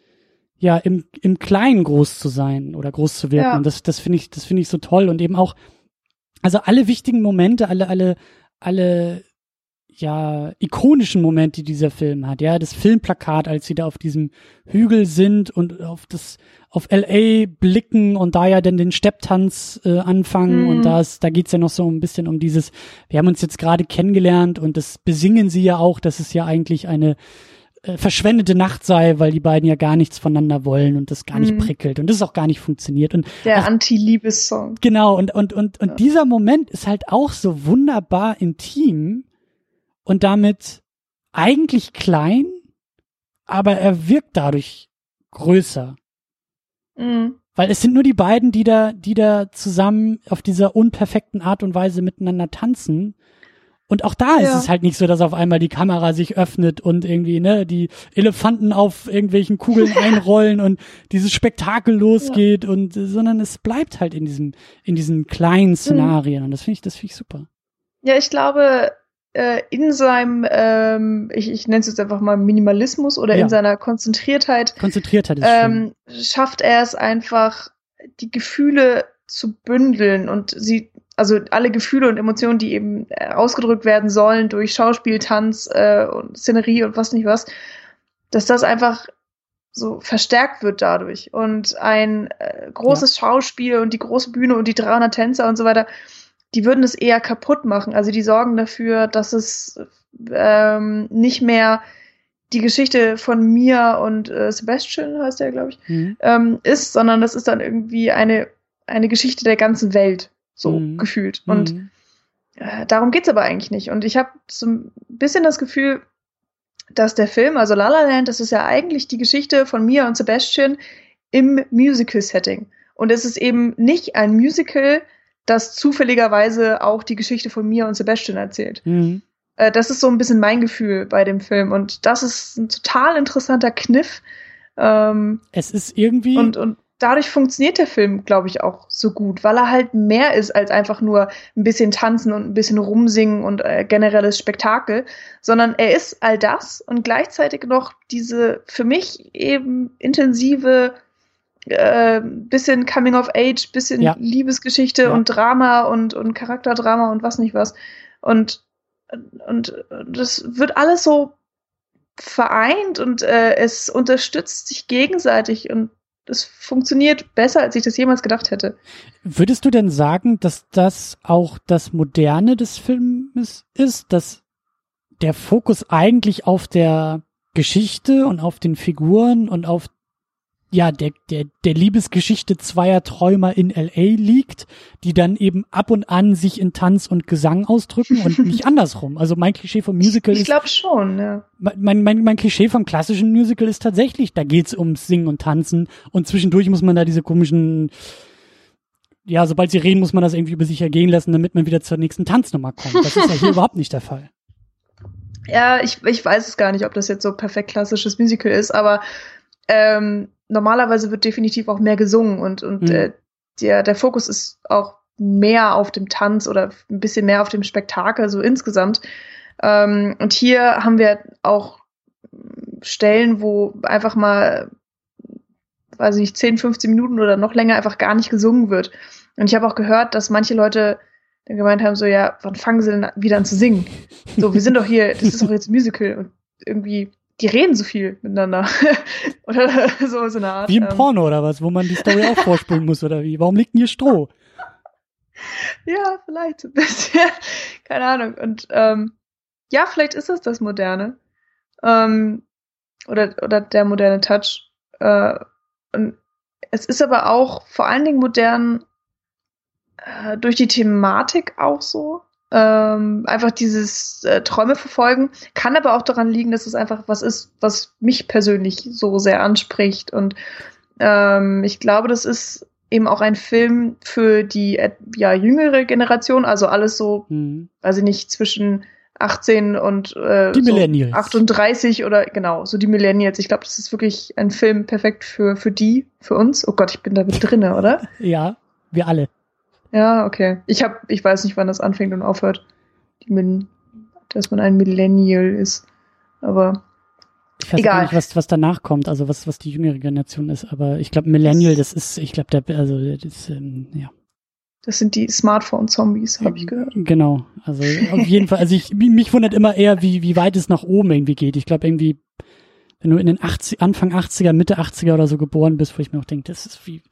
ja, im, im Kleinen groß zu sein oder groß zu wirken. Ja. Und das, das finde ich, das finde ich so toll und eben auch, also alle wichtigen Momente, alle, alle, alle ja, ikonischen Moment, die dieser Film hat. Ja, das Filmplakat, als sie da auf diesem Hügel sind und auf das, auf LA blicken und da ja dann den Stepptanz äh, anfangen mhm. und das, da geht's ja noch so ein bisschen um dieses, wir haben uns jetzt gerade kennengelernt und das besingen sie ja auch, dass es ja eigentlich eine äh, verschwendete Nacht sei, weil die beiden ja gar nichts voneinander wollen und das gar nicht mhm. prickelt und das auch gar nicht funktioniert und der Anti-Liebes-Song. Genau und und und und ja. dieser Moment ist halt auch so wunderbar intim und damit eigentlich klein, aber er wirkt dadurch größer. Mhm. Weil es sind nur die beiden, die da, die da zusammen auf dieser unperfekten Art und Weise miteinander tanzen. Und auch da ja. ist es halt nicht so, dass auf einmal die Kamera sich öffnet und irgendwie, ne, die Elefanten auf irgendwelchen Kugeln (laughs) einrollen und dieses Spektakel losgeht ja. und, sondern es bleibt halt in diesem, in diesen kleinen mhm. Szenarien. Mhm. Und das finde ich, das finde ich super. Ja, ich glaube, äh, in seinem, ähm, ich, ich nenne es jetzt einfach mal Minimalismus oder ja. in seiner Konzentriertheit, Konzentriertheit ist ähm, schafft er es einfach, die Gefühle zu bündeln und sie, also alle Gefühle und Emotionen, die eben äh, ausgedrückt werden sollen durch Schauspiel, Tanz äh, und Szenerie und was nicht was, dass das einfach so verstärkt wird dadurch und ein äh, großes ja. Schauspiel und die große Bühne und die 300 Tänzer und so weiter die würden es eher kaputt machen. Also die sorgen dafür, dass es ähm, nicht mehr die Geschichte von Mia und äh, Sebastian, heißt der, glaube ich, mhm. ähm, ist, sondern das ist dann irgendwie eine, eine Geschichte der ganzen Welt, so mhm. gefühlt. Und mhm. äh, darum geht's aber eigentlich nicht. Und ich habe so ein bisschen das Gefühl, dass der Film, also La La Land, das ist ja eigentlich die Geschichte von Mia und Sebastian im Musical-Setting. Und es ist eben nicht ein Musical, das zufälligerweise auch die Geschichte von mir und Sebastian erzählt. Mhm. Äh, das ist so ein bisschen mein Gefühl bei dem Film und das ist ein total interessanter Kniff. Ähm, es ist irgendwie und, und dadurch funktioniert der Film, glaube ich, auch so gut, weil er halt mehr ist als einfach nur ein bisschen tanzen und ein bisschen rumsingen und äh, generelles Spektakel, sondern er ist all das und gleichzeitig noch diese für mich eben intensive äh, bisschen Coming of Age, bisschen ja. Liebesgeschichte ja. und Drama und, und Charakterdrama und was nicht was. Und, und das wird alles so vereint und äh, es unterstützt sich gegenseitig und es funktioniert besser, als ich das jemals gedacht hätte. Würdest du denn sagen, dass das auch das Moderne des Films ist, dass der Fokus eigentlich auf der Geschichte und auf den Figuren und auf ja, der, der, der Liebesgeschichte zweier Träumer in LA liegt, die dann eben ab und an sich in Tanz und Gesang ausdrücken und (laughs) nicht andersrum. Also mein Klischee vom Musical ich, ist. Ich glaube schon, ja. Mein, mein, mein Klischee vom klassischen Musical ist tatsächlich, da geht's ums Singen und Tanzen und zwischendurch muss man da diese komischen, ja, sobald sie reden, muss man das irgendwie über sich ergehen lassen, damit man wieder zur nächsten Tanznummer kommt. Das ist ja hier (laughs) überhaupt nicht der Fall. Ja, ich, ich weiß es gar nicht, ob das jetzt so perfekt klassisches Musical ist, aber ähm, normalerweise wird definitiv auch mehr gesungen und, und mhm. äh, der, der Fokus ist auch mehr auf dem Tanz oder ein bisschen mehr auf dem Spektakel, so insgesamt. Ähm, und hier haben wir auch Stellen, wo einfach mal, weiß ich nicht, 10, 15 Minuten oder noch länger einfach gar nicht gesungen wird. Und ich habe auch gehört, dass manche Leute dann gemeint haben, so, ja, wann fangen sie denn wieder an zu singen? So, wir sind doch hier, das ist doch jetzt ein Musical und irgendwie die reden so viel miteinander. (laughs) oder (laughs) so, so eine Art. Wie im ähm, Porno oder was, wo man die Story auch vorspulen muss oder wie? Warum liegt denn hier Stroh? (laughs) ja, vielleicht ein bisschen. Keine Ahnung. Und ähm, ja, vielleicht ist es das Moderne. Ähm, oder, oder der moderne Touch. Äh, und es ist aber auch vor allen Dingen modern äh, durch die Thematik auch so ähm, einfach dieses äh, Träume verfolgen. Kann aber auch daran liegen, dass es einfach was ist, was mich persönlich so sehr anspricht. Und ähm, ich glaube, das ist eben auch ein Film für die äh, ja, jüngere Generation, also alles so, mhm. weiß ich nicht, zwischen 18 und äh, die Millennials. So 38 oder genau, so die Millennials. Ich glaube, das ist wirklich ein Film perfekt für, für die, für uns. Oh Gott, ich bin da mit drinne, oder? (laughs) ja, wir alle. Ja, okay. Ich hab, ich weiß nicht, wann das anfängt und aufhört. Die, dass man ein Millennial ist. Aber ich weiß Egal. gar nicht, was, was danach kommt, also was, was die jüngere Generation ist, aber ich glaube, Millennial, das ist, ich glaube, der, also, das ist, ähm, ja. Das sind die Smartphone-Zombies, habe ich gehört. Genau, also auf jeden Fall, also ich, mich wundert immer eher, wie, wie weit es nach oben irgendwie geht. Ich glaube irgendwie, wenn du in den 80, Anfang 80er, Mitte 80er oder so geboren bist, wo ich mir auch denke, das ist wie,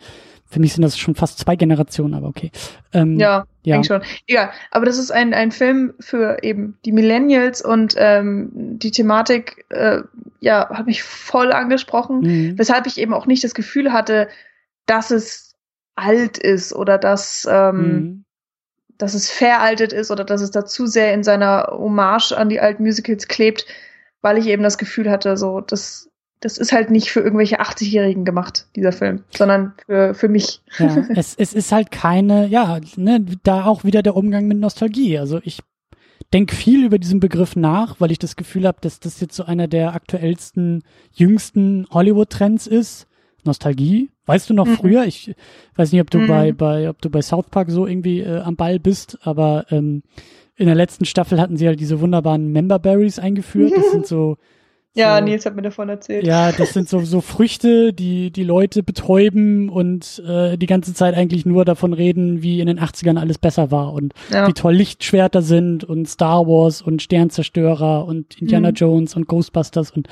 für mich sind das schon fast zwei Generationen, aber okay. Ähm, ja, ja. Schon. Ja, aber das ist ein, ein Film für eben die Millennials und ähm, die Thematik, äh, ja, hat mich voll angesprochen, mhm. weshalb ich eben auch nicht das Gefühl hatte, dass es alt ist oder dass, ähm, mhm. dass es veraltet ist oder dass es da zu sehr in seiner Hommage an die alten Musicals klebt, weil ich eben das Gefühl hatte, so, das das ist halt nicht für irgendwelche 80-Jährigen gemacht, dieser Film, sondern für, für mich. Ja, (laughs) es, es ist halt keine, ja, ne, da auch wieder der Umgang mit Nostalgie. Also ich denke viel über diesen Begriff nach, weil ich das Gefühl habe, dass das jetzt so einer der aktuellsten, jüngsten Hollywood-Trends ist. Nostalgie. Weißt du noch mhm. früher? Ich weiß nicht, ob du mhm. bei, bei, ob du bei South Park so irgendwie äh, am Ball bist, aber ähm, in der letzten Staffel hatten sie halt diese wunderbaren Member Berries eingeführt. Das sind (laughs) so ja, so, Nils hat mir davon erzählt. Ja, das sind so, so Früchte, die die Leute betäuben und äh, die ganze Zeit eigentlich nur davon reden, wie in den 80ern alles besser war und ja. wie toll Lichtschwerter sind und Star Wars und Sternzerstörer und Indiana mhm. Jones und Ghostbusters und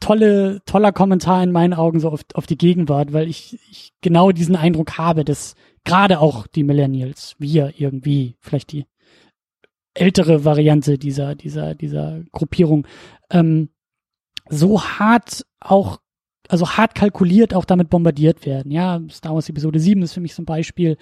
tolle, toller Kommentar in meinen Augen so auf, auf die Gegenwart, weil ich, ich genau diesen Eindruck habe, dass gerade auch die Millennials, wir irgendwie, vielleicht die ältere Variante dieser, dieser, dieser Gruppierung, ähm, so hart auch, also hart kalkuliert auch damit bombardiert werden. Ja, Star Wars Episode 7 ist für mich so ein Beispiel.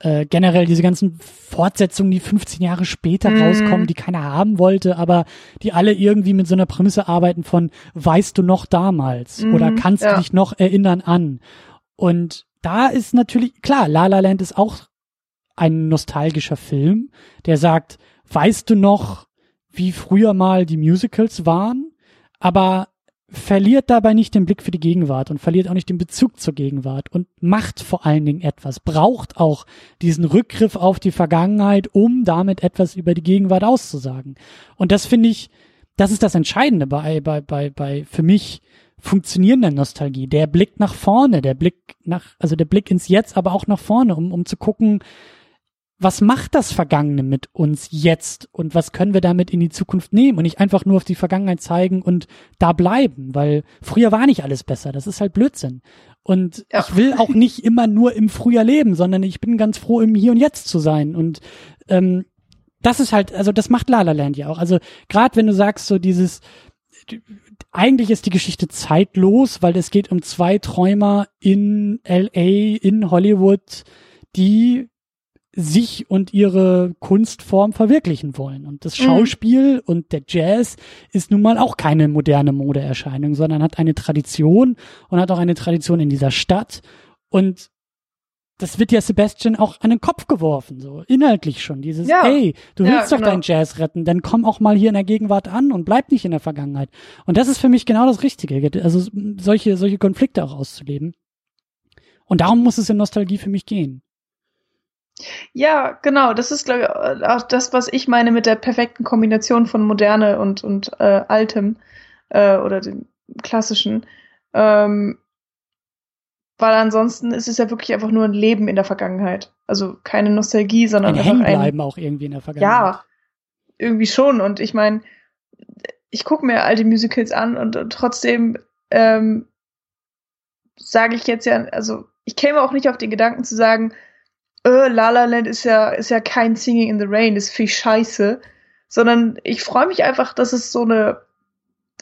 Äh, generell diese ganzen Fortsetzungen, die 15 Jahre später mhm. rauskommen, die keiner haben wollte, aber die alle irgendwie mit so einer Prämisse arbeiten von, weißt du noch damals mhm, oder kannst ja. du dich noch erinnern an? Und da ist natürlich, klar, La La Land ist auch ein nostalgischer Film, der sagt, weißt du noch, wie früher mal die Musicals waren, aber verliert dabei nicht den Blick für die Gegenwart und verliert auch nicht den Bezug zur Gegenwart und macht vor allen Dingen etwas, braucht auch diesen Rückgriff auf die Vergangenheit, um damit etwas über die Gegenwart auszusagen. Und das finde ich, das ist das Entscheidende bei, bei, bei, bei, für mich funktionierender Nostalgie. Der Blick nach vorne, der Blick nach, also der Blick ins Jetzt, aber auch nach vorne, um, um zu gucken, was macht das Vergangene mit uns jetzt und was können wir damit in die Zukunft nehmen und nicht einfach nur auf die Vergangenheit zeigen und da bleiben, weil früher war nicht alles besser, das ist halt Blödsinn. Und ja. ich will auch nicht immer nur im Frühjahr leben, sondern ich bin ganz froh, im Hier und Jetzt zu sein. Und ähm, das ist halt, also das macht La La Land ja auch. Also gerade wenn du sagst, so dieses, eigentlich ist die Geschichte zeitlos, weil es geht um zwei Träumer in LA, in Hollywood, die sich und ihre Kunstform verwirklichen wollen. Und das mhm. Schauspiel mhm. und der Jazz ist nun mal auch keine moderne Modeerscheinung, sondern hat eine Tradition und hat auch eine Tradition in dieser Stadt. Und das wird ja Sebastian auch an den Kopf geworfen, so inhaltlich schon. Dieses, ja. ey, du willst ja, doch genau. deinen Jazz retten, dann komm auch mal hier in der Gegenwart an und bleib nicht in der Vergangenheit. Und das ist für mich genau das Richtige, also solche, solche Konflikte auch auszuleben. Und darum muss es in Nostalgie für mich gehen. Ja, genau. Das ist, glaube ich, auch das, was ich meine mit der perfekten Kombination von Moderne und, und äh, Altem äh, oder dem Klassischen. Ähm, weil ansonsten ist es ja wirklich einfach nur ein Leben in der Vergangenheit. Also keine Nostalgie, sondern ein einfach ein auch irgendwie in der Vergangenheit. Ja, irgendwie schon. Und ich meine, ich gucke mir alte Musicals an und, und trotzdem ähm, sage ich jetzt ja, also ich käme auch nicht auf den Gedanken zu sagen, äh, La La Land ist ja, ist ja kein Singing in the Rain, ist viel scheiße, sondern ich freue mich einfach, dass es so eine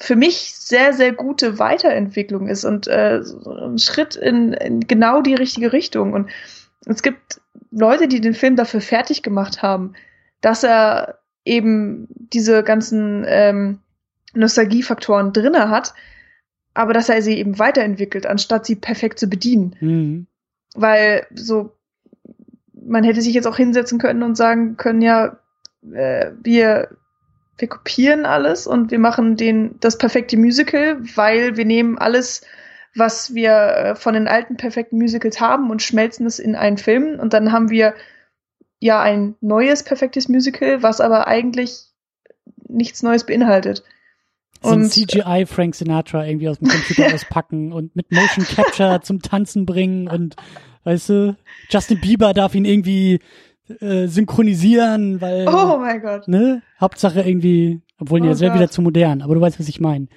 für mich sehr, sehr gute Weiterentwicklung ist und äh, ein Schritt in, in genau die richtige Richtung. Und es gibt Leute, die den Film dafür fertig gemacht haben, dass er eben diese ganzen ähm, Nostalgiefaktoren drinne hat, aber dass er sie eben weiterentwickelt, anstatt sie perfekt zu bedienen. Mhm. Weil so man hätte sich jetzt auch hinsetzen können und sagen können, ja, äh, wir wir kopieren alles und wir machen den, das perfekte Musical, weil wir nehmen alles, was wir äh, von den alten perfekten Musicals haben und schmelzen es in einen Film und dann haben wir ja ein neues perfektes Musical, was aber eigentlich nichts Neues beinhaltet. So ein CGI Frank Sinatra irgendwie aus dem Computer (laughs) auspacken und mit Motion Capture zum Tanzen bringen und weißt du, Justin Bieber darf ihn irgendwie äh, synchronisieren, weil Oh mein Gott. Ne? Hauptsache irgendwie, obwohl oh, nee, das wäre wieder zu modern, aber du weißt, was ich meine.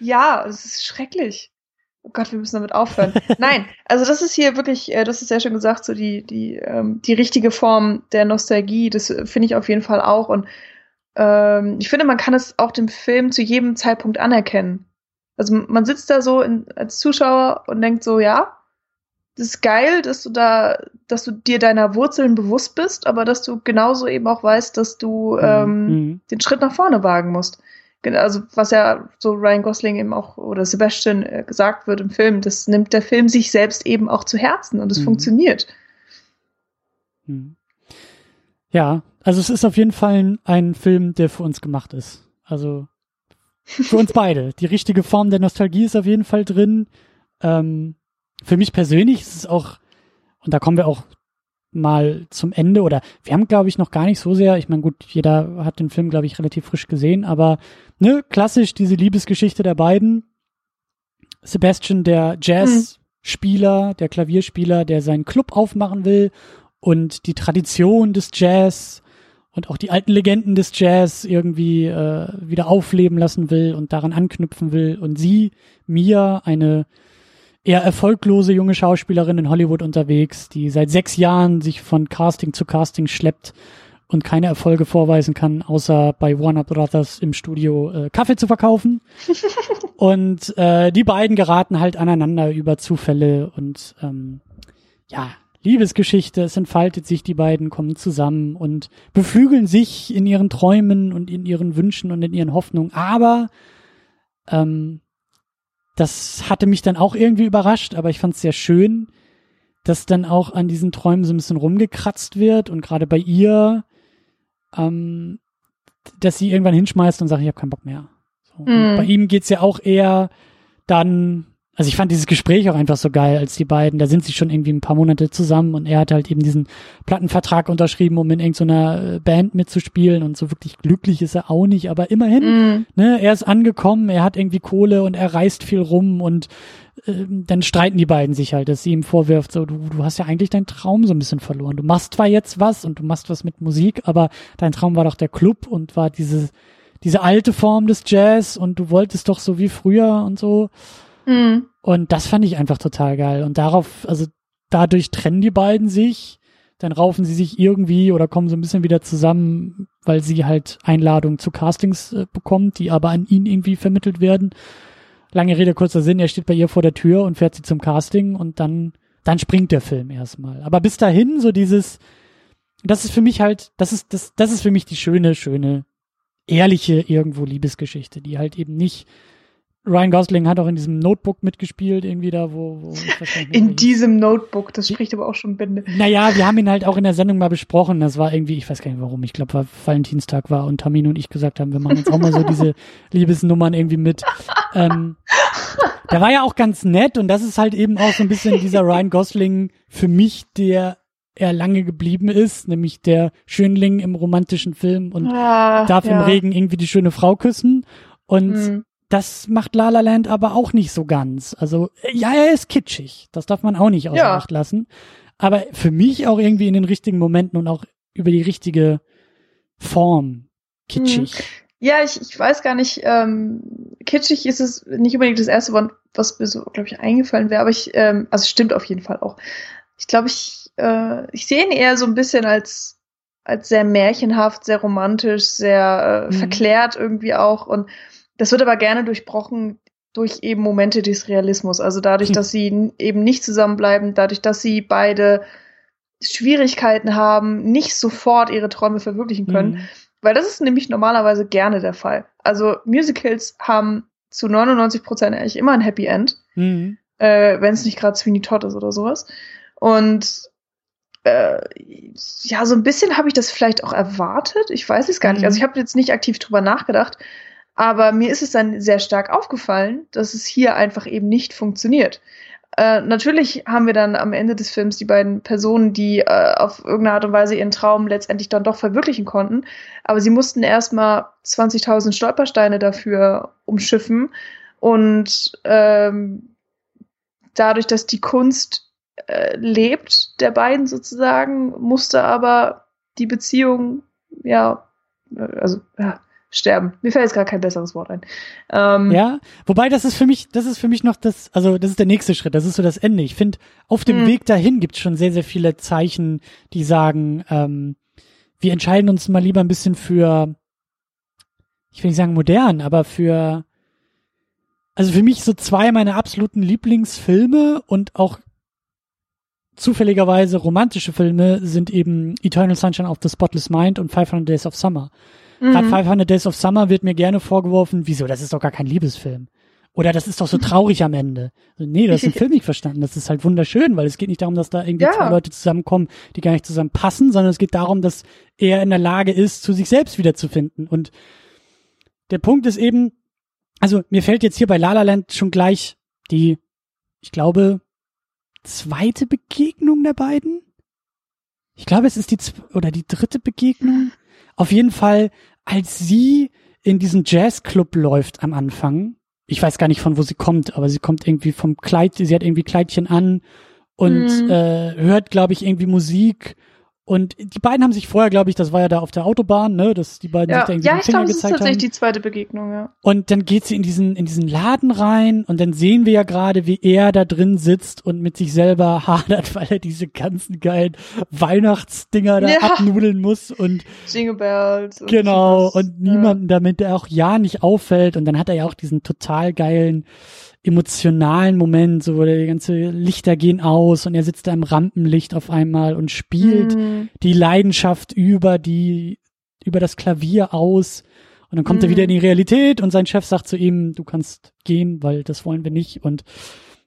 Ja, es ist schrecklich. Oh Gott, wir müssen damit aufhören. (laughs) Nein, also das ist hier wirklich, äh, das ist ja schon gesagt, so die, die, ähm, die richtige Form der Nostalgie, das äh, finde ich auf jeden Fall auch. Und ähm, ich finde, man kann es auch dem Film zu jedem Zeitpunkt anerkennen. Also man sitzt da so in, als Zuschauer und denkt so, ja, das ist geil, dass du da, dass du dir deiner Wurzeln bewusst bist, aber dass du genauso eben auch weißt, dass du mhm. ähm, mhm. den Schritt nach vorne wagen musst. Also was ja so Ryan Gosling eben auch oder Sebastian äh, gesagt wird im Film, das nimmt der Film sich selbst eben auch zu Herzen und es mhm. funktioniert. Mhm. Ja, also es ist auf jeden Fall ein Film, der für uns gemacht ist. Also für uns (laughs) beide. Die richtige Form der Nostalgie ist auf jeden Fall drin. Ähm, für mich persönlich ist es auch, und da kommen wir auch mal zum Ende oder wir haben glaube ich noch gar nicht so sehr, ich meine gut, jeder hat den Film glaube ich relativ frisch gesehen, aber ne, klassisch diese Liebesgeschichte der beiden. Sebastian, der Jazzspieler, der Klavierspieler, der seinen Club aufmachen will und die Tradition des Jazz und auch die alten Legenden des Jazz irgendwie äh, wieder aufleben lassen will und daran anknüpfen will. Und sie, Mia, eine eher erfolglose junge Schauspielerin in Hollywood unterwegs, die seit sechs Jahren sich von Casting zu Casting schleppt und keine Erfolge vorweisen kann, außer bei Warner Brothers im Studio äh, Kaffee zu verkaufen. (laughs) und äh, die beiden geraten halt aneinander über Zufälle und ähm, ja, Liebesgeschichte, es entfaltet sich, die beiden kommen zusammen und beflügeln sich in ihren Träumen und in ihren Wünschen und in ihren Hoffnungen. Aber ähm, das hatte mich dann auch irgendwie überrascht, aber ich fand es sehr schön, dass dann auch an diesen Träumen so ein bisschen rumgekratzt wird und gerade bei ihr, ähm, dass sie irgendwann hinschmeißt und sagt, ich habe keinen Bock mehr. So. Mm. Bei ihm geht's ja auch eher dann also ich fand dieses Gespräch auch einfach so geil, als die beiden, da sind sie schon irgendwie ein paar Monate zusammen und er hat halt eben diesen Plattenvertrag unterschrieben, um in irgendeiner äh, Band mitzuspielen und so wirklich glücklich ist er auch nicht, aber immerhin, mm. ne, er ist angekommen, er hat irgendwie Kohle und er reist viel rum und äh, dann streiten die beiden sich halt, dass sie ihm vorwirft, so, du, du hast ja eigentlich deinen Traum so ein bisschen verloren. Du machst zwar jetzt was und du machst was mit Musik, aber dein Traum war doch der Club und war diese, diese alte Form des Jazz und du wolltest doch so wie früher und so. Mhm. Und das fand ich einfach total geil. Und darauf, also dadurch trennen die beiden sich, dann raufen sie sich irgendwie oder kommen so ein bisschen wieder zusammen, weil sie halt Einladungen zu Castings äh, bekommt, die aber an ihn irgendwie vermittelt werden. Lange Rede, kurzer Sinn, er steht bei ihr vor der Tür und fährt sie zum Casting und dann, dann springt der Film erstmal. Aber bis dahin so dieses, das ist für mich halt, das ist, das, das ist für mich die schöne, schöne, ehrliche irgendwo Liebesgeschichte, die halt eben nicht Ryan Gosling hat auch in diesem Notebook mitgespielt, irgendwie da, wo. wo in diesem Notebook, das spricht aber auch schon Bände. Naja, wir haben ihn halt auch in der Sendung mal besprochen. Das war irgendwie, ich weiß gar nicht warum, ich glaube, weil Valentinstag war und Tamin und ich gesagt haben, wir machen jetzt auch mal so diese (laughs) Liebesnummern irgendwie mit. Ähm, der war ja auch ganz nett und das ist halt eben auch so ein bisschen dieser Ryan Gosling für mich, der er lange geblieben ist, nämlich der Schönling im romantischen Film und ah, darf ja. im Regen irgendwie die schöne Frau küssen. Und mhm. Das macht La La Land aber auch nicht so ganz. Also, ja, er ist kitschig. Das darf man auch nicht außer ja. Acht lassen. Aber für mich auch irgendwie in den richtigen Momenten und auch über die richtige Form kitschig. Hm. Ja, ich, ich weiß gar nicht, ähm, kitschig ist es nicht unbedingt das erste Wort, was mir so, glaube ich, eingefallen wäre, aber ich, ähm, also stimmt auf jeden Fall auch. Ich glaube, ich, äh, ich sehe ihn eher so ein bisschen als, als sehr märchenhaft, sehr romantisch, sehr äh, mhm. verklärt irgendwie auch und das wird aber gerne durchbrochen durch eben Momente des Realismus. Also dadurch, hm. dass sie eben nicht zusammenbleiben, dadurch, dass sie beide Schwierigkeiten haben, nicht sofort ihre Träume verwirklichen können. Mhm. Weil das ist nämlich normalerweise gerne der Fall. Also Musicals haben zu 99 Prozent eigentlich immer ein Happy End, mhm. äh, wenn es nicht gerade Sweeney Todd ist oder sowas. Und äh, ja, so ein bisschen habe ich das vielleicht auch erwartet. Ich weiß es gar nicht. Also ich habe jetzt nicht aktiv drüber nachgedacht, aber mir ist es dann sehr stark aufgefallen, dass es hier einfach eben nicht funktioniert. Äh, natürlich haben wir dann am Ende des Films die beiden Personen, die äh, auf irgendeine Art und Weise ihren Traum letztendlich dann doch verwirklichen konnten. Aber sie mussten erstmal 20.000 Stolpersteine dafür umschiffen. Und ähm, dadurch, dass die Kunst äh, lebt, der beiden sozusagen, musste aber die Beziehung, ja, äh, also, ja, sterben. Mir fällt jetzt gar kein besseres Wort ein. Ähm, ja, wobei das ist für mich, das ist für mich noch das, also das ist der nächste Schritt, das ist so das Ende. Ich finde, auf dem mhm. Weg dahin gibt es schon sehr, sehr viele Zeichen, die sagen, ähm, wir entscheiden uns mal lieber ein bisschen für, ich will nicht sagen modern, aber für, also für mich so zwei meiner absoluten Lieblingsfilme und auch zufälligerweise romantische Filme sind eben Eternal Sunshine of the Spotless Mind und 500 Days of Summer. Mhm. Gerade 500 Days of Summer wird mir gerne vorgeworfen, wieso, das ist doch gar kein Liebesfilm. Oder das ist doch so (laughs) traurig am Ende. Nee, das ist ein (laughs) Film nicht verstanden. Das ist halt wunderschön, weil es geht nicht darum, dass da irgendwie ja. zwei Leute zusammenkommen, die gar nicht zusammen passen, sondern es geht darum, dass er in der Lage ist, zu sich selbst wiederzufinden. Und der Punkt ist eben, also mir fällt jetzt hier bei La La Land schon gleich die, ich glaube, zweite Begegnung der beiden. Ich glaube, es ist die oder die dritte Begegnung. Auf jeden Fall, als sie in diesen Jazzclub läuft am Anfang. Ich weiß gar nicht von wo sie kommt, aber sie kommt irgendwie vom Kleid, sie hat irgendwie Kleidchen an und mhm. äh, hört, glaube ich, irgendwie Musik und die beiden haben sich vorher, glaube ich, das war ja da auf der Autobahn, ne, dass die beiden ja. sich da irgendwie ja, den Finger glaub, gezeigt haben. Ja, ich glaube, das ist tatsächlich die zweite Begegnung, ja. Und dann geht sie in diesen in diesen Laden rein und dann sehen wir ja gerade, wie er da drin sitzt und mit sich selber hadert, (laughs) weil er diese ganzen geilen Weihnachtsdinger da ja. abnudeln muss und Jingle Bells. Und genau und niemanden damit der auch ja nicht auffällt und dann hat er ja auch diesen total geilen emotionalen Moment, so wo die ganze Lichter gehen aus und er sitzt da im Rampenlicht auf einmal und spielt mm. die Leidenschaft über die, über das Klavier aus. Und dann kommt mm. er wieder in die Realität und sein Chef sagt zu ihm, du kannst gehen, weil das wollen wir nicht. Und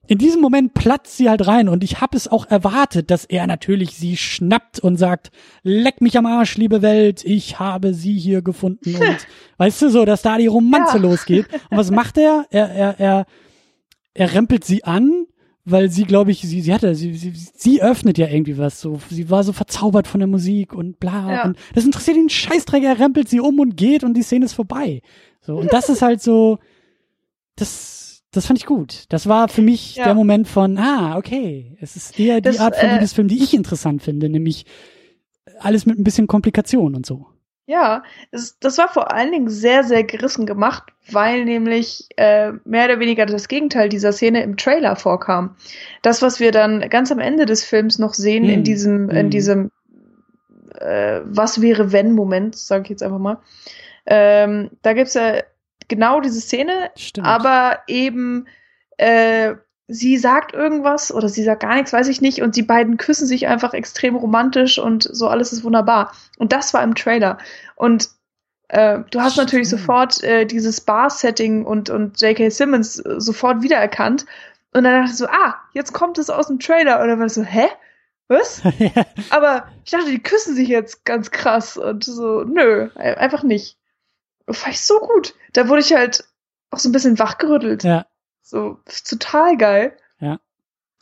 in diesem Moment platzt sie halt rein und ich habe es auch erwartet, dass er natürlich sie schnappt und sagt, leck mich am Arsch, liebe Welt, ich habe sie hier gefunden (laughs) und weißt du so, dass da die Romanze ja. losgeht. Und was macht er? Er, er, er er rempelt sie an, weil sie, glaube ich, sie, sie hatte, sie, sie, sie öffnet ja irgendwie was so. Sie war so verzaubert von der Musik und bla. Ja. Und das interessiert ihn Scheißträger, er rempelt sie um und geht und die Szene ist vorbei. So. Und das ist halt so, das, das fand ich gut. Das war für mich ja. der Moment von, ah, okay. Es ist eher die das, Art von äh, Liebesfilm, die ich interessant finde, nämlich alles mit ein bisschen Komplikation und so. Ja, das, das war vor allen Dingen sehr, sehr gerissen gemacht, weil nämlich äh, mehr oder weniger das Gegenteil dieser Szene im Trailer vorkam. Das, was wir dann ganz am Ende des Films noch sehen, hm. in diesem, hm. in diesem äh, Was wäre wenn Moment, sage ich jetzt einfach mal. Ähm, da gibt's ja genau diese Szene, Stimmt. aber eben äh, sie sagt irgendwas oder sie sagt gar nichts, weiß ich nicht, und die beiden küssen sich einfach extrem romantisch und so alles ist wunderbar. Und das war im Trailer. Und äh, du hast Stimmt. natürlich sofort äh, dieses Bar-Setting und, und J.K. Simmons äh, sofort wiedererkannt. Und dann dachte ich so, ah, jetzt kommt es aus dem Trailer. Und dann war ich so, hä? Was? (laughs) Aber ich dachte, die küssen sich jetzt ganz krass. Und so, nö, einfach nicht. Das fand ich so gut. Da wurde ich halt auch so ein bisschen wachgerüttelt. Ja. So, total geil. Ja.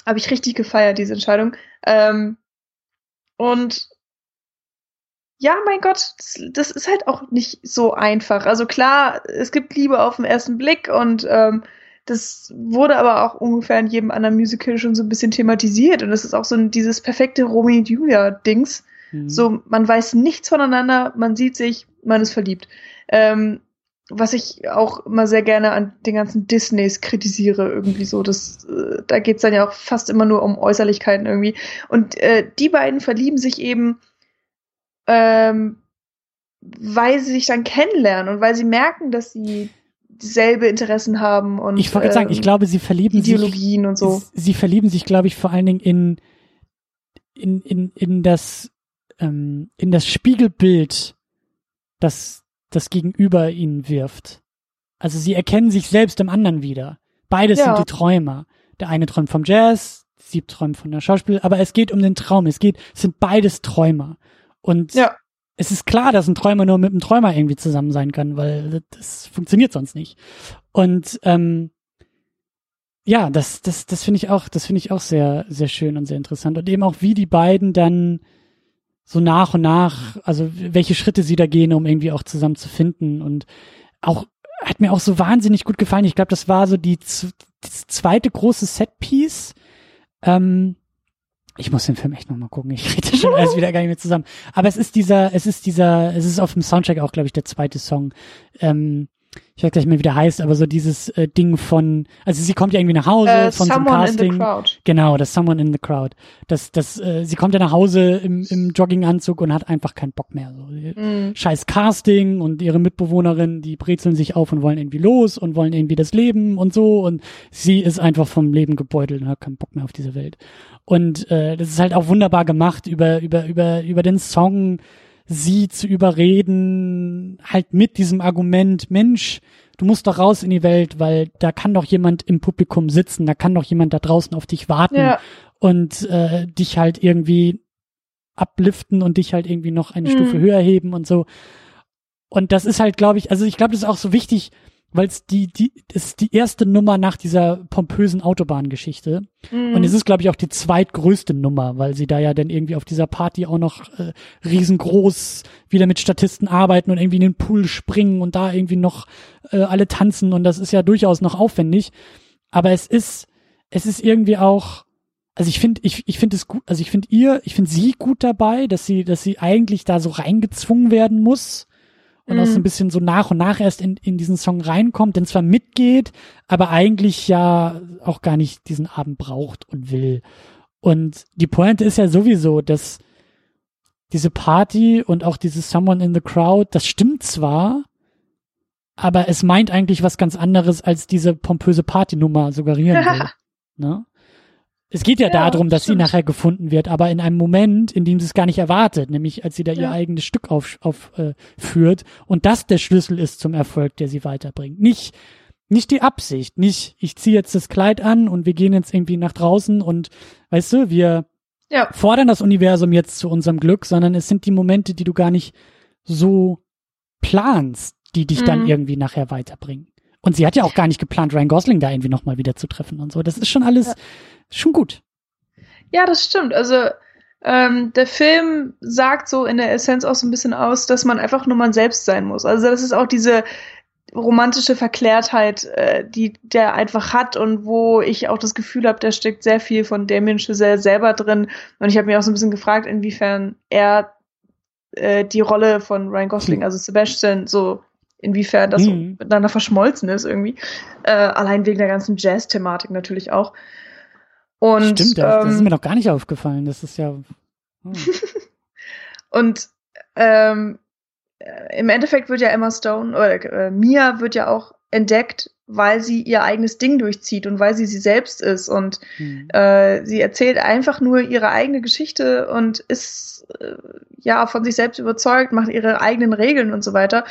Habe ich richtig gefeiert, diese Entscheidung. Ähm, und ja, mein Gott, das, ist halt auch nicht so einfach. Also klar, es gibt Liebe auf den ersten Blick und ähm, das wurde aber auch ungefähr in jedem anderen Musical schon so ein bisschen thematisiert. Und das ist auch so ein, dieses perfekte Romeo und Julia-Dings. Mhm. So, man weiß nichts voneinander, man sieht sich, man ist verliebt. Ähm, was ich auch immer sehr gerne an den ganzen Disneys kritisiere, irgendwie so. Das, äh, da geht's dann ja auch fast immer nur um Äußerlichkeiten irgendwie. Und äh, die beiden verlieben sich eben, ähm, weil sie sich dann kennenlernen und weil sie merken, dass sie dieselbe Interessen haben und ich wollte ähm, sagen, ich ähm, glaube, sie verlieben Ideologien sich, und so. Sie verlieben sich, glaube ich, vor allen Dingen in in in in das ähm, in das Spiegelbild, das das Gegenüber ihnen wirft. Also sie erkennen sich selbst im anderen wieder. Beides ja. sind die Träumer. Der eine träumt vom Jazz, Siebträumen von der Schauspiel, aber es geht um den Traum. Es geht, es sind beides Träumer. Und Ja. es ist klar, dass ein Träumer nur mit einem Träumer irgendwie zusammen sein kann, weil das funktioniert sonst nicht. Und ähm, ja, das, das, das finde ich auch, das finde ich auch sehr, sehr schön und sehr interessant. Und eben auch, wie die beiden dann so nach und nach, also welche Schritte sie da gehen, um irgendwie auch zusammen zu finden. Und auch, hat mir auch so wahnsinnig gut gefallen. Ich glaube, das war so die, das zweite große Setpiece. Ähm, ich muss den Film echt nochmal gucken. Ich rede schon alles wieder gar nicht mehr zusammen. Aber es ist dieser, es ist dieser, es ist auf dem Soundtrack auch, glaube ich, der zweite Song. Ähm, ich weiß gleich mal, wie der heißt, aber so dieses äh, Ding von, also sie kommt ja irgendwie nach Hause Äh, von so einem someone in the Casting. crowd. Genau, das Someone in the Crowd. Das, das, äh, sie kommt ja nach Hause im, im Jogginganzug und hat einfach keinen Bock mehr. So. Mhm. Scheiß Casting und ihre Mitbewohnerin, die brezeln sich auf und wollen irgendwie los und wollen irgendwie das Leben und so und sie ist einfach vom Leben gebeutelt und hat keinen Bock mehr auf diese Welt. Und äh, das ist halt auch wunderbar gemacht über über über über den Song sie zu überreden, halt mit diesem Argument, Mensch, du musst doch raus in die Welt, weil da kann doch jemand im Publikum sitzen, da kann doch jemand da draußen auf dich warten Ja. und äh, dich halt irgendwie upliften und dich halt irgendwie noch eine Mhm. Stufe höher heben und so. Und das ist halt, glaube ich, also ich glaube, das ist auch so wichtig, weil es die, die, ist die erste Nummer nach dieser pompösen Autobahngeschichte. Mhm. Und es ist, glaube ich, auch die zweitgrößte Nummer, weil sie da ja dann irgendwie auf dieser Party auch noch äh, riesengroß wieder mit Statisten arbeiten und irgendwie in den Pool springen und da irgendwie noch äh, alle tanzen und das ist ja durchaus noch aufwendig. Aber es ist, es ist irgendwie auch, also ich finde, ich, ich finde es gut, also ich finde ihr, ich finde sie gut dabei, dass sie, dass sie eigentlich da so reingezwungen werden muss und auch so ein Mhm. bisschen so nach und nach erst in, in diesen Song reinkommt, denn zwar mitgeht, aber eigentlich ja auch gar nicht diesen Abend braucht und will. Und die Pointe ist ja sowieso, dass diese Party und auch dieses Someone in the Crowd, das stimmt zwar, aber es meint eigentlich was ganz anderes, als diese pompöse Partynummer suggerieren (laughs) will. Ne? Es geht ja, Ja, darum, dass stimmt. sie nachher gefunden wird, aber in einem Moment, in dem sie es gar nicht erwartet, nämlich als sie da ihr Ja. eigenes Stück aufführt auf, äh, führt und das der Schlüssel ist zum Erfolg, der sie weiterbringt. Nicht, nicht die Absicht, nicht ich ziehe jetzt das Kleid an und wir gehen jetzt irgendwie nach draußen und weißt du, wir Ja. fordern das Universum jetzt zu unserem Glück, sondern es sind die Momente, die du gar nicht so planst, die dich dann Mhm. irgendwie nachher weiterbringen. Und sie hat ja auch gar nicht geplant, Ryan Gosling da irgendwie nochmal wieder zu treffen und so. Das ist schon alles Ja. schon gut. Ja, das stimmt. Also ähm, der Film sagt so in der Essenz auch so ein bisschen aus, dass man einfach nur man selbst sein muss. Also das ist auch diese romantische Verklärtheit, äh, die der einfach hat und wo ich auch das Gefühl habe, da steckt sehr viel von Damien Chazelle selber drin. Und ich habe mich auch so ein bisschen gefragt, inwiefern er äh, die Rolle von Ryan Gosling, Hm. also Sebastian, so inwiefern das Mhm. miteinander verschmolzen ist irgendwie. Äh, allein wegen der ganzen Jazz-Thematik natürlich auch. Und, Stimmt, das, das ist ähm, mir noch gar nicht aufgefallen. Das ist ja. hm. (laughs) Und ähm, äh, im Endeffekt wird ja Emma Stone oder äh, Mia wird ja auch entdeckt, weil sie ihr eigenes Ding durchzieht und weil sie sie selbst ist und Hm. äh, sie erzählt einfach nur ihre eigene Geschichte und ist äh, ja von sich selbst überzeugt, macht ihre eigenen Regeln und so weiter.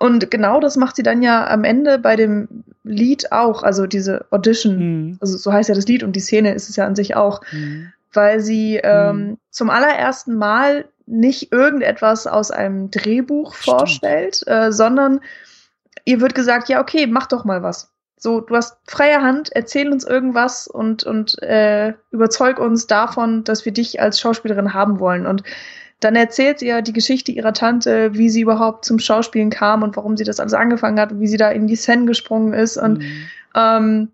Und genau das macht sie dann ja am Ende bei dem Lied auch, also diese Audition, Hm. also so heißt ja das Lied und die Szene ist es ja an sich auch Hm. weil sie ähm, Mhm. zum allerersten Mal nicht irgendetwas aus einem Drehbuch Stimmt. vorstellt, äh, sondern ihr wird gesagt, ja, okay, mach doch mal was. So, du hast freie Hand, erzähl uns irgendwas und, und äh, überzeug uns davon, dass wir dich als Schauspielerin haben wollen. Und dann erzählt sie ja die Geschichte ihrer Tante, wie sie überhaupt zum Schauspielen kam und warum sie das alles angefangen hat und wie sie da in die Szene gesprungen ist. Und Hm. ähm,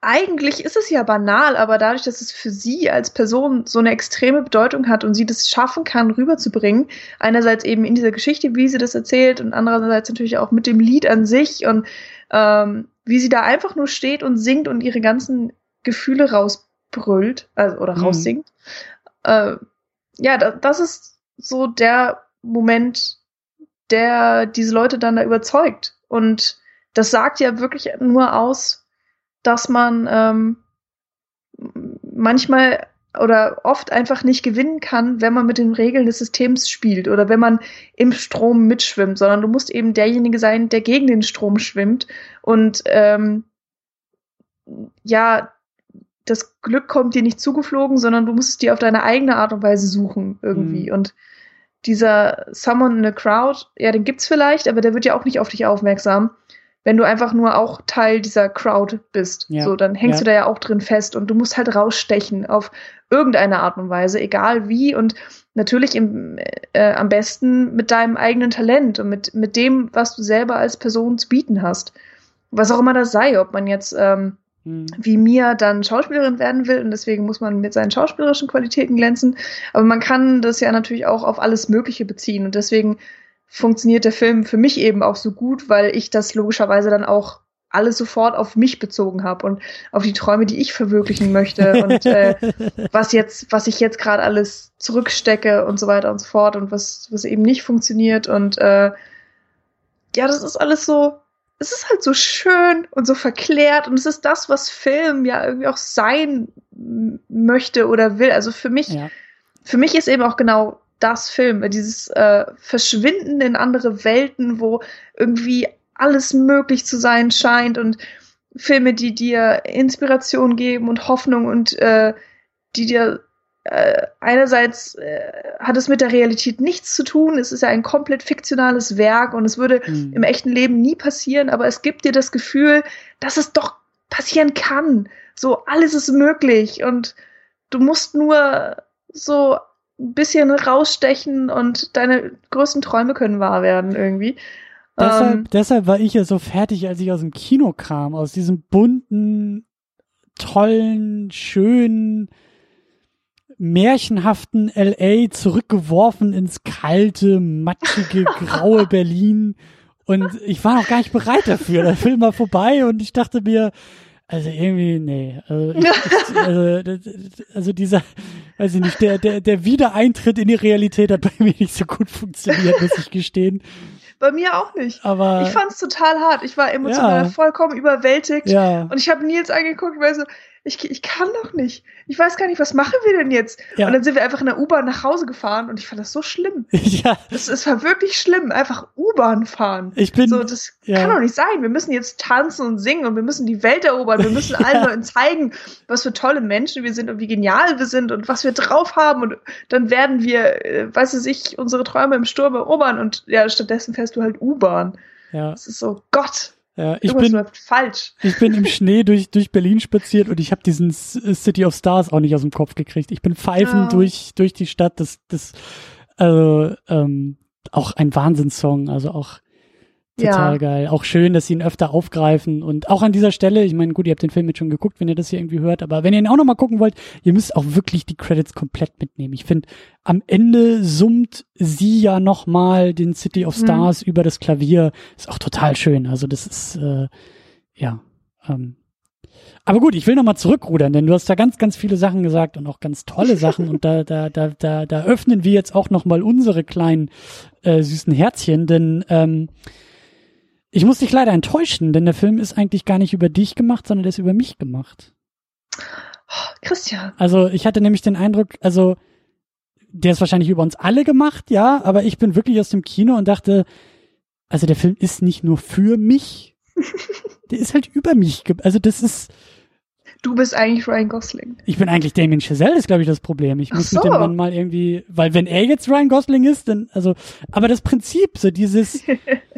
eigentlich ist es ja banal, aber dadurch, dass es für sie als Person so eine extreme Bedeutung hat und sie das schaffen kann, rüberzubringen, einerseits eben in dieser Geschichte, wie sie das erzählt und andererseits natürlich auch mit dem Lied an sich und ähm, wie sie da einfach nur steht und singt und ihre ganzen Gefühle rausbrüllt also, oder Mhm. raussingt. Äh, ja, da, das ist so der Moment, der diese Leute dann da überzeugt. Und das sagt ja wirklich nur aus, dass man ähm, manchmal oder oft einfach nicht gewinnen kann, wenn man mit den Regeln des Systems spielt oder wenn man im Strom mitschwimmt, sondern du musst eben derjenige sein, der gegen den Strom schwimmt und ähm, ja, das Glück kommt dir nicht zugeflogen, sondern du musst es dir auf deine eigene Art und Weise suchen irgendwie. Mhm. Und dieser Someone in a Crowd, ja, den gibt's vielleicht, aber der wird ja auch nicht auf dich aufmerksam, wenn du einfach nur auch Teil dieser Crowd bist. Ja. So, dann hängst ja. du da ja auch drin fest und du musst halt rausstechen auf irgendeine Art und Weise, egal wie und natürlich im, äh, am besten mit deinem eigenen Talent und mit, mit dem, was du selber als Person zu bieten hast. Was auch immer das sei, ob man jetzt ähm, Mhm. wie Mia dann Schauspielerin werden will und deswegen muss man mit seinen schauspielerischen Qualitäten glänzen. Aber man kann das ja natürlich auch auf alles Mögliche beziehen und deswegen funktioniert der Film für mich eben auch so gut, weil ich das logischerweise dann auch alles sofort auf mich bezogen habe und auf die Träume, die ich verwirklichen möchte und äh, (laughs) was jetzt, was ich jetzt gerade alles zurückstecke und so weiter und so fort und was, was eben nicht funktioniert und äh, ja, das ist alles so, es ist halt so schön und so verklärt und es ist das, was Film ja irgendwie auch sein möchte oder will. Also für mich, ja. für mich ist eben auch genau das Film, dieses äh, Verschwinden in andere Welten, wo irgendwie alles möglich zu sein scheint und Filme, die dir Inspiration geben und Hoffnung und äh, die dir äh, einerseits äh, hat es mit der Realität nichts zu tun. Es ist ja ein komplett fiktionales Werk und es würde mhm. im echten Leben nie passieren, aber es gibt dir das Gefühl, dass es doch passieren kann. So, alles ist möglich und du musst nur so ein bisschen rausstechen und deine größten Träume können wahr werden irgendwie. Deshalb, ähm, deshalb war ich ja so fertig, als ich aus dem Kino kam, aus diesem bunten, tollen, schönen, märchenhaften LA zurückgeworfen ins kalte, matschige, (laughs) graue Berlin. Und ich war noch gar nicht bereit dafür. Der Film war vorbei und ich dachte mir, also irgendwie, nee. Also, ich, (laughs) ich, also, also, dieser, weiß ich nicht, der, der, der Wiedereintritt in die Realität hat bei mir nicht so gut funktioniert, muss ich gestehen. Bei mir auch nicht. Aber ich fand es total hart. Ich war emotional ja. vollkommen überwältigt. Ja. Und ich habe Nils angeguckt, weil so, ich, ich kann doch nicht. Ich weiß gar nicht, was machen wir denn jetzt? Ja. Und dann sind wir einfach in der U-Bahn nach Hause gefahren und ich fand das so schlimm. (laughs) Ja. Es, es war wirklich schlimm, einfach U-Bahn fahren. Ich bin. So, das ja. kann doch nicht sein. Wir müssen jetzt tanzen und singen und wir müssen die Welt erobern. Wir müssen (laughs) ja. allen Leuten zeigen, was für tolle Menschen wir sind und wie genial wir sind und was wir drauf haben. Und dann werden wir, äh, weiß ich sich, unsere Träume im Sturm erobern und ja, stattdessen fährst du halt U-Bahn. Ja. Das ist so, Gott. Ja, ich bin, falsch. Ich bin im (laughs) Schnee durch, durch Berlin spaziert und ich habe diesen City of Stars auch nicht aus dem Kopf gekriegt. Ich bin pfeifend oh. durch, durch die Stadt. Das, das, also, ähm, auch ein Wahnsinnssong. Also auch Total ja. geil. Auch schön, dass sie ihn öfter aufgreifen. Und auch an dieser Stelle, ich meine, gut, ihr habt den Film jetzt schon geguckt, wenn ihr das hier irgendwie hört, aber wenn ihr ihn auch nochmal gucken wollt, ihr müsst auch wirklich die Credits komplett mitnehmen. Ich finde, am Ende summt sie ja nochmal den City of mhm. Stars mhm. über das Klavier. Ist auch total schön. Also das ist, äh, ja. Ähm, aber gut, ich will nochmal zurückrudern, denn du hast da ganz, ganz viele Sachen gesagt und auch ganz tolle Sachen und da, da, da, da, da öffnen wir jetzt auch nochmal unsere kleinen äh, süßen Herzchen, denn ähm, ich muss dich leider enttäuschen, denn der Film ist eigentlich gar nicht über dich gemacht, sondern der ist über mich gemacht. Oh, Christian. Also ich hatte nämlich den Eindruck, also der ist wahrscheinlich über uns alle gemacht, ja, aber ich bin wirklich aus dem Kino und dachte, also der Film ist nicht nur für mich, (laughs) der ist halt über mich. Also das ist. Du bist eigentlich Ryan Gosling. Ich bin eigentlich Damien Chazelle, ist glaube ich das Problem. Ich muss so. mit dem Mann mal irgendwie, weil wenn er jetzt Ryan Gosling ist, dann, also, aber das Prinzip, so dieses, (laughs)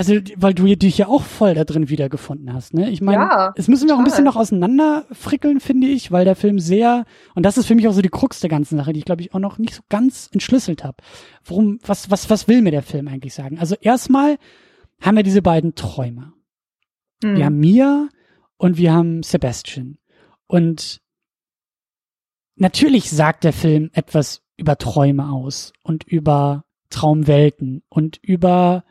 Also, weil du dich ja auch voll da drin wiedergefunden hast, ne? Ich meine, ja, es müssen wir auch ein bisschen noch auseinanderfrickeln, finde ich, weil der Film sehr, und das ist für mich auch so die Krux der ganzen Sache, die ich glaube ich auch noch nicht so ganz entschlüsselt habe. Worum, was, was, was will mir der Film eigentlich sagen? Also erstmal haben wir diese beiden Träume. Mhm. Wir haben Mia und wir haben Sebastian. Und natürlich sagt der Film etwas über Träume aus und über Traumwelten und über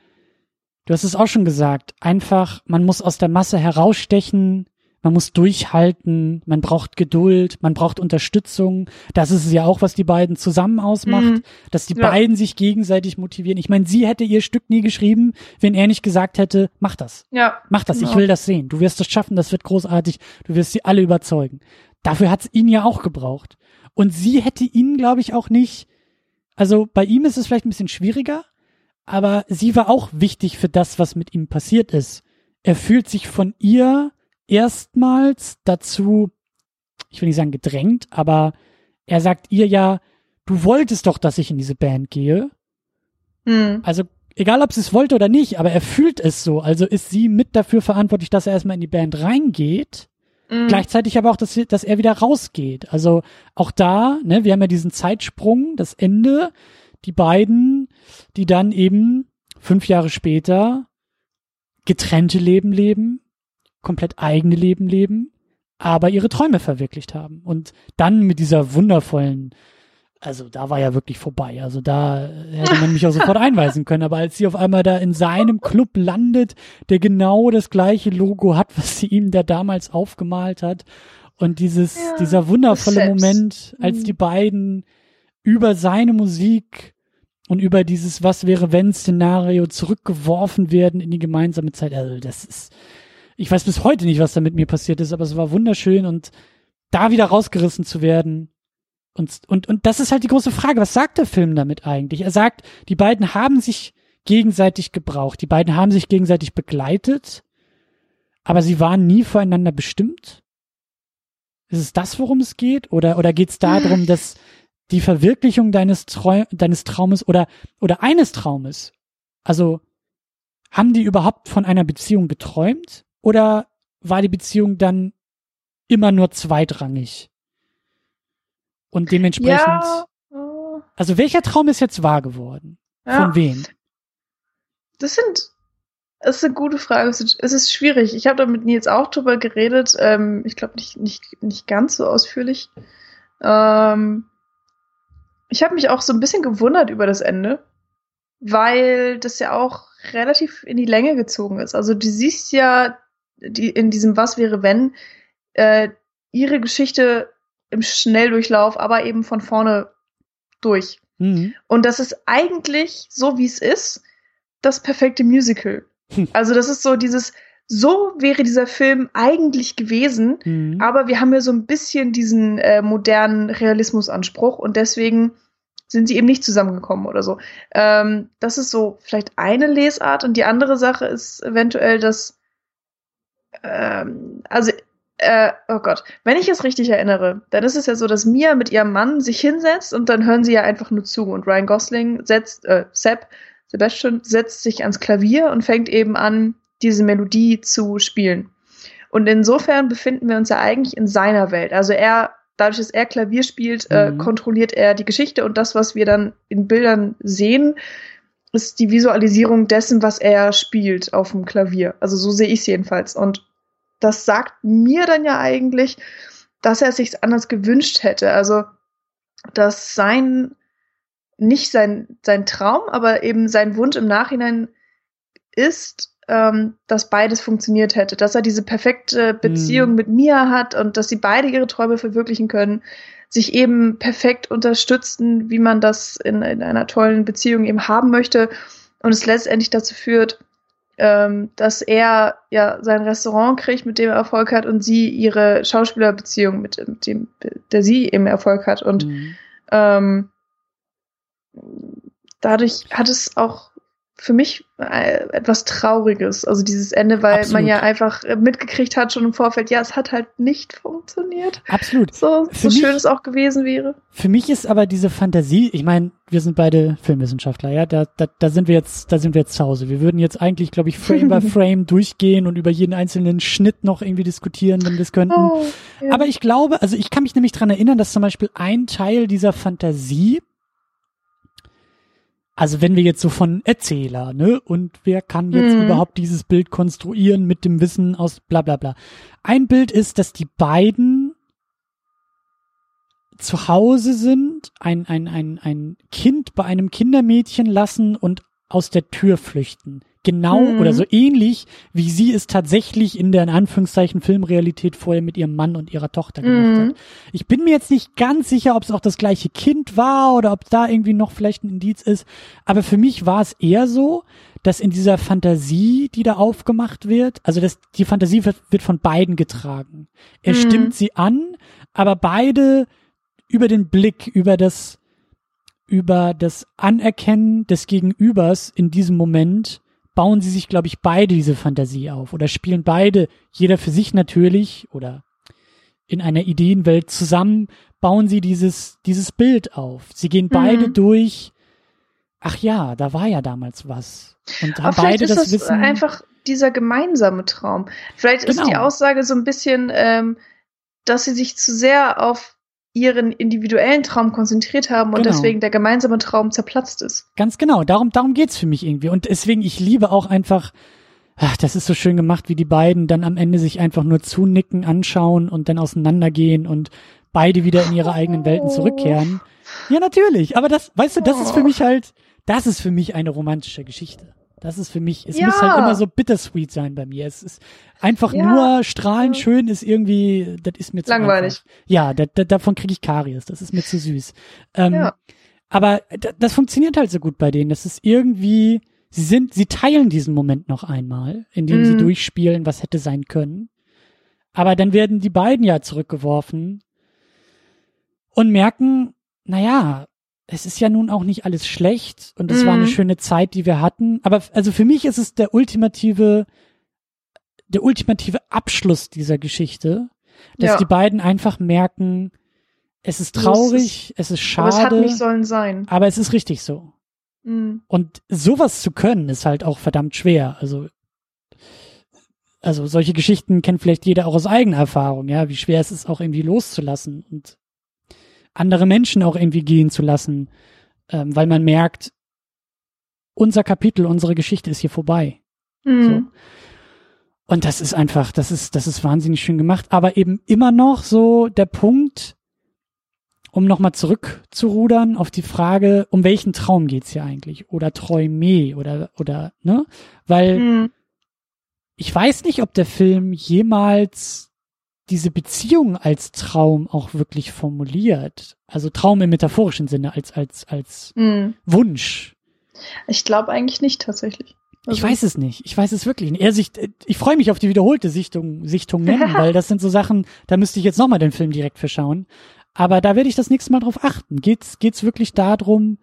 Du hast es auch schon gesagt. Einfach, man muss aus der Masse herausstechen, man muss durchhalten, man braucht Geduld, man braucht Unterstützung. Das ist es ja auch, was die beiden zusammen ausmacht, mhm. dass die ja. beiden sich gegenseitig motivieren. Ich meine, sie hätte ihr Stück nie geschrieben, wenn er nicht gesagt hätte, mach das. Ja. Mach das, genau. ich will das sehen. Du wirst das schaffen, das wird großartig, du wirst sie alle überzeugen. Dafür hat's ihn ja auch gebraucht. Und sie hätte ihn, glaube ich, auch nicht. Also bei ihm ist es vielleicht ein bisschen schwieriger, aber sie war auch wichtig für das, was mit ihm passiert ist. Er fühlt sich von ihr erstmals dazu ich will nicht sagen gedrängt, aber er sagt ihr ja, du wolltest doch, dass ich in diese Band gehe. Mhm. Also egal, ob sie es wollte oder nicht, aber er fühlt es so. Also ist sie mit dafür verantwortlich, dass er erstmal in die Band reingeht. Mhm. Gleichzeitig aber auch, dass, sie- dass er wieder rausgeht. Also auch da, ne, wir haben ja diesen Zeitsprung, das Ende, die beiden, die dann eben fünf Jahre später getrennte Leben leben, komplett eigene Leben leben, aber ihre Träume verwirklicht haben. Und dann mit dieser wundervollen, also da war ja wirklich vorbei. Also da hätte man mich auch sofort (laughs) einweisen können. Aber als sie auf einmal da in seinem Club landet, der genau das gleiche Logo hat, was sie ihm da damals aufgemalt hat. Und dieses, Ja, dieser wundervolle. Moment, als Mhm. die beiden über seine Musik und über dieses Was wäre wenn Szenario zurückgeworfen werden in die gemeinsame Zeit. Also das ist, ich weiß bis heute nicht, was da mit mir passiert ist, aber es war wunderschön und da wieder rausgerissen zu werden. Und, und, und das ist halt die große Frage. Was sagt der Film damit eigentlich? Er sagt, die beiden haben sich gegenseitig gebraucht. Die beiden haben sich gegenseitig begleitet, aber sie waren nie füreinander bestimmt. Ist es das, worum es geht? Oder, oder geht es darum, dass die Verwirklichung deines, Trau deines Traumes oder, oder eines Traumes, also haben die überhaupt von einer Beziehung geträumt? Oder war die Beziehung dann immer nur zweitrangig? Und dementsprechend, Ja. äh, also welcher Traum ist jetzt wahr geworden? ja. Von wem? Das sind, das ist eine gute Frage. Es ist, es ist schwierig. Ich habe da mit Nils auch drüber geredet. Ähm, ich glaube nicht, nicht, nicht ganz so ausführlich. Ähm, ich habe mich auch so ein bisschen gewundert über das Ende, weil das ja auch relativ in die Länge gezogen ist. Also du siehst ja die, in diesem Was wäre wenn äh, ihre Geschichte im Schnelldurchlauf, aber eben von vorne durch. Mhm. Und das ist eigentlich, so wie es ist, das perfekte Musical. (laughs) Also das ist so dieses, so wäre dieser Film eigentlich gewesen, Mhm. aber wir haben ja so ein bisschen diesen äh, modernen Realismusanspruch und deswegen sind sie eben nicht zusammengekommen oder so. Ähm, das ist so vielleicht eine Lesart und die andere Sache ist eventuell, dass ähm, also äh, oh Gott, wenn ich es richtig erinnere, dann ist es ja so, dass Mia mit ihrem Mann sich hinsetzt und dann hören sie ja einfach nur zu und Ryan Gosling setzt, äh, Sepp, Sebastian setzt sich ans Klavier und fängt eben an, diese Melodie zu spielen. Und insofern befinden wir uns ja eigentlich in seiner Welt. Also er, dadurch, dass er Klavier spielt, äh, Mhm. kontrolliert er die Geschichte und das, was wir dann in Bildern sehen, ist die Visualisierung dessen, was er spielt auf dem Klavier. Also so sehe ich es jedenfalls. Und das sagt mir dann ja eigentlich, dass er es sich anders gewünscht hätte. Also, dass sein, nicht sein, sein Traum, aber eben sein Wunsch im Nachhinein ist, ähm, dass beides funktioniert hätte. Dass er diese perfekte Beziehung Mhm. mit Mia hat und dass sie beide ihre Träume verwirklichen können, sich eben perfekt unterstützen, wie man das in, in einer tollen Beziehung eben haben möchte. Und es letztendlich dazu führt, ähm, dass er ja sein Restaurant kriegt, mit dem er Erfolg hat, und sie ihre Schauspielerbeziehung, mit, mit dem, der sie eben Erfolg hat. Und Mhm. ähm, dadurch hat es auch für mich äh, etwas Trauriges, also dieses Ende, weil Absolut. man ja einfach mitgekriegt hat schon im Vorfeld, ja, es hat halt nicht funktioniert. Absolut. So, so mich- schön es auch gewesen wäre. Für mich ist aber diese Fantasie, ich meine, wir sind beide Filmwissenschaftler, ja, da, da, da sind wir jetzt, da sind wir jetzt zu Hause. Wir würden jetzt eigentlich, glaube ich, Frame by (laughs) Frame durchgehen und über jeden einzelnen Schnitt noch irgendwie diskutieren, wenn wir es könnten. Oh, ja. Aber ich glaube, also ich kann mich nämlich dran erinnern, dass zum Beispiel ein Teil dieser Fantasie, also wenn wir jetzt so von Erzähler, ne, und wer kann jetzt Mhm. überhaupt dieses Bild konstruieren mit dem Wissen aus bla bla bla. Ein Bild ist, dass die beiden zu Hause sind, ein, ein, ein, ein Kind bei einem Kindermädchen lassen und aus der Tür flüchten. Genau Mhm. oder so ähnlich, wie sie es tatsächlich in der in Anführungszeichen Filmrealität vorher mit ihrem Mann und ihrer Tochter gemacht Mhm. hat. Ich bin mir jetzt nicht ganz sicher, ob es auch das gleiche Kind war oder ob da irgendwie noch vielleicht ein Indiz ist. Aber für mich war es eher so, dass in dieser Fantasie, die da aufgemacht wird, also das, die Fantasie wird, wird von beiden getragen. Er Mhm. stimmt sie an, aber beide über den Blick, über das, über das Anerkennen des Gegenübers in diesem Moment bauen sie sich, glaube ich, beide diese Fantasie auf oder spielen beide, jeder für sich natürlich oder in einer Ideenwelt zusammen bauen sie dieses, dieses Bild auf. Sie gehen beide Mhm. durch, ach ja, da war ja damals was. Und haben Aber beide ist das das Wissen. einfach dieser gemeinsame Traum. Vielleicht ist die Genau. Aussage so ein bisschen, ähm, dass sie sich zu sehr auf ihren individuellen Traum konzentriert haben und Genau. deswegen der gemeinsame Traum zerplatzt ist. Ganz genau, darum, darum geht's für mich irgendwie. Und deswegen, ich liebe auch einfach, ach, das ist so schön gemacht, wie die beiden dann am Ende sich einfach nur zunicken, anschauen und dann auseinandergehen und beide wieder in ihre eigenen Welten Oh. zurückkehren. Ja, natürlich. Aber das, weißt du, das ist für Oh. mich halt, das ist für mich eine romantische Geschichte. Das ist für mich, es Ja. muss halt immer so bittersweet sein bei mir. Es ist einfach Ja. nur strahlend schön ist irgendwie, das ist mir zu Langweilig. Einfach. Ja, da, da, davon kriege ich Karies. Das ist mir zu süß. Ähm, Ja. aber das funktioniert halt so gut bei denen. Das ist irgendwie, sie sind, sie teilen diesen Moment noch einmal, indem sie Mhm. durchspielen, was hätte sein können. Aber dann werden die beiden ja zurückgeworfen und merken, naja, es ist ja nun auch nicht alles schlecht und es war eine Mhm. schöne Zeit, die wir hatten. Aber also für mich ist es der ultimative, der ultimative Abschluss dieser Geschichte, dass Ja. die beiden einfach merken, es ist So ist traurig, es ist Aber es hat schade, nicht sollen sein. aber es ist richtig so. Mhm. Und sowas zu können, ist halt auch verdammt schwer. Also, also solche Geschichten kennt vielleicht jeder auch aus eigener Erfahrung, ja, wie schwer es ist, auch irgendwie loszulassen und andere Menschen auch irgendwie gehen zu lassen, ähm, weil man merkt, unser Kapitel, unsere Geschichte ist hier vorbei. Mhm. Und das ist einfach, das ist, das ist wahnsinnig schön gemacht, aber eben immer noch so der Punkt, um nochmal zurückzurudern auf die Frage, um welchen Traum geht's hier eigentlich? Oder Träume oder, oder, ne? Weil Mhm. ich weiß nicht, ob der Film jemals diese Beziehung als Traum auch wirklich formuliert. Also Traum im metaphorischen Sinne, als, als, als Mhm. Wunsch. Ich glaube eigentlich nicht tatsächlich. Ich Also- weiß es nicht. Ich weiß es wirklich nicht. Sicht, ich freue mich auf die wiederholte Sichtung, Sichtung nennen, (laughs) weil das sind so Sachen, da müsste ich jetzt nochmal den Film direkt verschauen. Aber da werde ich das nächste Mal drauf achten. Geht's, geht's wirklich darum,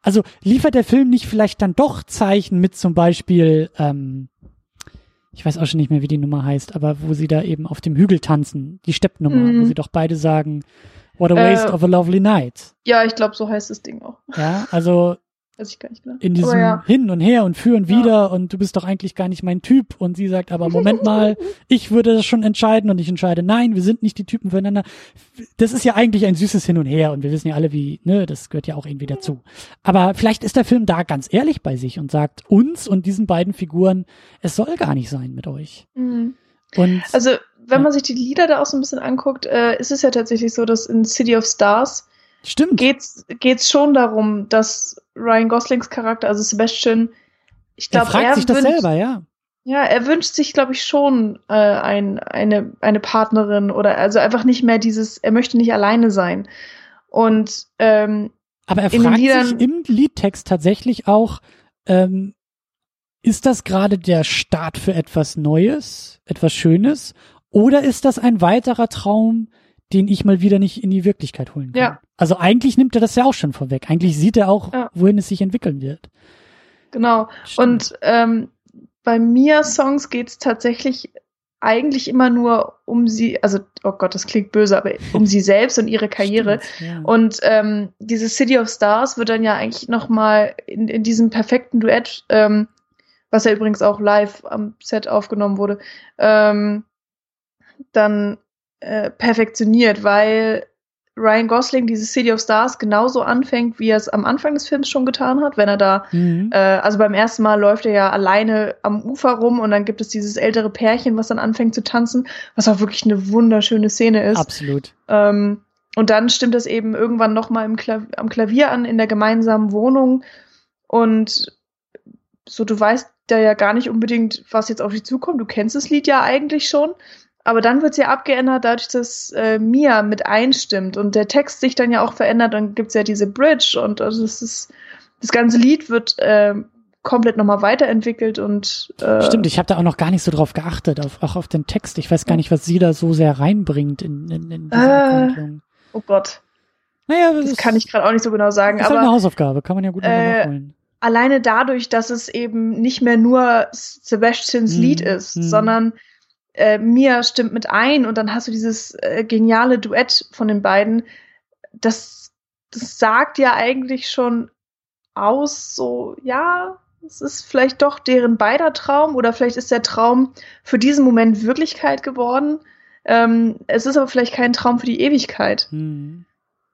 also liefert der Film nicht vielleicht dann doch Zeichen mit zum Beispiel, ähm, ich weiß auch schon nicht mehr, wie die Nummer heißt, aber wo sie da eben auf dem Hügel tanzen, die Steppnummer, Mhm. wo sie doch beide sagen, what a Äh, waste of a lovely night. Ja, ich glaube, so heißt das Ding auch. Ja, also Weiß ich gar nicht genau. in diesem ja. Hin und Her und für und Ja. wieder und du bist doch eigentlich gar nicht mein Typ und sie sagt aber Moment (laughs) mal, ich würde das schon entscheiden und ich entscheide nein, wir sind nicht die Typen füreinander. Das ist ja eigentlich ein süßes Hin und Her und wir wissen ja alle wie, ne, das gehört ja auch irgendwie dazu. Aber vielleicht ist der Film da ganz ehrlich bei sich und sagt uns und diesen beiden Figuren, es soll gar nicht sein mit euch. Mhm. Und Also, wenn Ja. man sich die Lieder da auch so ein bisschen anguckt, äh, ist es ja tatsächlich so, dass in City of Stars stimmt. geht's geht's schon darum, dass Ryan Goslings Charakter, also Sebastian, ich er glaube, fragt er, sich das wünscht, selber, ja. ja, er wünscht sich, glaube ich, schon äh, ein, eine eine Partnerin oder also einfach nicht mehr dieses, er möchte nicht alleine sein. Und ähm, Aber er fragt sich im Liedtext tatsächlich auch, ähm, ist das gerade der Start für etwas Neues, etwas Schönes? Oder ist das ein weiterer Traum, den ich mal wieder nicht in die Wirklichkeit holen kann? Ja. Also eigentlich nimmt er das ja auch schon vorweg. Eigentlich sieht er auch, Ja. wohin es sich entwickeln wird. genau. Und ähm, bei Mia Songs geht's tatsächlich eigentlich immer nur um sie, also oh Gott, das klingt böse, aber (laughs) um sie selbst und ihre Karriere. Stimmt, ja. Und ähm, diese City of Stars wird dann ja eigentlich noch mal in, in diesem perfekten Duett, ähm, was ja übrigens auch live am Set aufgenommen wurde, ähm, dann äh, perfektioniert, weil Ryan Gosling diese City of Stars genauso anfängt, wie er es am Anfang des Films schon getan hat, wenn er da Mhm. äh, also beim ersten Mal läuft er ja alleine am Ufer rum und dann gibt es dieses ältere Pärchen, was dann anfängt zu tanzen, was auch wirklich eine wunderschöne Szene ist. Absolut. Ähm, und dann stimmt es eben irgendwann nochmal Klav am Klavier an in der gemeinsamen Wohnung. Und so, du weißt da ja gar nicht unbedingt, was jetzt auf dich zukommt. Du kennst das Lied ja eigentlich schon. Aber dann wird es ja abgeändert, dadurch, dass äh, Mia mit einstimmt und der Text sich dann ja auch verändert. Dann gibt's ja diese Bridge und also das ist das ganze Lied wird äh, komplett nochmal weiterentwickelt und äh, Stimmt, ich habe da auch noch gar nicht so drauf geachtet, auf, auch auf den Text. Ich weiß gar nicht, was sie da so sehr reinbringt in, in, in diese Äh, Abwandlung. oh Gott, Naja, das ist- kann ich gerade auch nicht so genau sagen. ist aber halt eine Hausaufgabe, kann man ja gut äh, nachholen. alleine dadurch, dass es eben nicht mehr nur Sebastians Mhm, Lied ist, mhm. sondern äh, Mia stimmt mit ein und dann hast du dieses äh, geniale Duett von den beiden. Das, das sagt ja eigentlich schon aus, so, ja, es ist vielleicht doch deren beider Traum oder vielleicht ist der Traum für diesen Moment Wirklichkeit geworden. Ähm, es ist aber vielleicht kein Traum für die Ewigkeit. Mhm.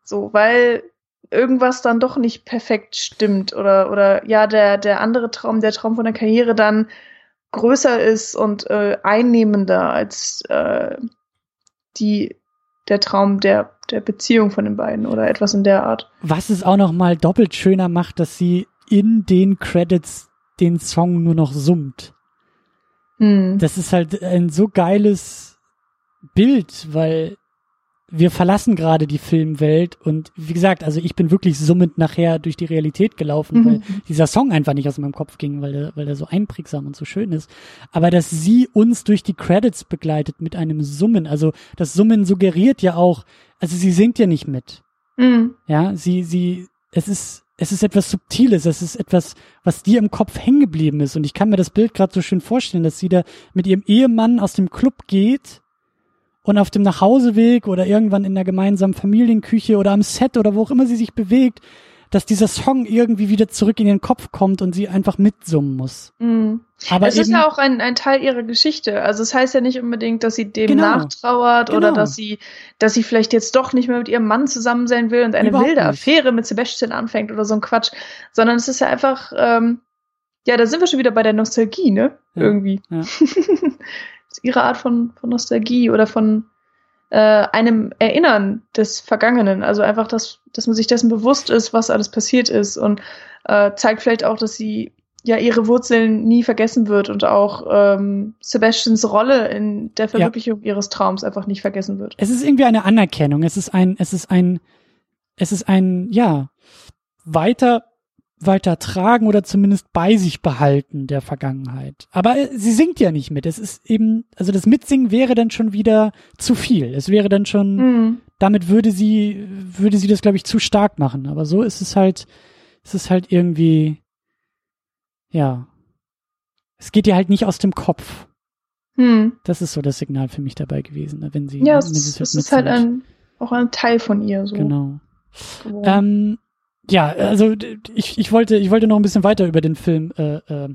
So, weil irgendwas dann doch nicht perfekt stimmt oder, oder ja, der, der andere Traum, der Traum von der Karriere dann größer ist und äh, einnehmender als äh, die, der Traum der, der Beziehung von den beiden oder etwas in der Art. Was es auch noch mal doppelt schöner macht, dass sie in den Credits den Song nur noch summt. Hm. Das ist halt ein so geiles Bild, weil wir verlassen gerade die Filmwelt und wie gesagt, also ich bin wirklich summend nachher durch die Realität gelaufen, mhm. weil dieser Song einfach nicht aus meinem Kopf ging, weil der, weil der so einprägsam und so schön ist. Aber dass sie uns durch die Credits begleitet mit einem Summen, also das Summen suggeriert ja auch, also sie singt ja nicht mit. Mhm. Ja, sie, sie, es ist, es ist etwas Subtiles, es ist etwas, was dir im Kopf hängen geblieben ist. Und ich kann mir das Bild gerade so schön vorstellen, dass sie da mit ihrem Ehemann aus dem Club geht und auf dem Nachhauseweg oder irgendwann in der gemeinsamen Familienküche oder am Set oder wo auch immer sie sich bewegt, dass dieser Song irgendwie wieder zurück in ihren Kopf kommt und sie einfach mitsummen muss. Mhm. Aber es ist ja auch ein, ein Teil ihrer Geschichte. Also es heißt ja nicht unbedingt, dass sie dem genau. nachtrauert genau. oder dass sie, dass sie vielleicht jetzt doch nicht mehr mit ihrem Mann zusammen sein will und eine Überhaupt wilde nicht. Affäre mit Sebastian anfängt oder so ein Quatsch, sondern es ist ja einfach, ähm, ja, da sind wir schon wieder bei der Nostalgie, ne? Ja. Irgendwie. Ja. (laughs) ihre Art von, von Nostalgie oder von äh, einem Erinnern des Vergangenen. Also einfach, dass, dass man sich dessen bewusst ist, was alles passiert ist und äh, zeigt vielleicht auch, dass sie ja ihre Wurzeln nie vergessen wird und auch ähm, Sebastians Rolle in der Verwirklichung ja. ihres Traums einfach nicht vergessen wird. Es ist irgendwie eine Anerkennung. Es ist ein, es ist ein, es ist ein, ja, weiter weiter tragen oder zumindest bei sich behalten der Vergangenheit. Aber äh, sie singt ja nicht mit. Es ist eben, also das Mitsingen wäre dann schon wieder zu viel. Es wäre dann schon, mhm. damit würde sie, würde sie das, glaube ich, zu stark machen. Aber so ist es halt, es ist halt irgendwie, ja. Es geht ihr halt nicht aus dem Kopf. Mhm. Das ist so das Signal für mich dabei gewesen, ne, wenn sie. Ja, es, es ist halt ein, auch ein Teil von ihr, so. Genau. Ähm, ja, also ich, ich wollte, ich wollte noch ein bisschen weiter über den Film äh, äh,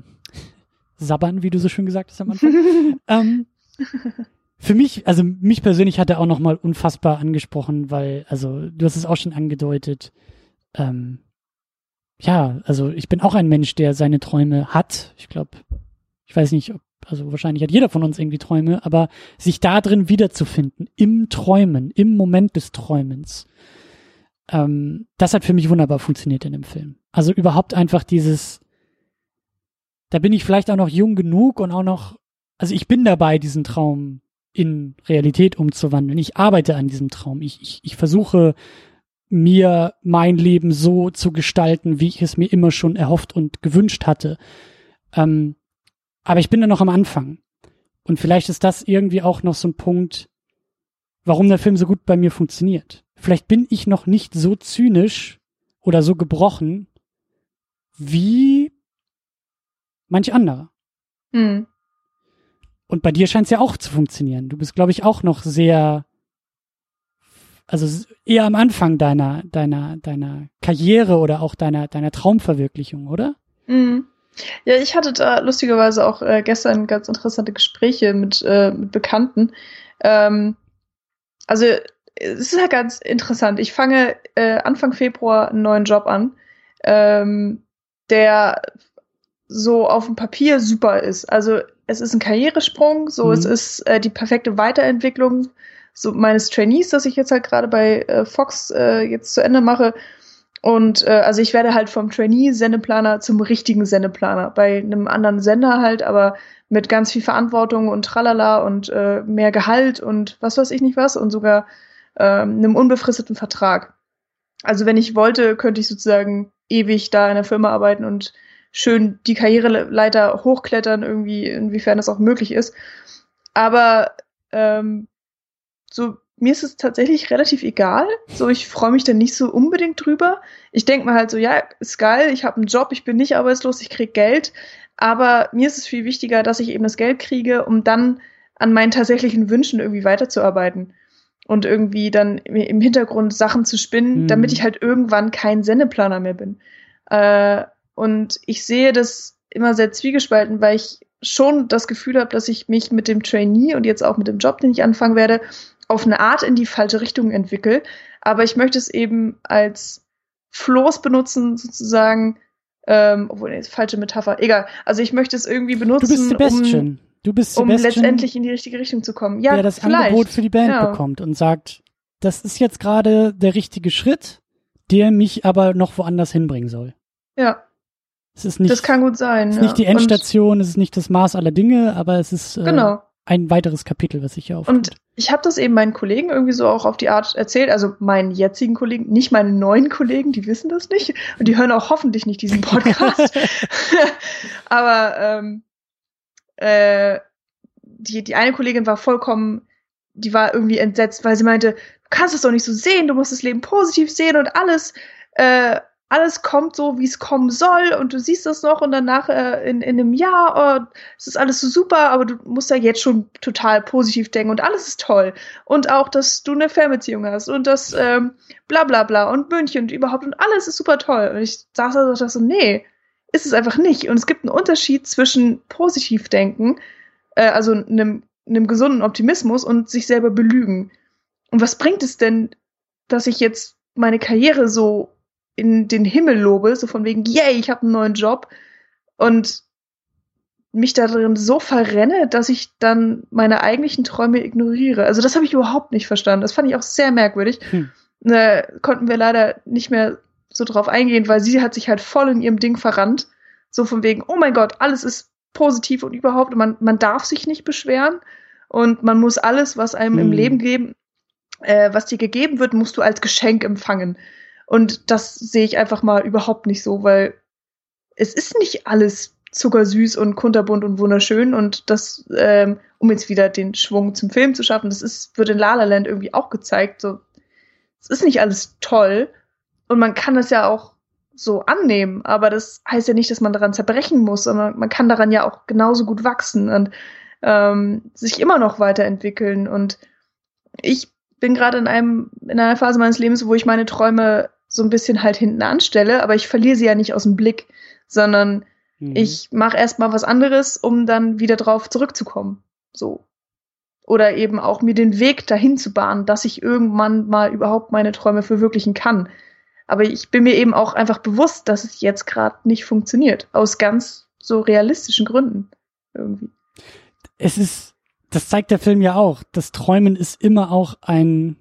sabbern, wie du so schön gesagt hast am Anfang. (laughs) ähm, für mich, also mich persönlich hat er auch noch mal unfassbar angesprochen, weil, also du hast es auch schon angedeutet. Ähm, ja, also ich bin auch ein Mensch, der seine Träume hat. Ich glaube, ich weiß nicht, ob, also wahrscheinlich hat jeder von uns irgendwie Träume, aber sich da drin wiederzufinden, im Träumen, im Moment des Träumens, ähm, das hat für mich wunderbar funktioniert in dem Film. Also überhaupt einfach dieses, da bin ich vielleicht auch noch jung genug und auch noch, also ich bin dabei, diesen Traum in Realität umzuwandeln. Ich arbeite an diesem Traum. Ich, ich, ich versuche mir mein Leben so zu gestalten, wie ich es mir immer schon erhofft und gewünscht hatte. Ähm, aber ich bin da noch am Anfang. Und vielleicht ist das irgendwie auch noch so ein Punkt, warum der Film so gut bei mir funktioniert vielleicht bin ich noch nicht so zynisch oder so gebrochen wie manch anderer. Mhm. Und bei dir scheint es ja auch zu funktionieren. Du bist, glaube ich, auch noch sehr, also eher am Anfang deiner, deiner, deiner Karriere oder auch deiner, deiner Traumverwirklichung, oder? Mhm. Ja, ich hatte da lustigerweise auch äh, gestern ganz interessante Gespräche mit, äh, mit Bekannten. Ähm, also es ist ja ganz interessant. Ich fange äh, Anfang Februar einen neuen Job an, ähm, der so auf dem Papier super ist. Also es ist ein Karrieresprung, so mhm. es ist äh, die perfekte Weiterentwicklung so meines Trainees, das ich jetzt halt gerade bei äh, Fox äh, jetzt zu Ende mache. Und äh, also ich werde halt vom Trainee-Sendeplaner zum richtigen Sendeplaner. Bei einem anderen Sender halt, aber mit ganz viel Verantwortung und tralala und äh, mehr Gehalt und was weiß ich nicht was und sogar ähm, einem unbefristeten Vertrag. Also wenn ich wollte, könnte ich sozusagen ewig da in der Firma arbeiten und schön die Karriereleiter hochklettern, irgendwie, inwiefern das auch möglich ist. Aber ähm, so, mir ist es tatsächlich relativ egal. So, ich freue mich dann nicht so unbedingt drüber. Ich denke mir halt so, ja, ist geil, ich habe einen Job, ich bin nicht arbeitslos, ich krieg Geld. Aber mir ist es viel wichtiger, dass ich eben das Geld kriege, um dann an meinen tatsächlichen Wünschen irgendwie weiterzuarbeiten und irgendwie dann im Hintergrund Sachen zu spinnen, mhm. damit ich halt irgendwann kein Sendeplaner mehr bin. Äh, und ich sehe das immer sehr zwiegespalten, weil ich schon das Gefühl habe, dass ich mich mit dem Trainee und jetzt auch mit dem Job, den ich anfangen werde, auf eine Art in die falsche Richtung entwickle. Aber ich möchte es eben als Floß benutzen, sozusagen, ähm, obwohl, nee, falsche Metapher, egal. Also ich möchte es irgendwie benutzen. Du bist Sebastian. Um, du bist um letztendlich in die richtige Richtung zu kommen. Ja, der das vielleicht. Angebot für die Band ja. bekommt und sagt, das ist jetzt gerade der richtige Schritt, der mich aber noch woanders hinbringen soll. Ja. Es ist nicht, das kann gut sein. Es ist ja. nicht die Endstation, und es ist nicht das Maß aller Dinge, aber es ist äh, genau. Ein weiteres Kapitel, was sich hier auftut. Und ich habe das eben meinen Kollegen irgendwie so auch auf die Art erzählt, also meinen jetzigen Kollegen, nicht meine neuen Kollegen, die wissen das nicht und die hören auch hoffentlich nicht diesen Podcast. (laughs) aber ähm, äh, die, die eine Kollegin war vollkommen, die war irgendwie entsetzt, weil sie meinte, du kannst es doch nicht so sehen, du musst das Leben positiv sehen und alles. Äh, alles kommt so, wie es kommen soll und du siehst das noch und danach äh, in, in einem Jahr, oh, es ist alles so super, aber du musst ja jetzt schon total positiv denken und alles ist toll. Und auch, dass du eine Fernbeziehung hast und das ähm, bla bla bla und München und überhaupt und alles ist super toll. Und ich saß da so, so, nee, ist es einfach nicht. Und es gibt einen Unterschied zwischen Positivdenken, äh, also einem, einem gesunden Optimismus und sich selber belügen. Und was bringt es denn, dass ich jetzt meine Karriere so in den Himmel lobe, so von wegen, yay, ich habe einen neuen Job und mich darin so verrenne, dass ich dann meine eigentlichen Träume ignoriere. Also das habe ich überhaupt nicht verstanden. Das fand ich auch sehr merkwürdig. Hm. Da konnten wir leider nicht mehr so drauf eingehen, weil sie hat sich halt voll in ihrem Ding verrannt. So von wegen, oh mein Gott, alles ist positiv und überhaupt, man, man darf sich nicht beschweren und man muss alles, was einem hm. im Leben geben, äh, was dir gegeben wird, musst du als Geschenk empfangen. Und das sehe ich einfach mal überhaupt nicht so, weil es ist nicht alles zuckersüß und kunterbunt und wunderschön. Und das, ähm, um jetzt wieder den Schwung zum Film zu schaffen, das ist, wird in La La Land irgendwie auch gezeigt, so, es ist nicht alles toll. Und man kann das ja auch so annehmen, aber das heißt ja nicht, dass man daran zerbrechen muss, sondern man kann daran ja auch genauso gut wachsen und ähm, sich immer noch weiterentwickeln. Und ich bin gerade in einem in einer Phase meines Lebens, wo ich meine Träume so ein bisschen halt hinten anstelle, aber ich verliere sie ja nicht aus dem Blick, sondern mhm. ich mache erstmal was anderes, um dann wieder drauf zurückzukommen. So. Oder eben auch mir den Weg dahin zu bahnen, dass ich irgendwann mal überhaupt meine Träume verwirklichen kann. Aber ich bin mir eben auch einfach bewusst, dass es jetzt gerade nicht funktioniert. Aus ganz so realistischen Gründen. Irgendwie. Es ist, das zeigt der Film ja auch. Das Träumen ist immer auch ein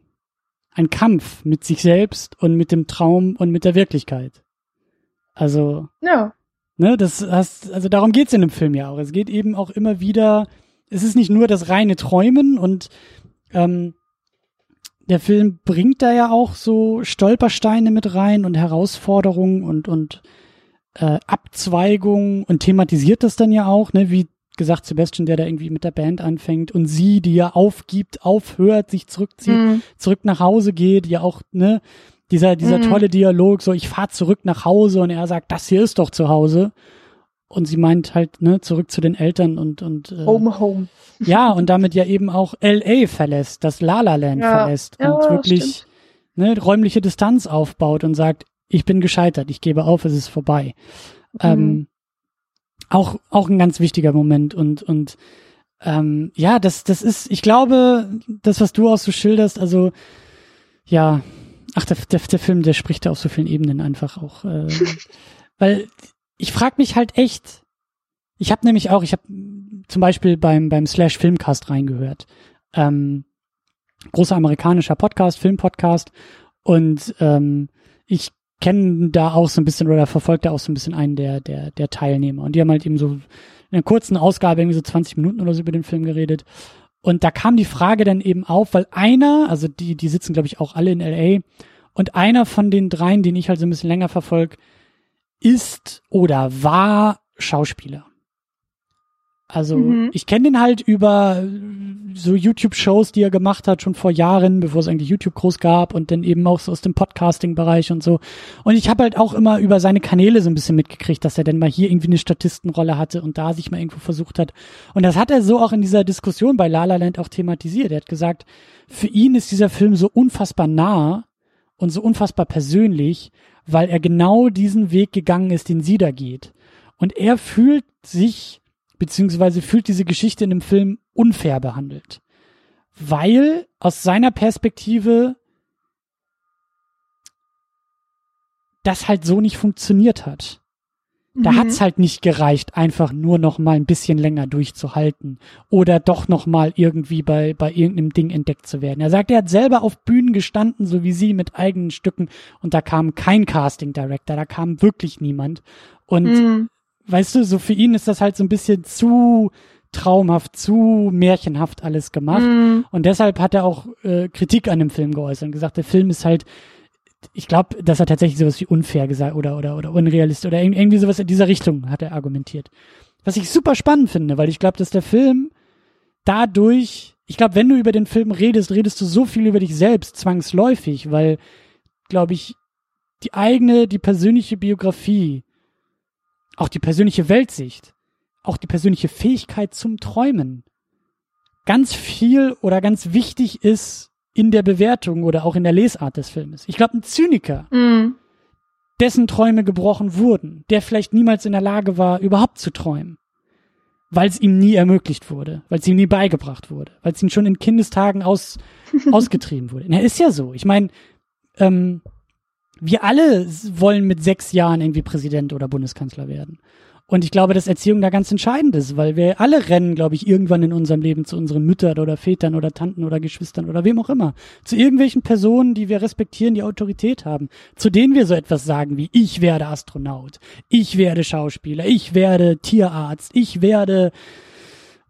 ein Kampf mit sich selbst und mit dem Traum und mit der Wirklichkeit. Also, ja. Ne, das hast, also darum geht's in dem Film ja auch. Es geht eben auch immer wieder, es ist nicht nur das reine Träumen und ähm, der Film bringt da ja auch so Stolpersteine mit rein und Herausforderungen und und äh, Abzweigungen und thematisiert das dann ja auch, ne, wie gesagt, Sebastian, der da irgendwie mit der Band anfängt und sie, die ja aufgibt, aufhört, sich zurückzieht, mm. zurück nach Hause geht, ja auch, ne, dieser, dieser mm. tolle Dialog, so ich fahr zurück nach Hause und er sagt, das hier ist doch zu Hause. Und sie meint halt, ne, zurück zu den Eltern und, und äh, Home, home. (laughs) Ja, und damit ja eben auch LA verlässt, das La La Land ja. verlässt ja, und wirklich ne, räumliche Distanz aufbaut und sagt, ich bin gescheitert, ich gebe auf, es ist vorbei. Mhm. Ähm, auch, auch ein ganz wichtiger Moment und, und ähm, ja, das, das ist, ich glaube, das, was du auch so schilderst, also ja, ach, der, der, der Film, der spricht da auf so vielen Ebenen einfach auch. Äh, (laughs) weil ich frage mich halt echt, ich habe nämlich auch, ich habe zum Beispiel beim, beim Slash Filmcast reingehört. Ähm, großer amerikanischer Podcast, Filmpodcast. Und ähm, ich kennen da auch so ein bisschen oder verfolgt da auch so ein bisschen einen der, der, der Teilnehmer. Und die haben halt eben so in einer kurzen Ausgabe irgendwie so 20 Minuten oder so über den Film geredet. Und da kam die Frage dann eben auf, weil einer, also die, die sitzen glaube ich auch alle in LA, und einer von den dreien, den ich halt so ein bisschen länger verfolge, ist oder war Schauspieler. Also mhm. ich kenne den halt über so YouTube-Shows, die er gemacht hat, schon vor Jahren, bevor es eigentlich YouTube groß gab und dann eben auch so aus dem Podcasting-Bereich und so. Und ich habe halt auch immer über seine Kanäle so ein bisschen mitgekriegt, dass er dann mal hier irgendwie eine Statistenrolle hatte und da sich mal irgendwo versucht hat. Und das hat er so auch in dieser Diskussion bei La La Land auch thematisiert. Er hat gesagt, für ihn ist dieser Film so unfassbar nah und so unfassbar persönlich, weil er genau diesen Weg gegangen ist, den sie da geht. Und er fühlt sich, beziehungsweise fühlt diese Geschichte in dem Film unfair behandelt. Weil aus seiner Perspektive das halt so nicht funktioniert hat. Da Mhm. hat's halt nicht gereicht, einfach nur noch mal ein bisschen länger durchzuhalten oder doch noch mal irgendwie bei bei irgendeinem Ding entdeckt zu werden. Er sagt, er hat selber auf Bühnen gestanden, so wie sie mit eigenen Stücken und da kam kein Casting Director, da kam wirklich niemand. Und Mhm. Weißt du, so für ihn ist das halt so ein bisschen zu traumhaft, zu märchenhaft alles gemacht. Mhm. Und deshalb hat er auch äh, Kritik an dem Film geäußert und gesagt, der Film ist halt, ich glaube, dass er tatsächlich sowas wie unfair gesagt oder oder oder unrealistisch oder irg- irgendwie sowas in dieser Richtung hat er argumentiert. Was ich super spannend finde, weil ich glaube, dass der Film dadurch, ich glaube, wenn du über den Film redest, redest du so viel über dich selbst zwangsläufig, weil, glaube ich, die eigene, die persönliche Biografie, auch die persönliche Weltsicht, auch die persönliche Fähigkeit zum Träumen ganz viel oder ganz wichtig ist in der Bewertung oder auch in der Lesart des Filmes. Ich glaube, ein Zyniker, Mhm. dessen Träume gebrochen wurden, der vielleicht niemals in der Lage war, überhaupt zu träumen, weil es ihm nie ermöglicht wurde, weil es ihm nie beigebracht wurde, weil es ihm schon in Kindestagen aus, (laughs) ausgetrieben wurde. Na, ist ja so. Ich meine, ähm, wir alle wollen mit sechs Jahren irgendwie Präsident oder Bundeskanzler werden. Und ich glaube, dass Erziehung da ganz entscheidend ist, weil wir alle rennen, glaube ich, irgendwann in unserem Leben zu unseren Müttern oder Vätern oder Tanten oder Geschwistern oder wem auch immer. Zu irgendwelchen Personen, die wir respektieren, die Autorität haben, zu denen wir so etwas sagen wie, ich werde Astronaut, ich werde Schauspieler, ich werde Tierarzt, ich werde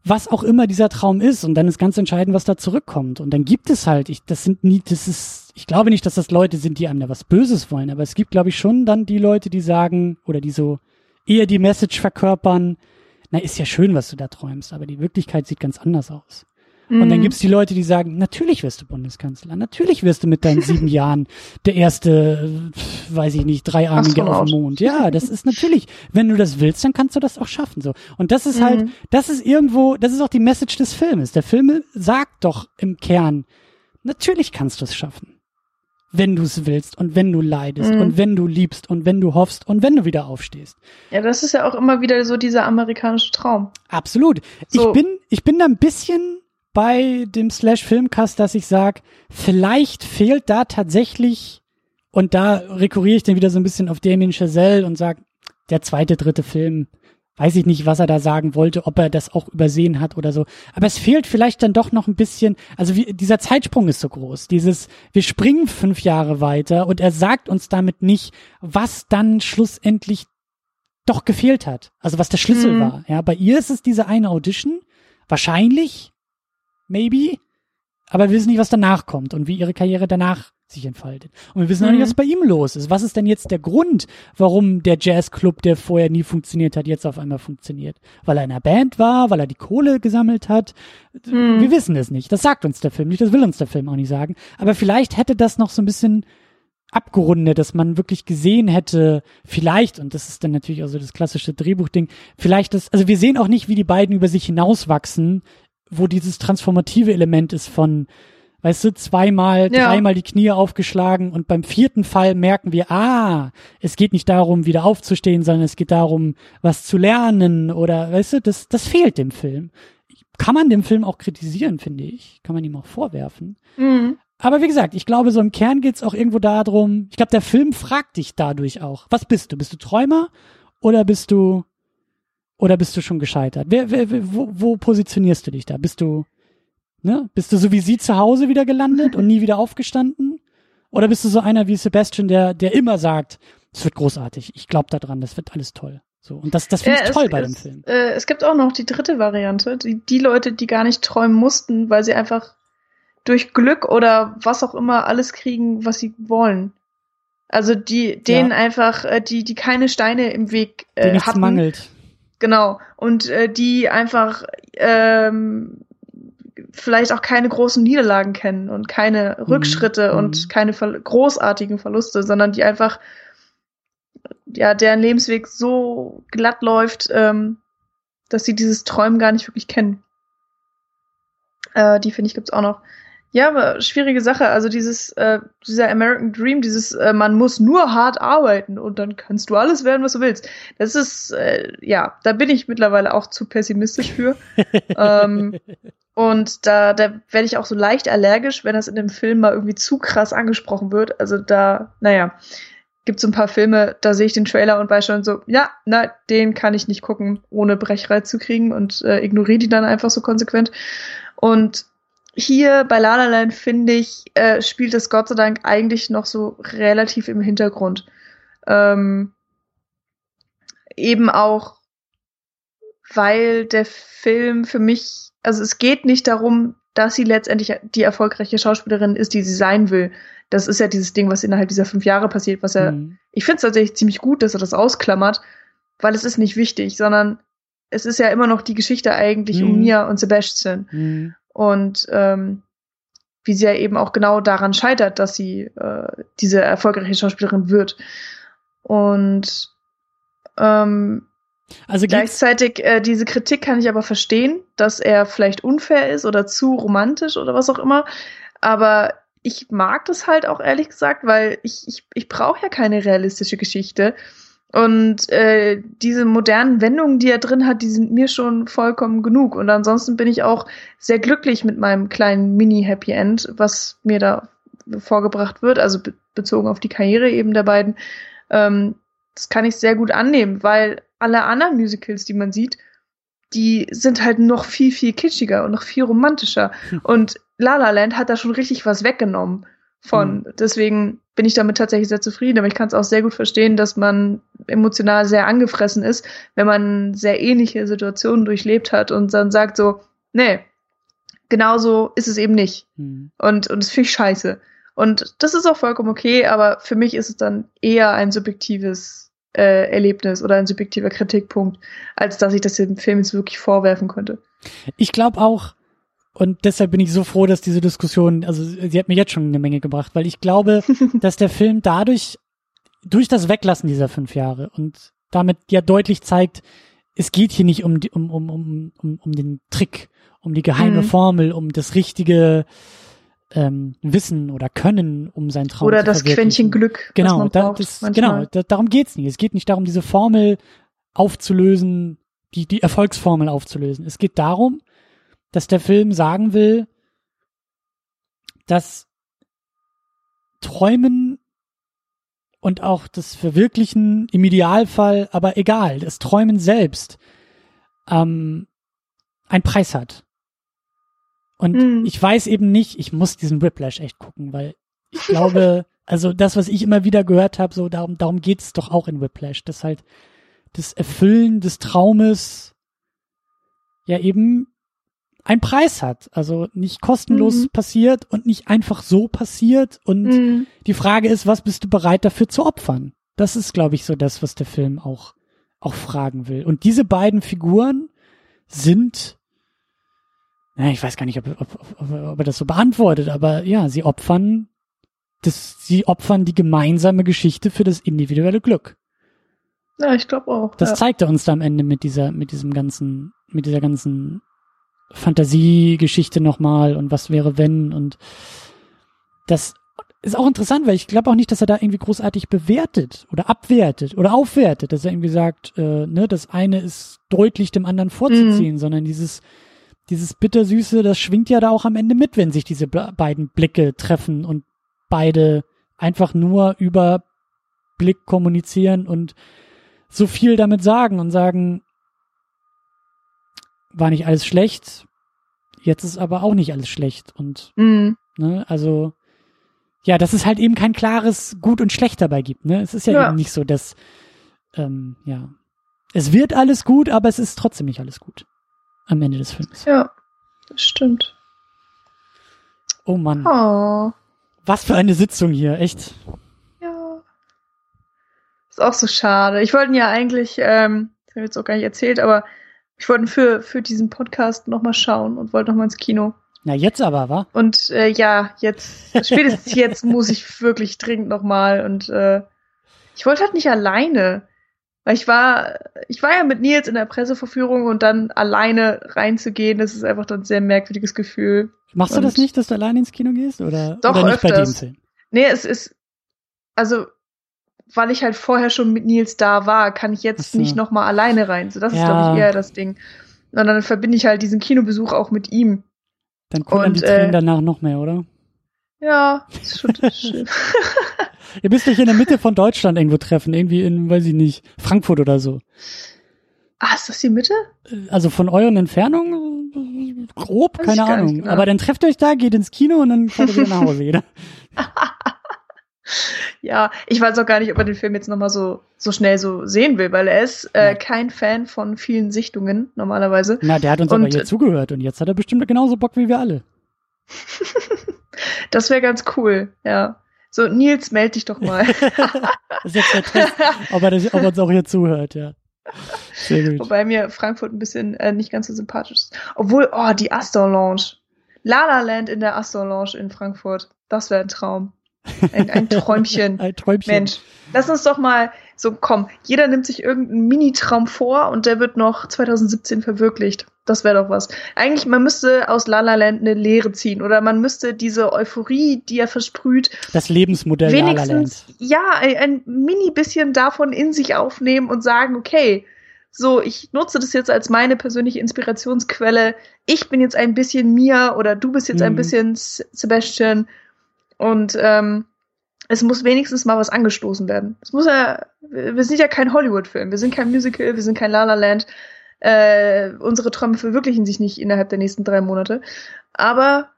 was auch immer dieser Traum ist und dann ist ganz entscheidend, was da zurückkommt und dann gibt es halt, ich, das sind nie, das ist, ich glaube nicht, dass das Leute sind, die einem da was Böses wollen, aber es gibt, glaube ich, schon dann die Leute, die sagen oder die so eher die Message verkörpern, na, ist ja schön, was du da träumst, aber die Wirklichkeit sieht ganz anders aus. Und dann Mhm. gibt's die Leute, die sagen, natürlich wirst du Bundeskanzler, natürlich wirst du mit deinen (laughs) sieben Jahren der erste, weiß ich nicht, Dreiarmige auf dem Mond. Ja, das ist natürlich, wenn du das willst, dann kannst du das auch schaffen. So. Und das ist Mhm. halt, das ist irgendwo, das ist auch die Message des Filmes. Der Film sagt doch im Kern, natürlich kannst du es schaffen. Wenn du es willst und wenn du leidest Mhm. und wenn du liebst und wenn du hoffst und wenn du wieder aufstehst. Ja, das ist ja auch immer wieder so dieser amerikanische Traum. Absolut. So. Ich bin, ich bin da ein bisschen bei dem Slash Filmcast, dass ich sag, vielleicht fehlt da tatsächlich, und da rekurriere ich dann wieder so ein bisschen auf Damien Chazelle und sag, der zweite, dritte Film, weiß ich nicht, was er da sagen wollte, ob er das auch übersehen hat oder so. Aber es fehlt vielleicht dann doch noch ein bisschen, also wie, dieser Zeitsprung ist so groß. Dieses, wir springen fünf Jahre weiter und er sagt uns damit nicht, was dann schlussendlich doch gefehlt hat. Also was der Schlüssel Mhm. war. Ja, bei ihr ist es diese eine Audition. Wahrscheinlich. Maybe. Aber wir wissen nicht, was danach kommt und wie ihre Karriere danach sich entfaltet. Und wir wissen auch nicht, Mhm. was bei ihm los ist. Was ist denn jetzt der Grund, warum der Jazzclub, der vorher nie funktioniert hat, jetzt auf einmal funktioniert? Weil er in einer Band war, weil er die Kohle gesammelt hat? Mhm. Wir wissen es nicht. Das sagt uns der Film nicht, das will uns der Film auch nicht sagen. Aber vielleicht hätte das noch so ein bisschen abgerundet, dass man wirklich gesehen hätte, vielleicht, und das ist dann natürlich auch so das klassische Drehbuchding, vielleicht das, also wir sehen auch nicht, wie die beiden über sich hinauswachsen, wo dieses transformative Element ist von, weißt du, zweimal, Ja. dreimal die Knie aufgeschlagen und beim vierten Fall merken wir, ah, es geht nicht darum, wieder aufzustehen, sondern es geht darum, was zu lernen oder, weißt du, das, das fehlt dem Film. Kann man dem Film auch kritisieren, finde ich. Kann man ihm auch vorwerfen. Mhm. Aber wie gesagt, ich glaube, so im Kern geht's auch irgendwo darum, ich glaube, der Film fragt dich dadurch auch, was bist du? Bist du Träumer oder bist du oder bist du schon gescheitert? Wer, wer, wo, wo positionierst du dich da? Bist du, ne? Bist du so wie sie zu Hause wieder gelandet und nie wieder aufgestanden? Oder bist du so einer wie Sebastian, der, der immer sagt, es wird großartig, ich glaube daran, das wird alles toll. So. Und das, das finde ich Ja, toll es, bei dem es, Film. Äh, es gibt auch noch die dritte Variante, die, die Leute, die gar nicht träumen mussten, weil sie einfach durch Glück oder was auch immer alles kriegen, was sie wollen. Also die, denen einfach, äh, die, die keine Steine im Weg äh, hatten. mangelt. Genau. Und äh, die einfach ähm, vielleicht auch keine großen Niederlagen kennen und keine Mhm. Rückschritte Mhm. und keine ver großartigen Verluste, sondern die einfach, ja, deren Lebensweg so glatt läuft, ähm, dass sie dieses Träumen gar nicht wirklich kennen. Äh, die finde ich gibt's auch noch. Ja, aber schwierige Sache. Also dieses, äh, dieser American Dream, dieses, äh, man muss nur hart arbeiten und dann kannst du alles werden, was du willst. Das ist, äh, ja, da bin ich mittlerweile auch zu pessimistisch für. (laughs) ähm, und da, da werde ich auch so leicht allergisch, wenn das in dem Film mal irgendwie zu krass angesprochen wird. Also da, naja, gibt so ein paar Filme, da sehe ich den Trailer und weiß schon so, ja, na, den kann ich nicht gucken, ohne Brechreiz zu kriegen und äh, ignoriere die dann einfach so konsequent. Und hier bei La La Land, finde ich, äh, spielt es Gott sei Dank eigentlich noch so relativ im Hintergrund. Ähm, eben auch, weil der Film für mich, also es geht nicht darum, dass sie letztendlich die erfolgreiche Schauspielerin ist, die sie sein will. Das ist ja dieses Ding, was innerhalb dieser fünf Jahre passiert, was er, Mhm. ich finde es tatsächlich ziemlich gut, dass er das ausklammert, weil es ist nicht wichtig, sondern es ist ja immer noch die Geschichte eigentlich Mhm. um Mia und Sebastian Mhm. Und ähm, wie sie ja eben auch genau daran scheitert, dass sie äh, diese erfolgreiche Schauspielerin wird. Und ähm, Also gleichzeitig äh, diese Kritik kann ich aber verstehen, dass er vielleicht unfair ist oder zu romantisch oder was auch immer. Aber ich mag das halt auch ehrlich gesagt, weil ich, ich, ich brauche ja keine realistische Geschichte. Und äh, diese modernen Wendungen, die er drin hat, die sind mir schon vollkommen genug. Und ansonsten bin ich auch sehr glücklich mit meinem kleinen Mini-Happy End, was mir da vorgebracht wird, also be bezogen auf die Karriere eben der beiden. Ähm, das kann ich sehr gut annehmen, weil alle anderen Musicals, die man sieht, die sind halt noch viel, viel kitschiger und noch viel romantischer. Und La La Land hat da schon richtig was weggenommen von. Deswegen bin ich damit tatsächlich sehr zufrieden, aber ich kann es auch sehr gut verstehen, dass man emotional sehr angefressen ist, wenn man sehr ähnliche Situationen durchlebt hat und dann sagt so, nee, genauso ist es eben nicht. Mhm. Und, und das finde ich scheiße. Und das ist auch vollkommen okay, aber für mich ist es dann eher ein subjektives äh, Erlebnis oder ein subjektiver Kritikpunkt, als dass ich das dem Film jetzt wirklich vorwerfen könnte. Ich glaube auch, und deshalb bin ich so froh, dass diese Diskussion, also sie hat mir jetzt schon eine Menge gebracht, weil ich glaube, (laughs) dass der Film dadurch, durch das Weglassen dieser fünf Jahre und damit ja deutlich zeigt, es geht hier nicht um, die, um, um, um, um, um den Trick, um die geheime Mhm. Formel, um das richtige ähm, Wissen oder Können, um sein Traum Oder zu das. Quäntchen Glück, Genau, da, das, manchmal. genau da, darum geht's nicht. Es geht nicht darum, diese Formel aufzulösen, die, die Erfolgsformel aufzulösen. Es geht darum, dass der Film sagen will, dass Träumen und auch das Verwirklichen im Idealfall, aber egal, das Träumen selbst ähm, einen Preis hat. Und Mhm. ich weiß eben nicht, ich muss diesen Whiplash echt gucken, weil ich glaube, (laughs) also das, was ich immer wieder gehört habe, so darum, darum geht es doch auch in Whiplash, dass halt das Erfüllen des Traumes ja eben einen Preis hat. Also nicht kostenlos Mhm. passiert und nicht einfach so passiert. Und Mhm. die Frage ist, was bist du bereit dafür zu opfern? Das ist, glaube ich, so das, was der Film auch, auch fragen will. Und diese beiden Figuren sind, na, ich weiß gar nicht, ob, ob, ob, ob er das so beantwortet, aber ja, sie opfern das, sie opfern die gemeinsame Geschichte für das individuelle Glück. Ja, ich glaube auch. Das ja. zeigt er uns da am Ende mit dieser, mit diesem ganzen, mit dieser ganzen Fantasiegeschichte nochmal und was wäre wenn und das ist auch interessant, weil ich glaube auch nicht, dass er da irgendwie großartig bewertet oder abwertet oder aufwertet, dass er irgendwie sagt, äh, ne, das eine ist deutlich dem anderen vorzuziehen, sondern dieses dieses bittersüße, das schwingt ja da auch am Ende mit, wenn sich diese be- beiden Blicke treffen und beide einfach nur über Blick kommunizieren und so viel damit sagen und sagen, war nicht alles schlecht, jetzt ist aber auch nicht alles schlecht und Mhm. ne, also ja, dass es halt eben kein klares Gut und Schlecht dabei gibt, ne? Es ist ja, Ja. eben nicht so, dass ähm, ja, es wird alles gut, aber es ist trotzdem nicht alles gut am Ende des Films. Ja, das stimmt. Oh Mann, Oh, was für eine Sitzung hier, echt. ja. Ist auch so schade. Ich wollte ja eigentlich, ähm, das habe ich jetzt auch gar nicht erzählt, aber ich wollte für, für diesen Podcast nochmal schauen und wollte nochmal ins Kino. Na, jetzt aber, wa? Und äh, ja, jetzt, spätestens (laughs) jetzt muss ich wirklich dringend nochmal. Und äh, ich wollte halt nicht alleine. Weil ich war, ich war ja mit Nils in der Presseverführung und dann alleine reinzugehen, das ist einfach dann ein sehr merkwürdiges Gefühl. Machst und du das nicht, dass du alleine ins Kino gehst? Oder, Doch, oder nicht bei dem öfters. Film? Nee, es ist, also, weil ich halt vorher schon mit Nils da war, kann ich jetzt so. nicht nochmal alleine rein. So, das ist, Ja. glaube ich, eher das Ding. Und dann verbinde ich halt diesen Kinobesuch auch mit ihm. Dann kommen Und, die Tränen äh, danach noch mehr, oder? Ja, ist schon (laughs) schön. Ihr müsst euch in der Mitte von Deutschland irgendwo treffen, irgendwie in, weiß ich nicht, Frankfurt oder so. ah, ist das die Mitte? Äh, Also von euren Entfernungen grob, Weiß keine Ahnung. genau. Aber dann trefft ihr euch da, geht ins Kino und dann fahrt ihr wieder nach Hause jeder. (laughs) Ja, ich weiß auch gar nicht, ob er den Film jetzt nochmal so, so schnell so sehen will, weil er ist äh, kein Fan von vielen Sichtungen normalerweise. Na, der hat uns aber Und- hier zugehört und jetzt hat er bestimmt genauso Bock wie wir alle. (laughs) Das wäre ganz cool, ja. So, Nils, meld dich doch mal. Das (laughs) ist jetzt der Test, ob er, das, ob er uns auch hier zuhört, ja. Sehr gut. Wobei mir Frankfurt ein bisschen äh, nicht ganz so sympathisch ist. Obwohl, oh, die Astor Lounge. La La Land in der Astor Lounge in Frankfurt. Das wäre ein Traum. Ein, ein Träumchen. (laughs) Ein Träumchen. Mensch, lass uns doch mal so, komm, jeder nimmt sich irgendeinen Mini-Traum vor und der wird noch 2017 verwirklicht. Das wäre doch was. Eigentlich, man müsste aus La La Land eine Lehre ziehen oder man müsste diese Euphorie, die er versprüht, Das Lebensmodell La La Land. wenigstens, ja, ein, ein mini bisschen davon in sich aufnehmen und sagen, okay, so, ich nutze das jetzt als meine persönliche Inspirationsquelle. Ich bin jetzt ein bisschen Mia oder du bist jetzt ein Mhm. bisschen S- Sebastian. Und ähm, es muss wenigstens mal was angestoßen werden. Es muss ja, wir sind ja kein Hollywood-Film, wir sind kein Musical, wir sind kein La La Land. Äh, unsere Träume verwirklichen sich nicht innerhalb der nächsten drei Monate. Aber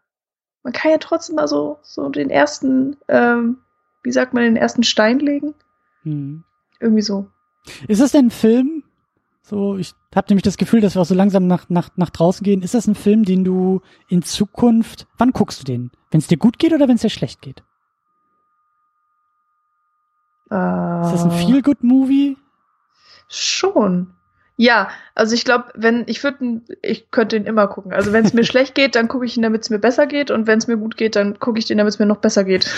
man kann ja trotzdem mal so, so den ersten, ähm, wie sagt man, den ersten Stein legen. Hm. Irgendwie so. Ist das denn ein Film? So, ich habe nämlich das Gefühl, dass wir auch so langsam nach, nach, nach draußen gehen. Ist das ein Film, den du in Zukunft, wann guckst du den? Wenn es dir gut geht oder wenn es dir schlecht geht? Äh, Ist das ein Feel-Good-Movie? Schon. Ja, also ich glaube, wenn ich würde, ich könnte ihn immer gucken. Also wenn es mir (laughs) schlecht geht, dann gucke ich ihn, damit es mir besser geht, und wenn es mir gut geht, dann gucke ich den, damit es mir noch besser geht, (laughs)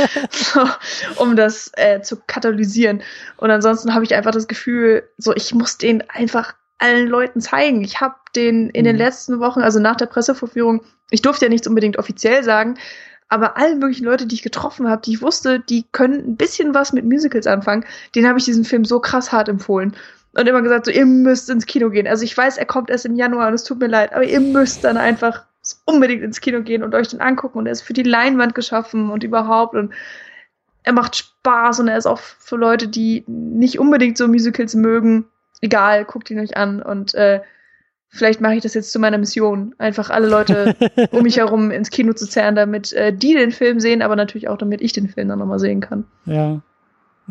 (laughs) so, um das äh, zu katalysieren. Und ansonsten habe ich einfach das Gefühl, so ich muss den einfach allen Leuten zeigen. Ich habe den in den Mhm. letzten Wochen, also nach der Presseverführung, ich durfte ja nichts unbedingt offiziell sagen, aber allen möglichen Leute, die ich getroffen habe, die ich wusste, die können ein bisschen was mit Musicals anfangen, den habe ich diesen Film so krass hart empfohlen. Und immer gesagt, so, ihr müsst ins Kino gehen. Also ich weiß, er kommt erst im Januar und es tut mir leid, aber ihr müsst dann einfach unbedingt ins Kino gehen und euch den angucken. Und er ist für die Leinwand geschaffen und überhaupt. Und er macht Spaß und er ist auch für Leute, die nicht unbedingt so Musicals mögen. Egal, guckt ihn euch an. Und äh, vielleicht mache ich das jetzt zu meiner Mission. Einfach alle Leute (laughs) um mich herum ins Kino zu zerren, damit äh, die den Film sehen, aber natürlich auch, damit ich den Film dann nochmal sehen kann. Ja.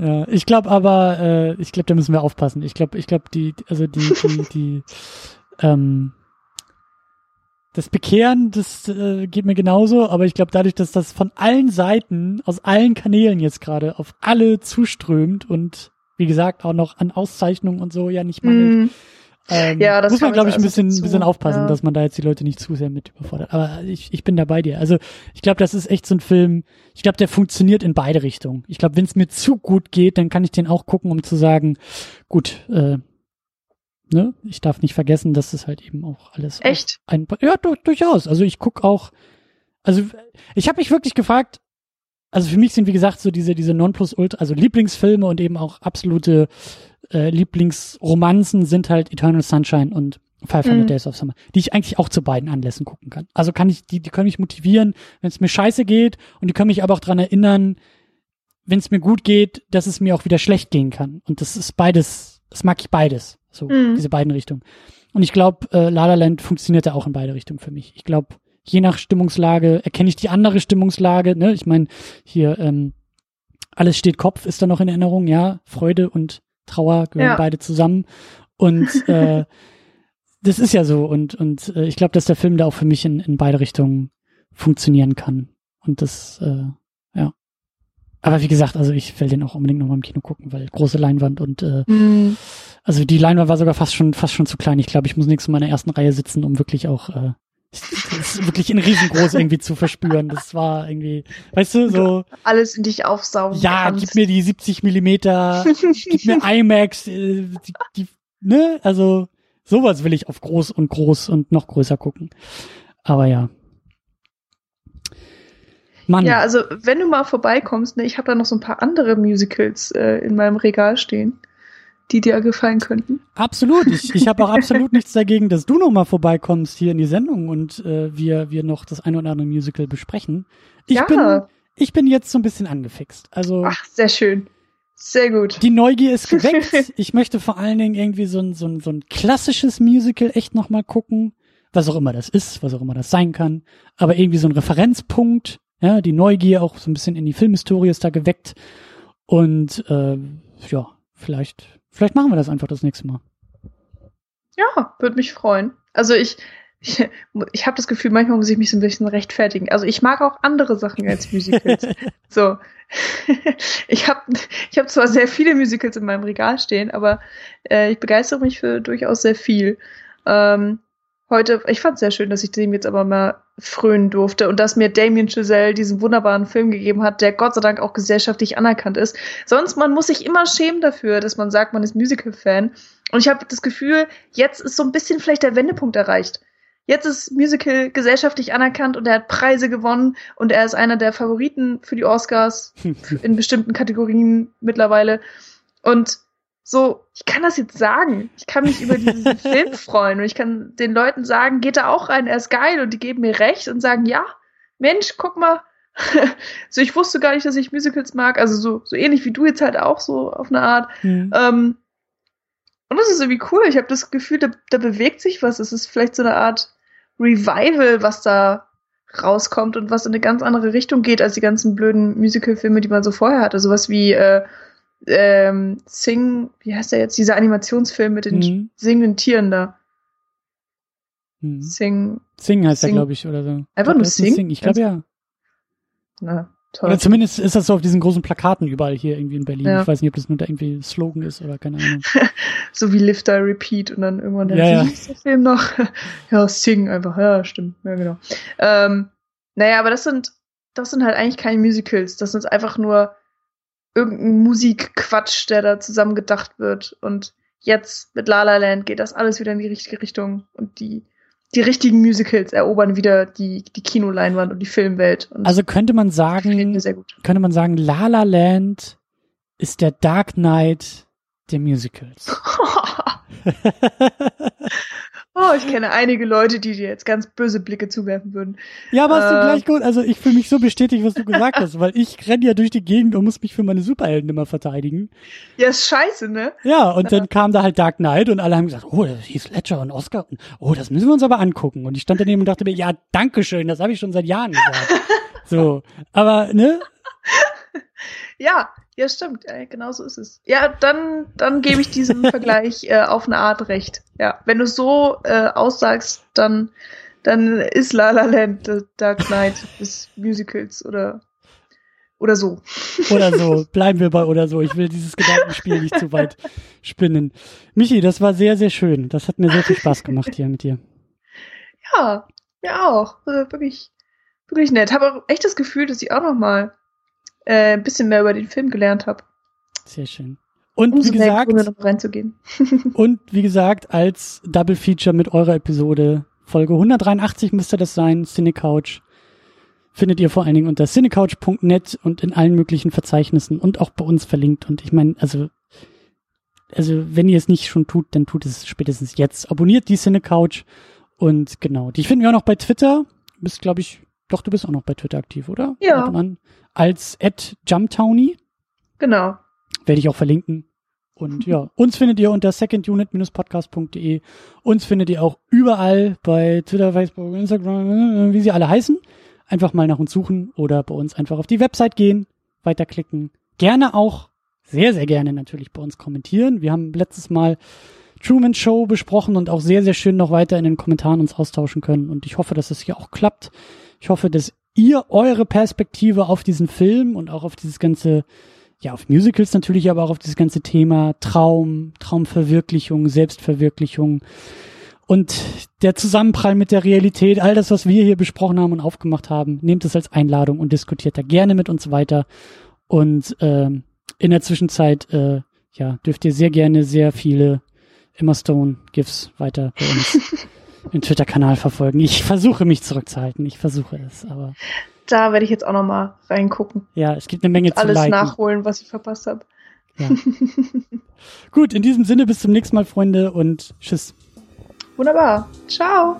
Ja, ich glaube aber, äh, ich glaube, da müssen wir aufpassen. Ich glaube, ich glaube, die, also die, die, (laughs) die, ähm, das Bekehren, das äh, geht mir genauso, aber ich glaube, dadurch, dass das von allen Seiten, aus allen Kanälen jetzt gerade auf alle zuströmt und wie gesagt auch noch an Auszeichnungen und so ja nicht mangelt, Mm, ähm, Ja, das muss man, glaube ich, jetzt ein bisschen, dazu, bisschen aufpassen, ja. dass man da jetzt die Leute nicht zu sehr mit überfordert. Aber ich, ich bin da bei dir. Also ich glaube, das ist echt so ein Film, ich glaube, der funktioniert in beide Richtungen. Ich glaube, wenn es mir zu gut geht, dann kann ich den auch gucken, um zu sagen, gut, äh, ne, ich darf nicht vergessen, dass es halt eben auch alles Echt? Auch ein, ja, du, durchaus. Also ich guck auch, also ich habe mich wirklich gefragt, also für mich sind wie gesagt so diese diese Nonplusultra, also Lieblingsfilme und eben auch absolute äh, Lieblingsromanzen sind halt Eternal Sunshine und 500 Mhm. Days of Summer, die ich eigentlich auch zu beiden Anlässen gucken kann. Also kann ich die die können mich motivieren, wenn es mir scheiße geht und die können mich aber auch dran erinnern, wenn es mir gut geht, dass es mir auch wieder schlecht gehen kann. Und das ist beides, das mag ich beides, so Mhm. diese beiden Richtungen. Und ich glaube, äh, La La Land funktioniert ja auch in beide Richtungen für mich. Ich glaube, je nach Stimmungslage erkenne ich die andere Stimmungslage. Ne? Ich meine, hier ähm, alles steht Kopf ist da noch in Erinnerung. Ja, Freude und Trauer gehören Ja. beide zusammen. Und (laughs) äh, das ist ja so. Und und äh, ich glaube, dass der Film da auch für mich in, in beide Richtungen funktionieren kann. Und das äh, ja. Aber wie gesagt, also ich will den auch unbedingt noch mal im Kino gucken, weil große Leinwand und äh, Mm, also die Leinwand war sogar fast schon fast schon zu klein. Ich glaube, ich muss nächstes Mal in der ersten Reihe sitzen, um wirklich auch äh, wirklich in riesengroß irgendwie zu verspüren. Das war irgendwie, weißt du, so. Alles in dich aufsaugen. Ja, kannst. gib mir die 70 Millimeter, gib mir (laughs) IMAX, äh, die, die, ne, also sowas will ich auf groß und groß und noch größer gucken. Aber ja. Mann. Ja, also wenn du mal vorbeikommst, ne, ich habe da noch so ein paar andere Musicals äh, in meinem Regal stehen, die dir gefallen könnten. Absolut. Ich, ich habe auch absolut (laughs) nichts dagegen, dass du noch mal vorbeikommst hier in die Sendung und äh, wir wir noch das ein oder andere Musical besprechen. Ich Ja. bin ich bin jetzt so ein bisschen angefixt. Also Ach, sehr schön. Sehr gut. die Neugier ist geweckt. (laughs) ich möchte vor allen Dingen irgendwie so ein, so ein, so ein klassisches Musical echt noch mal gucken, was auch immer das ist, was auch immer das sein kann. Aber irgendwie so ein Referenzpunkt. Ja, die Neugier auch so ein bisschen in die Filmhistorie ist da geweckt. Und äh, ja, vielleicht, vielleicht machen wir das einfach das nächste Mal. Ja, würde mich freuen. Also ich, ich, ich habe das Gefühl, manchmal muss ich mich so ein bisschen rechtfertigen. Also ich mag auch andere Sachen als Musicals. (laughs) so. (laughs) ich habe ich hab zwar sehr viele Musicals in meinem Regal stehen, aber äh, ich begeistere mich für durchaus sehr viel. Ähm, heute, ich fand es sehr schön, dass ich dem jetzt aber mal frönen durfte und dass mir Damien Chazelle diesen wunderbaren Film gegeben hat, der Gott sei Dank auch gesellschaftlich anerkannt ist. Sonst, man muss sich immer schämen dafür, dass man sagt, man ist Musical-Fan. Und ich habe das Gefühl, jetzt ist so ein bisschen vielleicht der Wendepunkt erreicht. Jetzt ist Musical gesellschaftlich anerkannt und er hat Preise gewonnen und er ist einer der Favoriten für die Oscars (laughs) in bestimmten Kategorien mittlerweile. Und so, ich kann das jetzt sagen. Ich kann mich über diesen (laughs) Film freuen und ich kann den Leuten sagen, geht da auch rein, er ist geil und die geben mir recht und sagen, ja, Mensch, guck mal. (laughs) so, ich wusste gar nicht, dass ich Musicals mag. Also so, so ähnlich wie du jetzt halt auch so auf eine Art. Hm. Ähm, und das ist irgendwie cool. Ich habe das Gefühl, da, da bewegt sich was. Es ist vielleicht so eine Art Revival, was da rauskommt und was in eine ganz andere Richtung geht als die ganzen blöden Musical-Filme, die man so vorher hatte. Sowas wie äh, ähm, Sing, wie heißt der jetzt, dieser Animationsfilm mit den Mhm. singenden Tieren da. Hm. Sing, Sing heißt er, Sing. glaube ich, oder so. Einfach nur ein Sing? Ich glaube ja. na, toll. Oder zumindest ist das so auf diesen großen Plakaten überall hier irgendwie in Berlin. Ja. Ich weiß nicht, ob das nur da irgendwie Slogan ist oder keine Ahnung. (laughs) So wie Live Die Repeat und dann irgendwann dann, Ja, ja. wie der Film noch? (laughs) ja, Sing einfach, ja, stimmt, ja, genau. Ähm, naja, aber das sind, das sind halt eigentlich keine Musicals. Das sind einfach nur irgendein Musikquatsch, der da zusammen gedacht wird. Und jetzt mit La La Land geht das alles wieder in die richtige Richtung. Und die, die richtigen Musicals erobern wieder die, die Kinoleinwand und die Filmwelt. Und Also könnte man sagen, könnte man sagen, La La Land ist der Dark Knight der Musicals. (laughs) (laughs) oh, ich kenne einige Leute, die dir jetzt ganz böse Blicke zuwerfen würden. ja, aber hast du Äh. gleich gut. Also ich fühle mich so bestätigt, was du gesagt hast, weil ich renne ja durch die Gegend und muss mich für meine Superhelden immer verteidigen. Ja, ist scheiße, ne? Ja, und dann kam da halt Dark Knight und alle haben gesagt, oh, das hieß Ledger und Oscar. Und, oh, das müssen wir uns aber angucken. Und ich stand daneben und dachte mir, ja, Dankeschön, das habe ich schon seit Jahren gesagt. (laughs) so, aber, ne? (laughs) Ja, ja, stimmt. Ja, genau so ist es. Ja, dann, dann gebe ich diesem (laughs) Vergleich äh, auf eine Art recht. Ja, wenn du so äh, aussagst, dann, dann ist La La Land der Dark Knight des Musicals oder, oder so. (laughs) Oder so. Bleiben wir bei oder so. Ich will dieses Gedankenspiel nicht zu weit spinnen. Michi, das war sehr, sehr schön. Das hat mir sehr viel Spaß gemacht hier mit dir. Ja, mir auch. Also wirklich, wirklich nett. Habe auch echt das Gefühl, dass ich auch noch mal äh, ein bisschen mehr über den Film gelernt habe. Sehr schön. Und Umso wie gesagt, Gründe, noch reinzugehen. (laughs) und wie gesagt, als Double Feature mit eurer Episode Folge 183 müsste das sein, Cinecouch. Findet ihr vor allen Dingen unter cinecouch.net und in allen möglichen Verzeichnissen und auch bei uns verlinkt. Und ich meine, also, also wenn ihr es nicht schon tut, dann tut es spätestens jetzt. Abonniert die Cinecouch und genau. Die finden wir auch noch bei Twitter. Bist, glaube ich, doch, du bist auch noch bei Twitter aktiv, oder? Ja. Ab und an. Als at Jumptowny. Genau. Werde ich auch verlinken. Und ja, uns findet ihr unter secondunit-podcast.de. Uns findet ihr auch überall bei Twitter, Facebook, Instagram, wie sie alle heißen. Einfach mal nach uns suchen oder bei uns einfach auf die Website gehen, weiterklicken. Gerne auch, sehr, sehr gerne natürlich bei uns kommentieren. Wir haben letztes Mal Truman Show besprochen und auch sehr, sehr schön noch weiter in den Kommentaren uns austauschen können. Und ich hoffe, dass es hier auch klappt. Ich hoffe, dass ihr eure Perspektive auf diesen Film und auch auf dieses ganze ja, auf Musicals natürlich, aber auch auf dieses ganze Thema Traum, Traumverwirklichung, Selbstverwirklichung und der Zusammenprall mit der Realität, all das, was wir hier besprochen haben und aufgemacht haben, nehmt es als Einladung und diskutiert da gerne mit uns weiter. Und äh, in der Zwischenzeit, äh, ja, dürft ihr sehr gerne sehr viele Emma Stone GIFs weiter bei uns (laughs) im Twitter-Kanal verfolgen. Ich versuche mich zurückzuhalten, ich versuche es, aber. Da werde ich jetzt auch noch mal reingucken. Ja, es gibt eine Menge alles zu liken. nachholen, was ich verpasst habe. Ja. (laughs) Gut, in diesem Sinne bis zum nächsten Mal, Freunde, und tschüss. Wunderbar. Ciao.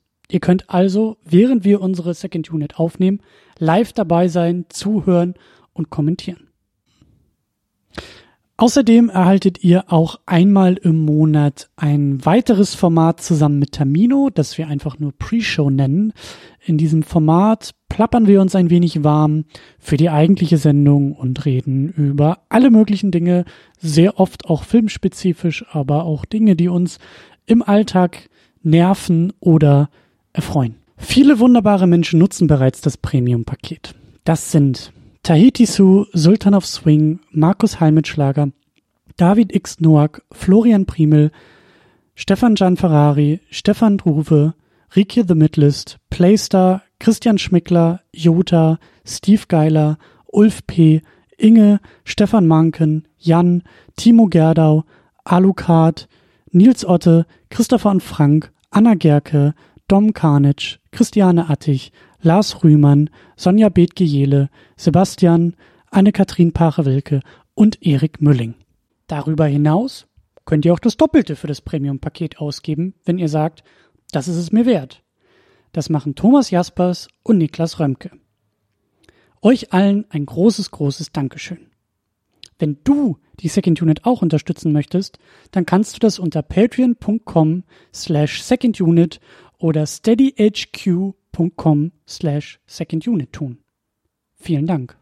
Ihr könnt also, während wir unsere Second Unit aufnehmen, live dabei sein, zuhören und kommentieren. Außerdem erhaltet ihr auch einmal im Monat ein weiteres Format zusammen mit Tamino, das wir einfach nur Pre-Show nennen. In diesem Format plappern wir uns ein wenig warm für die eigentliche Sendung und reden über alle möglichen Dinge, sehr oft auch filmspezifisch, aber auch Dinge, die uns im Alltag nerven oder erfreuen. Viele wunderbare Menschen nutzen bereits das Premium-Paket. Das sind Tahiti Su, Sultan of Swing, Markus Heimitschlager, David X. Noack, Florian Primel, Stefan Gianferrari, Stefan Druwe, Rike The Midlist, Playstar, Christian Schmickler, Jota, Steve Geiler, Ulf P., Inge, Stefan Manken, Jan, Timo Gerdau, Alucard, Nils Otte, Christopher und Frank, Anna Gerke, Dom Karnitsch, Christiane Attich, Lars Rühmann, Sonja Bethge-Jele, Sebastian, Anne-Kathrin Pache-Wilke und Erik Mülling. Darüber hinaus könnt ihr auch das Doppelte für das Premium-Paket ausgeben, wenn ihr sagt, das ist es mir wert. Das machen Thomas Jaspers und Niklas Römke. Euch allen ein großes, großes Dankeschön. Wenn du die Second Unit auch unterstützen möchtest, dann kannst du das unter patreon.com slash secondunit oder steadyhq.com slash secondunit tun. Vielen Dank.